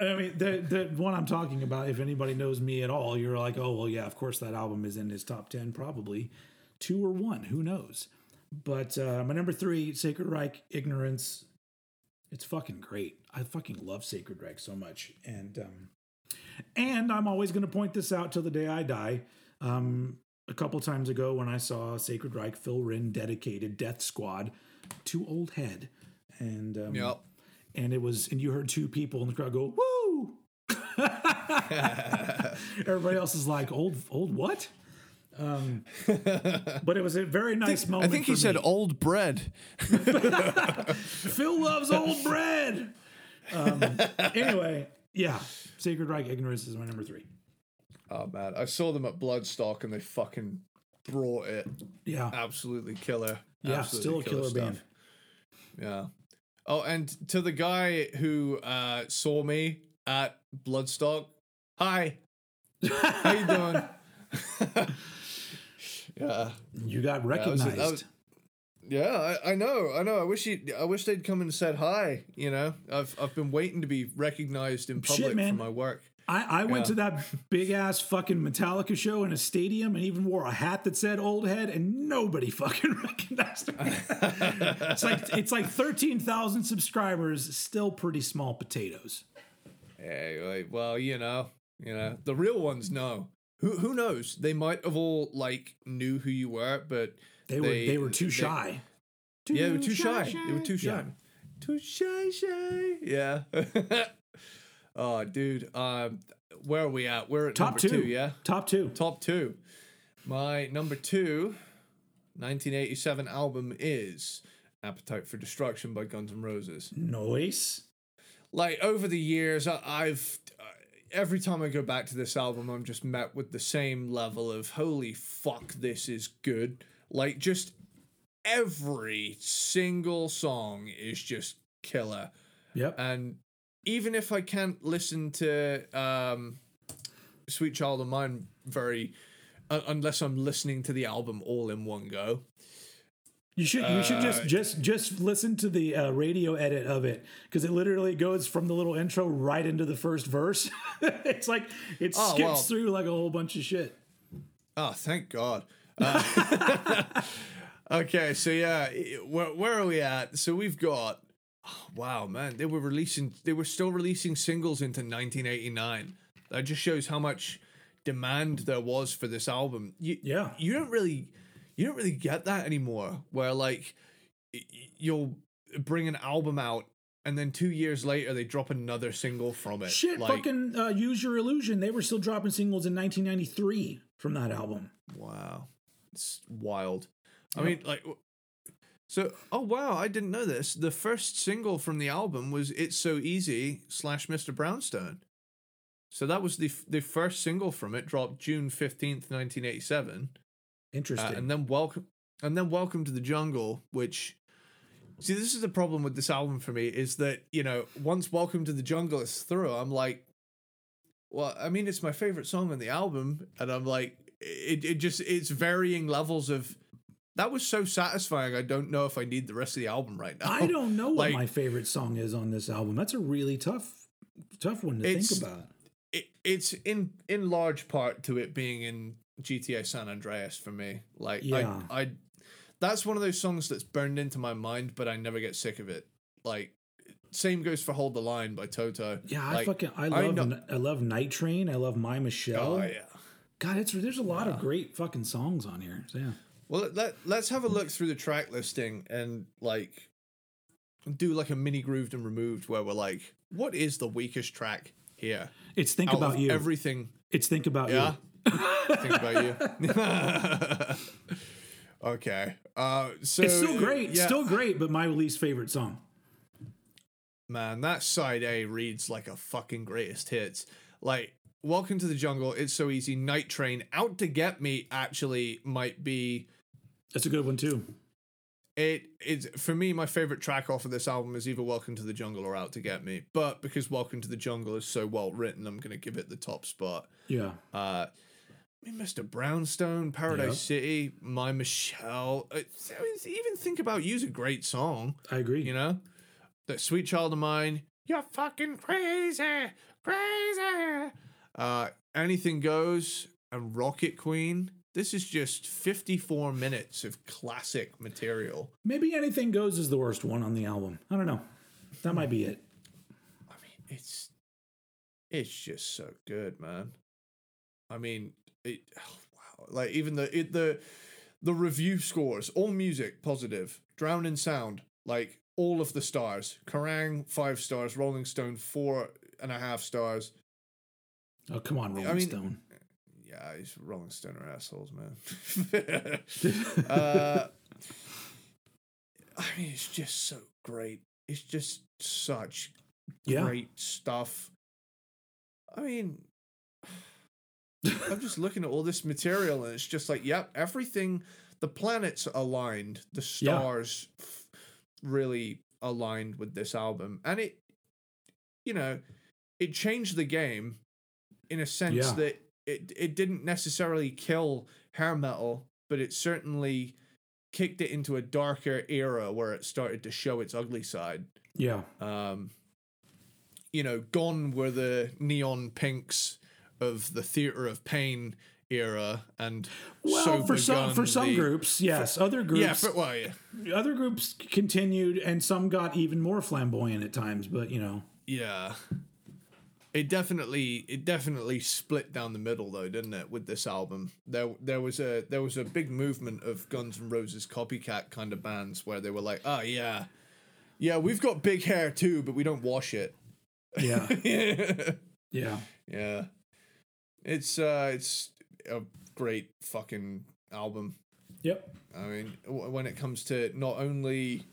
I mean, the the one I'm talking about. If anybody knows me at all, you're like, oh well, yeah, of course that album is in his top ten, probably two or one, who knows? But uh, my number three, Sacred Reich, Ignorance. It's fucking great. I fucking love Sacred Reich so much, and um, and I'm always going to point this out till the day I die. Um, a couple times ago, when I saw Sacred Reich, Phil Rind dedicated Death Squad to Old Head, and um, Yep. and it was and you heard two people in the crowd go woo (laughs) (laughs) everybody else is like old old what um (laughs) but it was a very nice I moment I think he for said old bread. (laughs) phil loves old bread um anyway yeah sacred reich ignorance is my number three Oh man, I saw them at Bloodstock and they fucking brought it. yeah Absolutely killer. yeah Absolutely still a killer stuff. band Yeah. Oh, and to the guy who uh, saw me at Bloodstock, hi. (laughs) How you doing? Yeah. you got That was- recognized was- Yeah, I, I know, I know. I wish he, I wish they'd come and said hi. You know, I've I've been waiting to be recognized in Shit, public man. for my work. I, I went Yeah. to that big ass fucking Metallica show in a stadium and even wore a hat that said old head and nobody (laughs) fucking recognized me. (laughs) it's like it's like 13,000 subscribers, still pretty small potatoes. Hey, well, you know, you know, the real ones know. Who who knows? They might have all like knew who you were, but They were they, They- were too they- shy. yeah, they were too shy. They were too shy. Yeah. Too shy, shy. Yeah. (laughs) oh, dude. Um, where are we at? We're at Top number two. two. Yeah. Top 2. Top two. My number two, 1987 album is Appetite for Destruction by Guns N' Roses. Noise. like over the years I, i've every time i go back to this album i'm just met with the same level of holy fuck this is good like just every single song is just killer Yep. and even if i can't listen to um sweet child of mine very uh, unless i'm listening to the album all in one go You should you should just Uh, just just listen to the uh, radio edit of it because it literally goes from the little intro right into the first verse. (laughs) it's like it Oh, skips well. through like a whole bunch of shit. Oh, thank God. Uh, (laughs) okay, so yeah, where, where are we at? So we've got, oh, wow, man, they were releasing, they were still releasing singles into 1989. That just shows how much demand there was for this album. You, Yeah. you don't really, you don't really get that anymore. Where like, you'll bring an album out. And then two years later, they drop another single from it. Shit, like, fucking uh, use your illusion. They were still dropping singles in 1993 from that album. Wow. It's wild. I mean, like, so, oh, wow, I didn't know this. The first single from the album was It's So Easy slash Mr. Brownstone. So that was the f- the first single from it, dropped June 15th, 1987. Uh, Interesting. and then welcome and then welcome to the jungle which see this is the problem with this album for me is that you know once welcome to the jungle is through i'm like well i mean it's my favorite song on the album and i'm like it, it just it's varying levels of that was so satisfying i don't know if i need the rest of the album right now I don't know (laughs) what my favorite song is on this album. That's a really tough, tough one to think about. it, it's in in large part to it being in GTA San Andreas for me. Like Yeah. I, I that's one of those songs that's burned into my mind, but I never get sick of it. Like same goes for Hold the Line by Toto. Yeah, I Like, fucking I I love know- I, love Night Train. I love My Michelle. Oh yeah. God, it's there's a lot of great fucking songs on here. So, yeah. Well, let let's have a look through the track listing and like do like a mini grooved and removed where we're like, what is the weakest track here? It's think Out about you. Everything. it's think about Yeah. you. Think about you. (laughs) okay. Uh, so It's still great. yeah. Still great, but my least favorite song. man, that side A reads like a fucking greatest hits. Like, Welcome to the Jungle, It's So Easy, Night Train, Out to Get Me actually might be That's a good one too. it's for me my favorite track off of this album is either Welcome to the Jungle or Out to Get Me. But because Welcome to the Jungle is so well written, I'm gonna give it the top spot. Yeah. Uh I mean, Mr. Brownstone, Paradise Yep. City, My Michelle. It's, I mean, even think about you's a great song. I agree. You know, that sweet child of mine. You're fucking crazy, crazy. Uh, anything goes and Rocket Queen. This is just 54 minutes of classic material. Maybe anything goes is the worst one on the album. I don't know. That might be it. I mean, it's it's just so good, man. I mean, it (sighs) wow. Like even the it, the the review scores, AllMusic positive, Drowned in Sound, like all of the stars. Kerrang five stars, Rolling Stone four and a half stars. Oh, come on, Rolling mean- Stone. (laughs) Yeah, these Rolling Stone are assholes, man. (laughs) (laughs) uh, I mean, it's just so great. It's just such Yeah. great stuff. I mean, I'm just looking at all this material and it's just like, yep, everything, the planets aligned, the Yeah. stars f- really aligned with this album. And it, you know, it changed the game in a sense Yeah. that it, it didn't necessarily kill hair metal, but it certainly kicked it into a darker era where it started to show its ugly side. Yeah. Um, you know, gone were the neon pinks of the theater of pain era, and Well, so for some for some the- groups, yes. Other groups, yeah, but well, yeah, other groups continued, and some got even more flamboyant at times. But you know, yeah. It definitely, it definitely split down the middle though, didn't it? With this album, there, there was a, there was a big movement of Guns N' Roses copycat kind of bands where they were like, oh yeah, yeah, we've got big hair too, but we don't wash it. yeah, (laughs) yeah. yeah, Yeah. It's uh it's a great fucking album. yep, I mean, w- when it comes to not only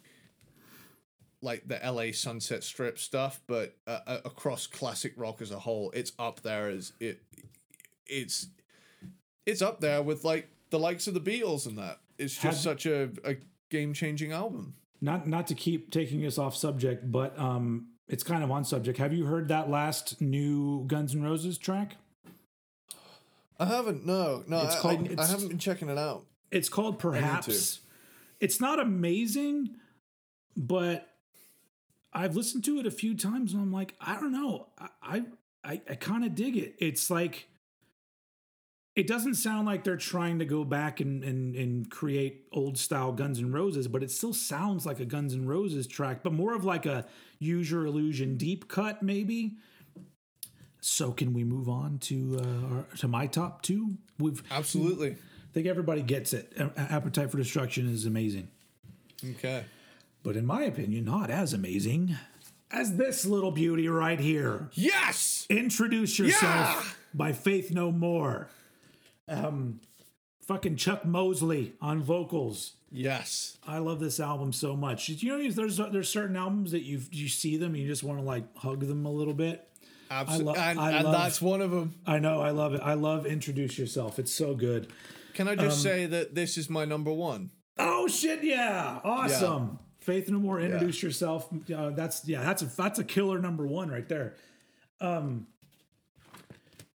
like the LA Sunset Strip stuff, but uh, uh, across classic rock as a whole, it's up there as it it's it's up there with like the likes of the Beatles and that. It's just Had- such a, a game-changing album. not not to keep taking us off subject, but um, it's kind of on subject. Have you heard that last new Guns N' Roses track? I haven't no. No, It's I, called- I, I haven't been checking it out. It's called Perhaps. It's not amazing, but I've listened to it a few times and I'm like, I don't know. I I, I, kind of dig it. It's like it doesn't sound like they're trying to go back and, and, and create old style Guns N' Roses, but it still sounds like a Guns N' Roses track, but more of like a Use Your Illusion deep cut, maybe. So can we move on to uh, our, to my top two? We've Absolutely. I think everybody gets it. Appetite for Destruction is amazing. Okay. But in my opinion, not as amazing as this little beauty right here. Yes. Introduce Yourself Yeah! by Faith No More. Um, fucking Chuck Mosley on vocals. Yes. I love this album so much. You know, there's there's certain albums that you you see them, and you just want to like hug them a little bit. Absolutely. lo- and and love- that's one of them. I know, I love it. I love Introduce Yourself. It's so good. Can I Um, just say that this is my number one? Oh shit! Yeah, awesome. Faith No More. Introduce yourself. Uh, that's yeah. That's a that's a killer number one right there. Um.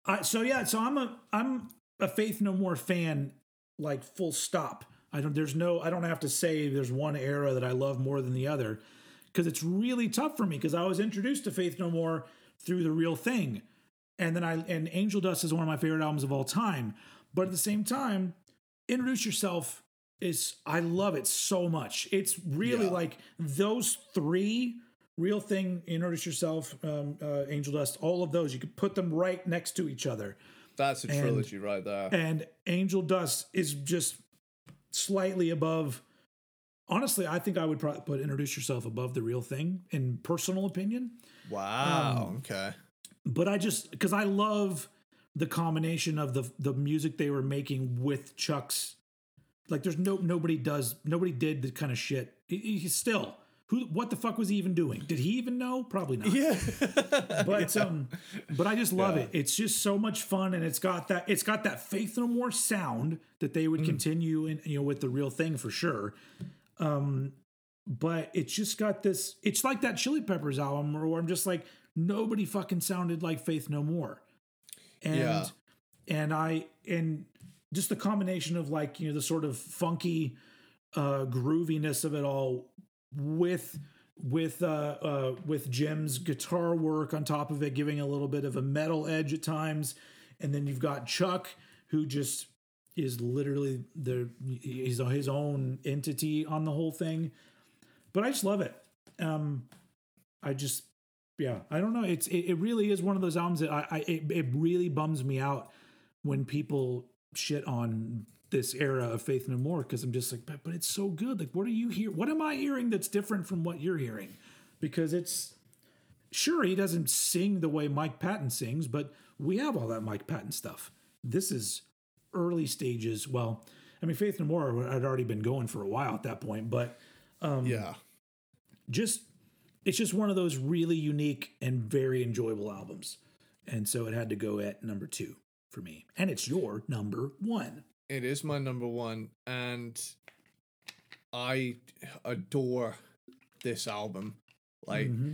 I, so yeah. So I'm a I'm a Faith No More fan. Like full stop. I don't. There's no. I don't have to say there's one era that I love more than the other, because it's really tough for me. Because I was introduced to Faith No More through the Real Thing, and then I and Angel Dust is one of my favorite albums of all time. But at the same time, Introduce Yourself is I love it so much. It's really Yeah. like those three real thing introduce yourself um, uh, angel dust all of those you could put them right next to each other That's a trilogy right there. and angel dust is just slightly above honestly i think i would probably put introduce yourself above the real thing in personal opinion Wow. Um, okay. but i just because i love the combination of the the music they were making with chuck's like there's no nobody does nobody did the kind of shit he, he still who what the fuck was he even doing did he even know probably not Yeah. (laughs) but um but i just love Yeah. it it's just so much fun and it's got that it's got that faith no more sound that they would Mm. continue in you know with the real thing for sure um but it's just got this it's like that chili peppers album where i'm just like nobody fucking sounded like faith no more and Yeah. and i and just the combination of like you know the sort of funky uh grooviness of it all with with uh, uh with Jim's guitar work on top of it giving a little bit of a metal edge at times and then you've got Chuck who just is literally the he's his own entity on the whole thing but I just love it um I just yeah I don't know it's it, it really is one of those albums that I, I it, it really bums me out when people shit on this era of Faith No More because I'm just like, but, but it's so good. Like, what are you hear? What am I hearing that's different from what you're hearing? Because it's sure he doesn't sing the way Mike Patton sings, but we have all that Mike Patton stuff. This is early stages. Well, I mean, Faith No More had already been going for a while at that point, but um, yeah. just it's just one of those really unique and very enjoyable albums. And so it had to go at number two for me. And it's your number one. It is my number one, and I adore this album. Like, mm-hmm.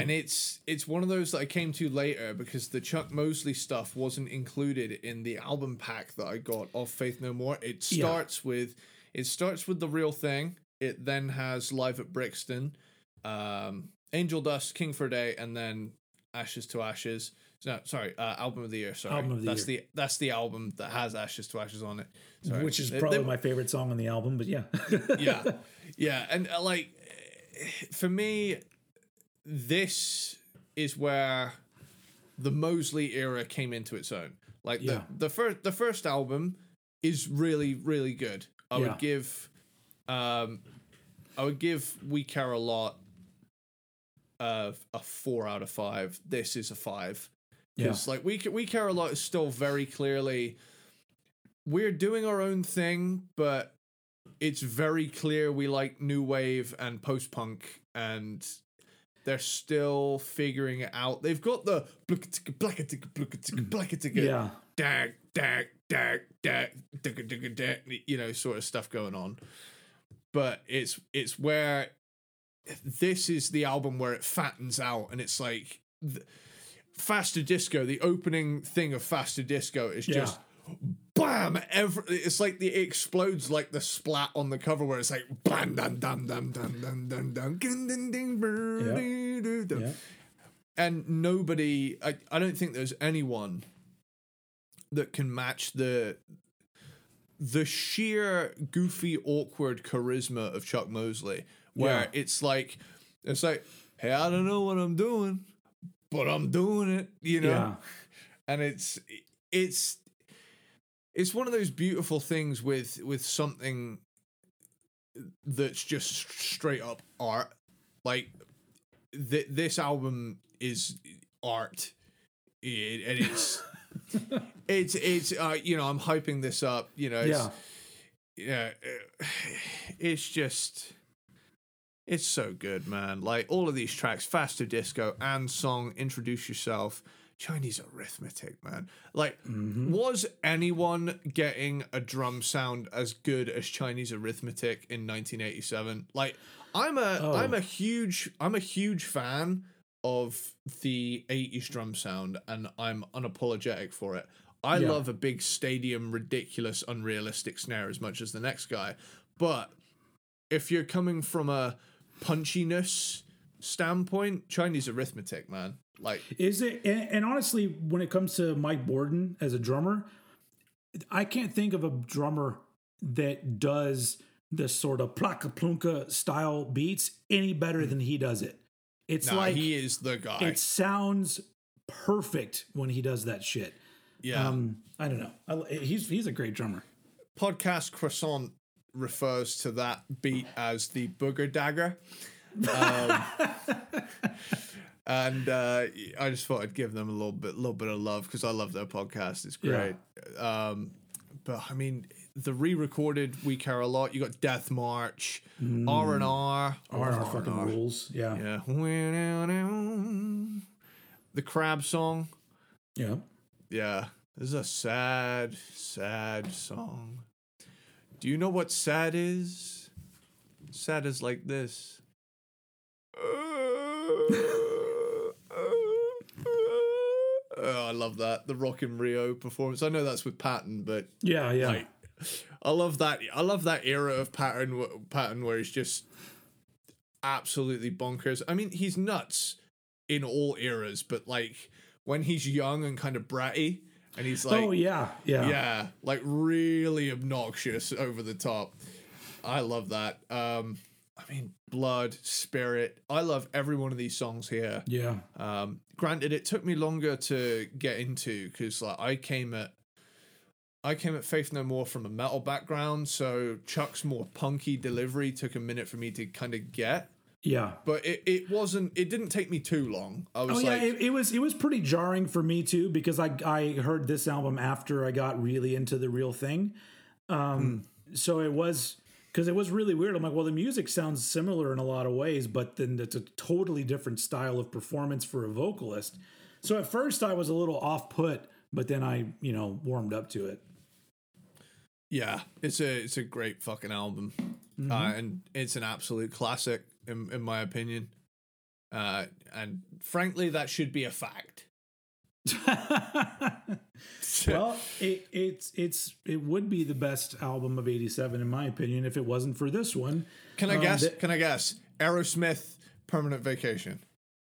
And it's it's one of those that I came to later because the Chuck Mosley stuff wasn't included in the album pack that I got of Faith No More. It Yeah. starts with it starts with the real thing. It then has Live at Brixton, um, Angel Dust, King for a Day, and then Ashes to Ashes. No, sorry, uh, album of the year. Sorry, Album of the that's year. the that's the album that has Ashes to Ashes on it. Sorry. which is They- probably they- my favorite song on the album. But yeah, yeah, (laughs) yeah, and uh, like for me, this is where the Mosley era came into its own. Like Yeah. the the first the first album is really really good. I Yeah. would give, um, I would give We Care a Lot. Uh, a four out of five. This is a five because like we we care a lot is still very clearly we're doing our own thing, but it's very clear we like new wave and post punk, and they're still figuring it out. They've got the blackaticka mm. yeah, dag dag dag dag digga digga dag you know sort of stuff going on but it's it's where this is the album where it fattens out and it's like faster disco the opening thing of faster disco is Yeah. Bam every it's like the it explodes like the splat on the cover where it's like bam dum dum dum dum dum dum dum ding ding ding brr, Yeah. dee, doo, doo. and nobody I, I don't think there's anyone that can match the the sheer goofy awkward charisma of Chuck Mosley where Yeah. it's like it's like hey I don't know what I'm doing but I'm doing it you know yeah, and it's it's it's one of those beautiful things with with something that's just straight up art. Like th- this album is art. It, and it's (laughs) it's it's uh you know i'm hyping this up you know it's, yeah. yeah uh, it's just it's so good man. Like all of these tracks faster disco Anne's song introduce yourself chinese arithmetic man like mm-hmm. was anyone getting a drum sound as good as chinese arithmetic in 1987 like i'm a Oh. am a huge i'm a huge fan of the 80s drum sound and i'm unapologetic for it i Yeah. love a big stadium ridiculous unrealistic snare as much as the next guy but if you're coming from a punchiness standpoint, Chinese arithmetic, man. Like, Is it? And, and honestly, when it comes to Mike Bordin as a drummer, I can't think of a drummer that does the sort of plaka plunka style beats any better than he does it. It's nah, like he is the guy. it sounds perfect when he does that shit. yeah. Um, I don't know. I, he's he's a great drummer. Podcast Croissant refers to that beat as the booger dagger. (laughs) Um, and uh, I just thought I'd give them a little bit, little bit of love because I love their podcast. It's Yeah. great. Um, but I mean, the re-recorded "We Care a Lot." You got Death March, R and R, R and R fucking rules. Yeah. Yeah. The crab song. Yeah. Yeah. This is a sad, sad song. Do you know what sad is? Sad is like this. (laughs) Oh, I love that. The Rock in Rio performance. I know that's with Patton, but Yeah. Yeah. like I love that. I love that era of Patton. Patton where he's just absolutely bonkers. I mean, he's nuts in all eras, but like when he's young and kind of bratty, and he's like, oh yeah. Yeah. yeah, like really obnoxious, over the top. I love that. Um, I mean, Blood, Spirit. I love every one of these songs here. Yeah. Um, granted, it took me longer to get into because like I came at I came at Faith No More from a metal background, so Chuck's more punky delivery took a minute for me to kind of get. Yeah. But it, it wasn't. It didn't take me too long. I was Oh yeah, like, it, it was it was pretty jarring for me too because I I heard this album after I got really into the real thing, um, so it was because it was really weird. I'm like, well, the music sounds similar in a lot of ways, but then it's a totally different style of performance for a vocalist. So at first I was a little off put, but then I you know warmed up to it. yeah, it's a it's a great fucking album, uh, and it's an absolute classic in in my opinion. Uh, and frankly, that should be a fact. (laughs) well, it, it's it's it would be the best album of '87 in my opinion if it wasn't for this one. Can I Um, guess? th- Can I guess? Aerosmith, Permanent Vacation.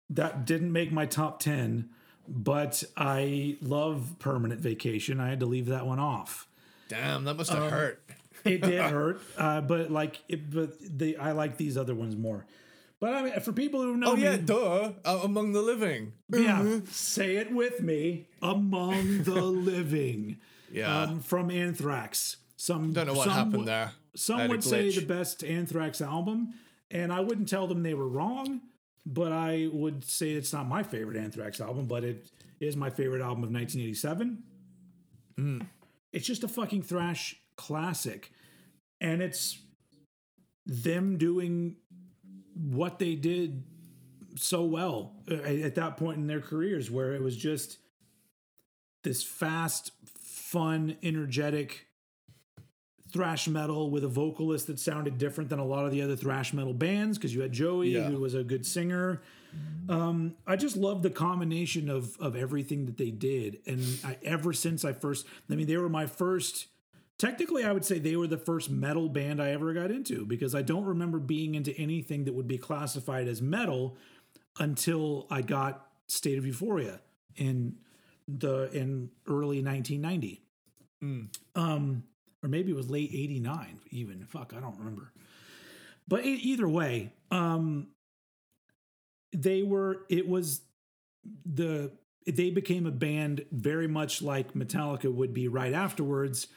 that didn't make my top 10 but i love permanent vacation i had to leave that one off Damn, that must Um, have hurt. it did (laughs) hurt uh, but like it, but they i like these other ones more but i mean for people who know Oh me yeah, duh. Uh, among the living. yeah say it with me among the (laughs) living Yeah. um, from anthrax some Don't know what happened w- there. some would say the best anthrax album and i wouldn't tell them they were wrong but i would say it's not my favorite anthrax album but it is my favorite album of 1987 Hmm. it's just a fucking thrash classic and it's them doing what they did so well at that point in their careers where it was just this fast fun energetic thrash metal with a vocalist that sounded different than a lot of the other thrash metal bands because you had Joey Yeah. who was a good singer. Um, I just love the combination of of everything that they did, and I, ever since I first, I mean, they were my first. Technically, I would say they were the first metal band I ever got into because I don't remember being into anything that would be classified as metal until I got State of Euphoria in the in early 1990 um or maybe it was late 89 even. Fuck i don't remember. But e- either way um they were it was the they became a band very much like metallica would be right afterwards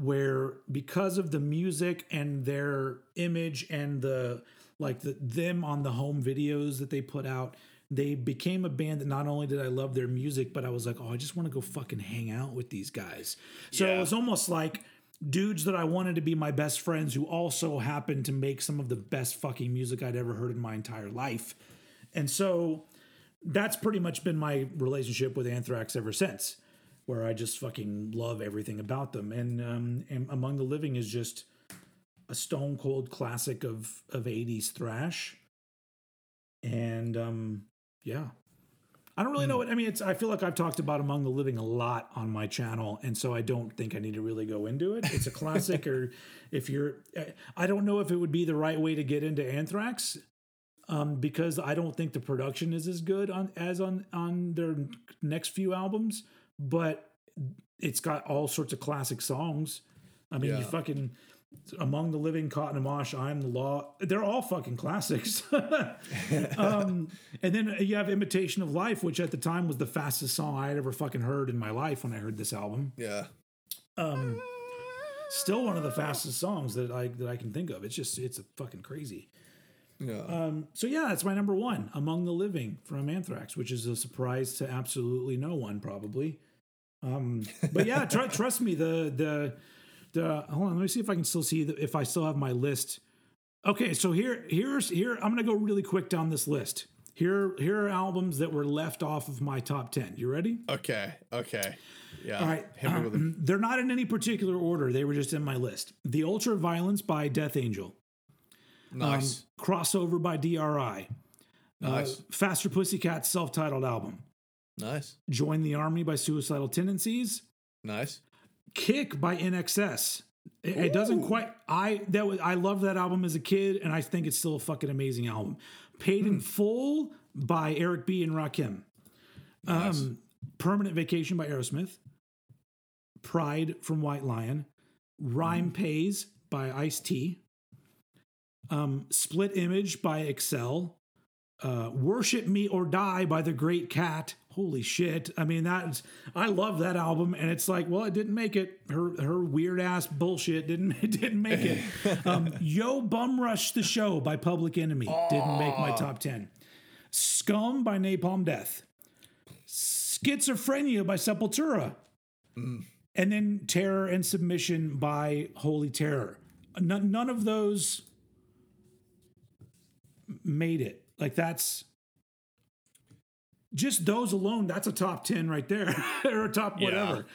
where because of the music and their image and the like the them on the home videos that they put out they became a band that not only did I love their music, but I was like, oh, I just want to go fucking hang out with these guys. So it was almost like dudes that I wanted to be my best friends who also happened to make some of the best fucking music I'd ever heard in my entire life. And so that's pretty much been my relationship with Anthrax ever since, where I just fucking love everything about them. And, um, and Among the Living is just a stone cold classic of of 80s thrash. And um, yeah. I don't really know what I mean. It's I feel like I've talked about Among the Living a lot on my channel, and so I don't think I need to really go into it. It's a classic, or (laughs) if you're, I don't know if it would be the right way to get into Anthrax. um, because I don't think the production is as good on as on on their next few albums, but it's got all sorts of classic songs. I mean, Yeah. you fucking Among the Living, Caught in a Mosh, I'm the Law. They're all fucking classics. (laughs) um, and then you have Imitation of Life, which at the time was the fastest song I had ever fucking heard in my life when I heard this album. Yeah. Um, still one of the fastest songs that I that I can think of. It's just it's a fucking crazy. Yeah. Um, so yeah, that's my number one, Among the Living from Anthrax, which is a surprise to absolutely no one probably. Um, (laughs) but yeah, tr- trust me, the the the hold on, let me see if I can still see the, if I still have my list. Okay, so here here's here I'm gonna go really quick down this list. Here here are albums that were left off of my top ten. You ready? okay. Okay. Yeah. All right. Hit me with them. They're not in any particular order. They were just in my list. The Ultra Violence by Death Angel. Nice. Um, Crossover by DRI. nice. Uh, Faster Pussycat self-titled album. Nice. Join the Army by Suicidal Tendencies. Nice. Kick by INXS. It, it doesn't quite. I that was I loved that album as a kid, and I think it's still a fucking amazing album. Paid Hmm. in Full by Eric B and Rakim. Nice. Um, Permanent Vacation by Aerosmith. Pride from White Lion. Rhyme Pays by Ice T. Um, Split Image by Excel. Uh, Worship Me or Die by The Great Kat. Holy shit. I mean, that's, I love that album. And it's like, well, it didn't make it. Her, her weird ass bullshit didn't, (laughs) it didn't make it. (laughs) Um, Yo Bum Rush the Show by Public Enemy didn't make my top 10. Scum by Napalm Death. Schizophrenia by Sepultura. And then Terror and Submission by Holy Terror. None, none of those made it. Like that's just those alone, that's a top 10 right there. (laughs) or a top whatever.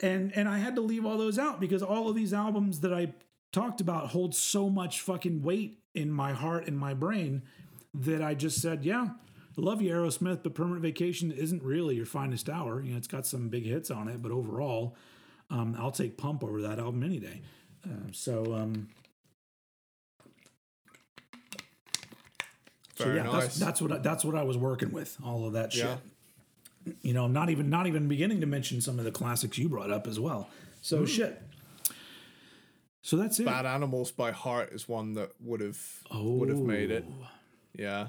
And and I had to leave all those out because all of these albums that I talked about hold so much fucking weight in my heart and my brain that I just said, yeah, I love you, Aerosmith, but Permanent Vacation isn't really your finest hour. You know, it's got some big hits on it, but overall, um, I'll take Pump over that album any day. Uh, so, um, so yeah, nice. that's, that's what I, that's what I was working with. All of that shit. Yeah. You know, not even not even beginning to mention some of the classics you brought up as well. So shit. So that's it. Bad Animals by Heart is one that would have would have made it. Oh. Yeah.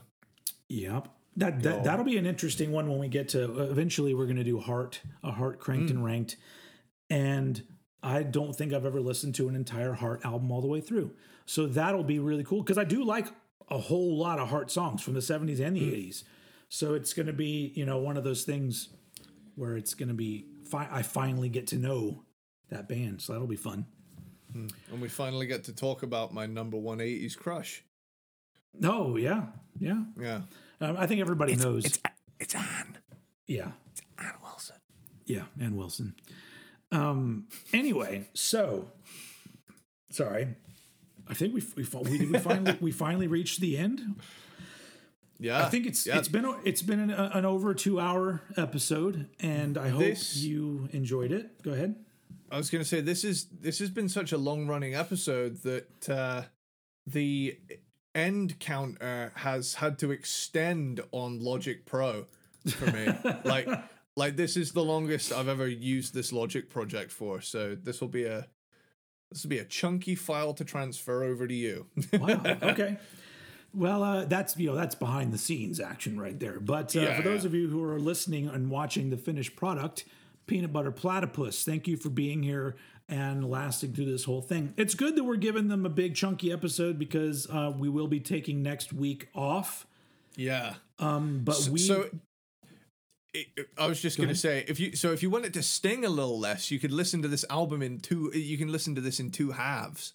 Yep. That, that Go. that'll be an interesting one when we get to eventually we're going to do heart a heart cranked Hmm. and ranked and I don't think I've ever listened to an entire heart album all the way through. So that'll be really cool because I do like a whole lot of heart songs from the 70s and the Hmm. 80s. So it's going to be, you know, one of those things where it's going to be fi- I finally get to know that band. So that'll be fun. And we finally get to talk about my number one 80s crush. Oh, yeah. Yeah. Yeah. Um, I think everybody knows. it's Ann. yeah. Ann Wilson. Yeah, Ann Wilson. Um. Anyway, so sorry. I think we we, we, we finally we finally reached the end. Yeah. I think it's yeah. it's been it's been an, an over two hour episode, and I hope This- you enjoyed it. Go ahead. I was going to say this is this has been such a long running episode that uh, the end counter has had to extend on Logic Pro for me. (laughs) like like this is the longest I've ever used this Logic project for. So this will be a this will be a chunky file to transfer over to you. (laughs) Wow. Okay. Well, uh, that's you know that's behind the scenes action right there. But uh, Yeah. for those of you who are listening and watching the finished product, Peanut Butter Platypus, thank you for being here and lasting through this whole thing. It's good that we're giving them a big chunky episode because uh, we will be taking next week off. yeah. Um, but we so I was just going to say if you so if you want it to sting a little less, you could listen to this album in two. You can listen to this in two halves.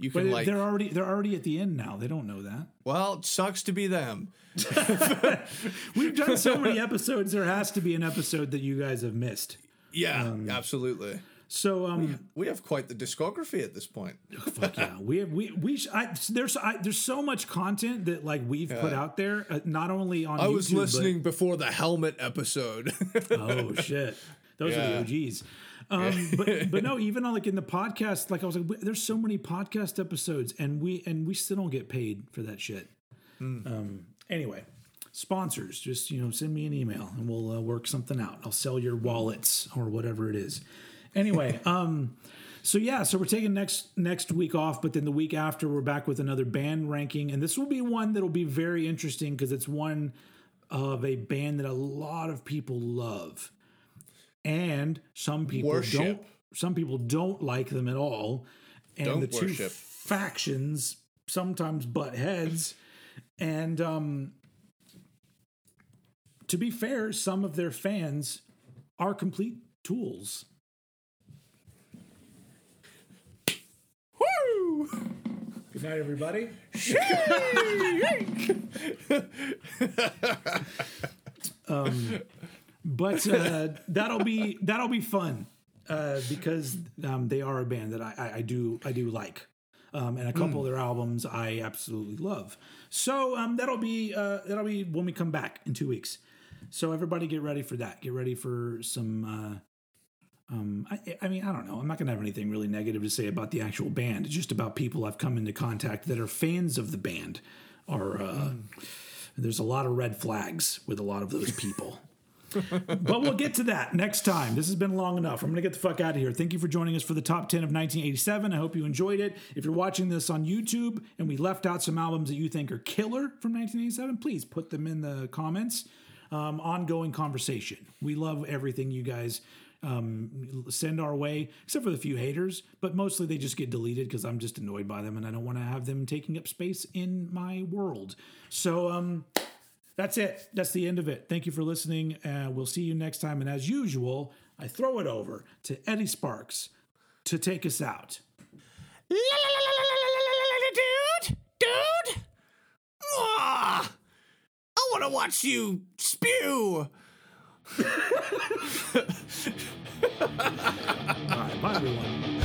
You but can like they're already they're already at the end now. They don't know that. well, it sucks to be them. (laughs) We've done so many episodes. There has to be an episode that you guys have missed. Yeah, Um, absolutely. So um, We have quite the discography at this point. (laughs) Fuck yeah, we have we we sh- I, there's I, there's so much content that like we've put out there, uh, not only on. I was YouTube, but- listening before the helmet episode. (laughs) oh shit, those Yeah. are the OGs. (laughs) Um, but but no, even on like in the podcast, like I was like, there's so many podcast episodes, and we and we still don't get paid for that shit. Hmm. Um, anyway, sponsors, just you know, send me an email and we'll uh, work something out. I'll sell your wallets or whatever it is. Anyway, (laughs) um, so yeah, so we're taking next next week off, but then the week after we're back with another band ranking, and this will be one that'll be very interesting because it's one of a band that a lot of people love, and some people Worship. don't. Some people don't like them at all, and Don't the two worship. factions sometimes butt heads, and um, to be fair, some of their fans are complete tools. Good night, everybody. um, but uh, that'll be that'll be fun uh, because um, they are a band that I, I, I do I do like, um, and a couple of their albums I absolutely love. So um, that'll be uh, that'll be when we come back in two weeks. So everybody get ready for that. Get ready for some. Um, I, I mean, I don't know. I'm not going to have anything really negative to say about the actual band. It's just about people I've come into contact that are fans of the band. Are uh, there's a lot of red flags with a lot of those people. (laughs) but we'll get to that next time. This has been long enough. I'm going to get the fuck out of here. Thank you for joining us for the top 10 of 1987. I hope you enjoyed it. If you're watching this on YouTube and we left out some albums that you think are killer from 1987, please put them in the comments. Um, ongoing conversation. We love everything you guys um, send our way, except for the few haters, but mostly they just get deleted because I'm just annoyed by them and I don't want to have them taking up space in my world. So, um, that's it. That's the end of it. Thank you for listening. Uh, we'll see you next time. And as usual, I throw it over to Eddie Sparks to take us out. Dude, dude, Ah, I want to watch you spew. (laughs) All right, bye, everyone.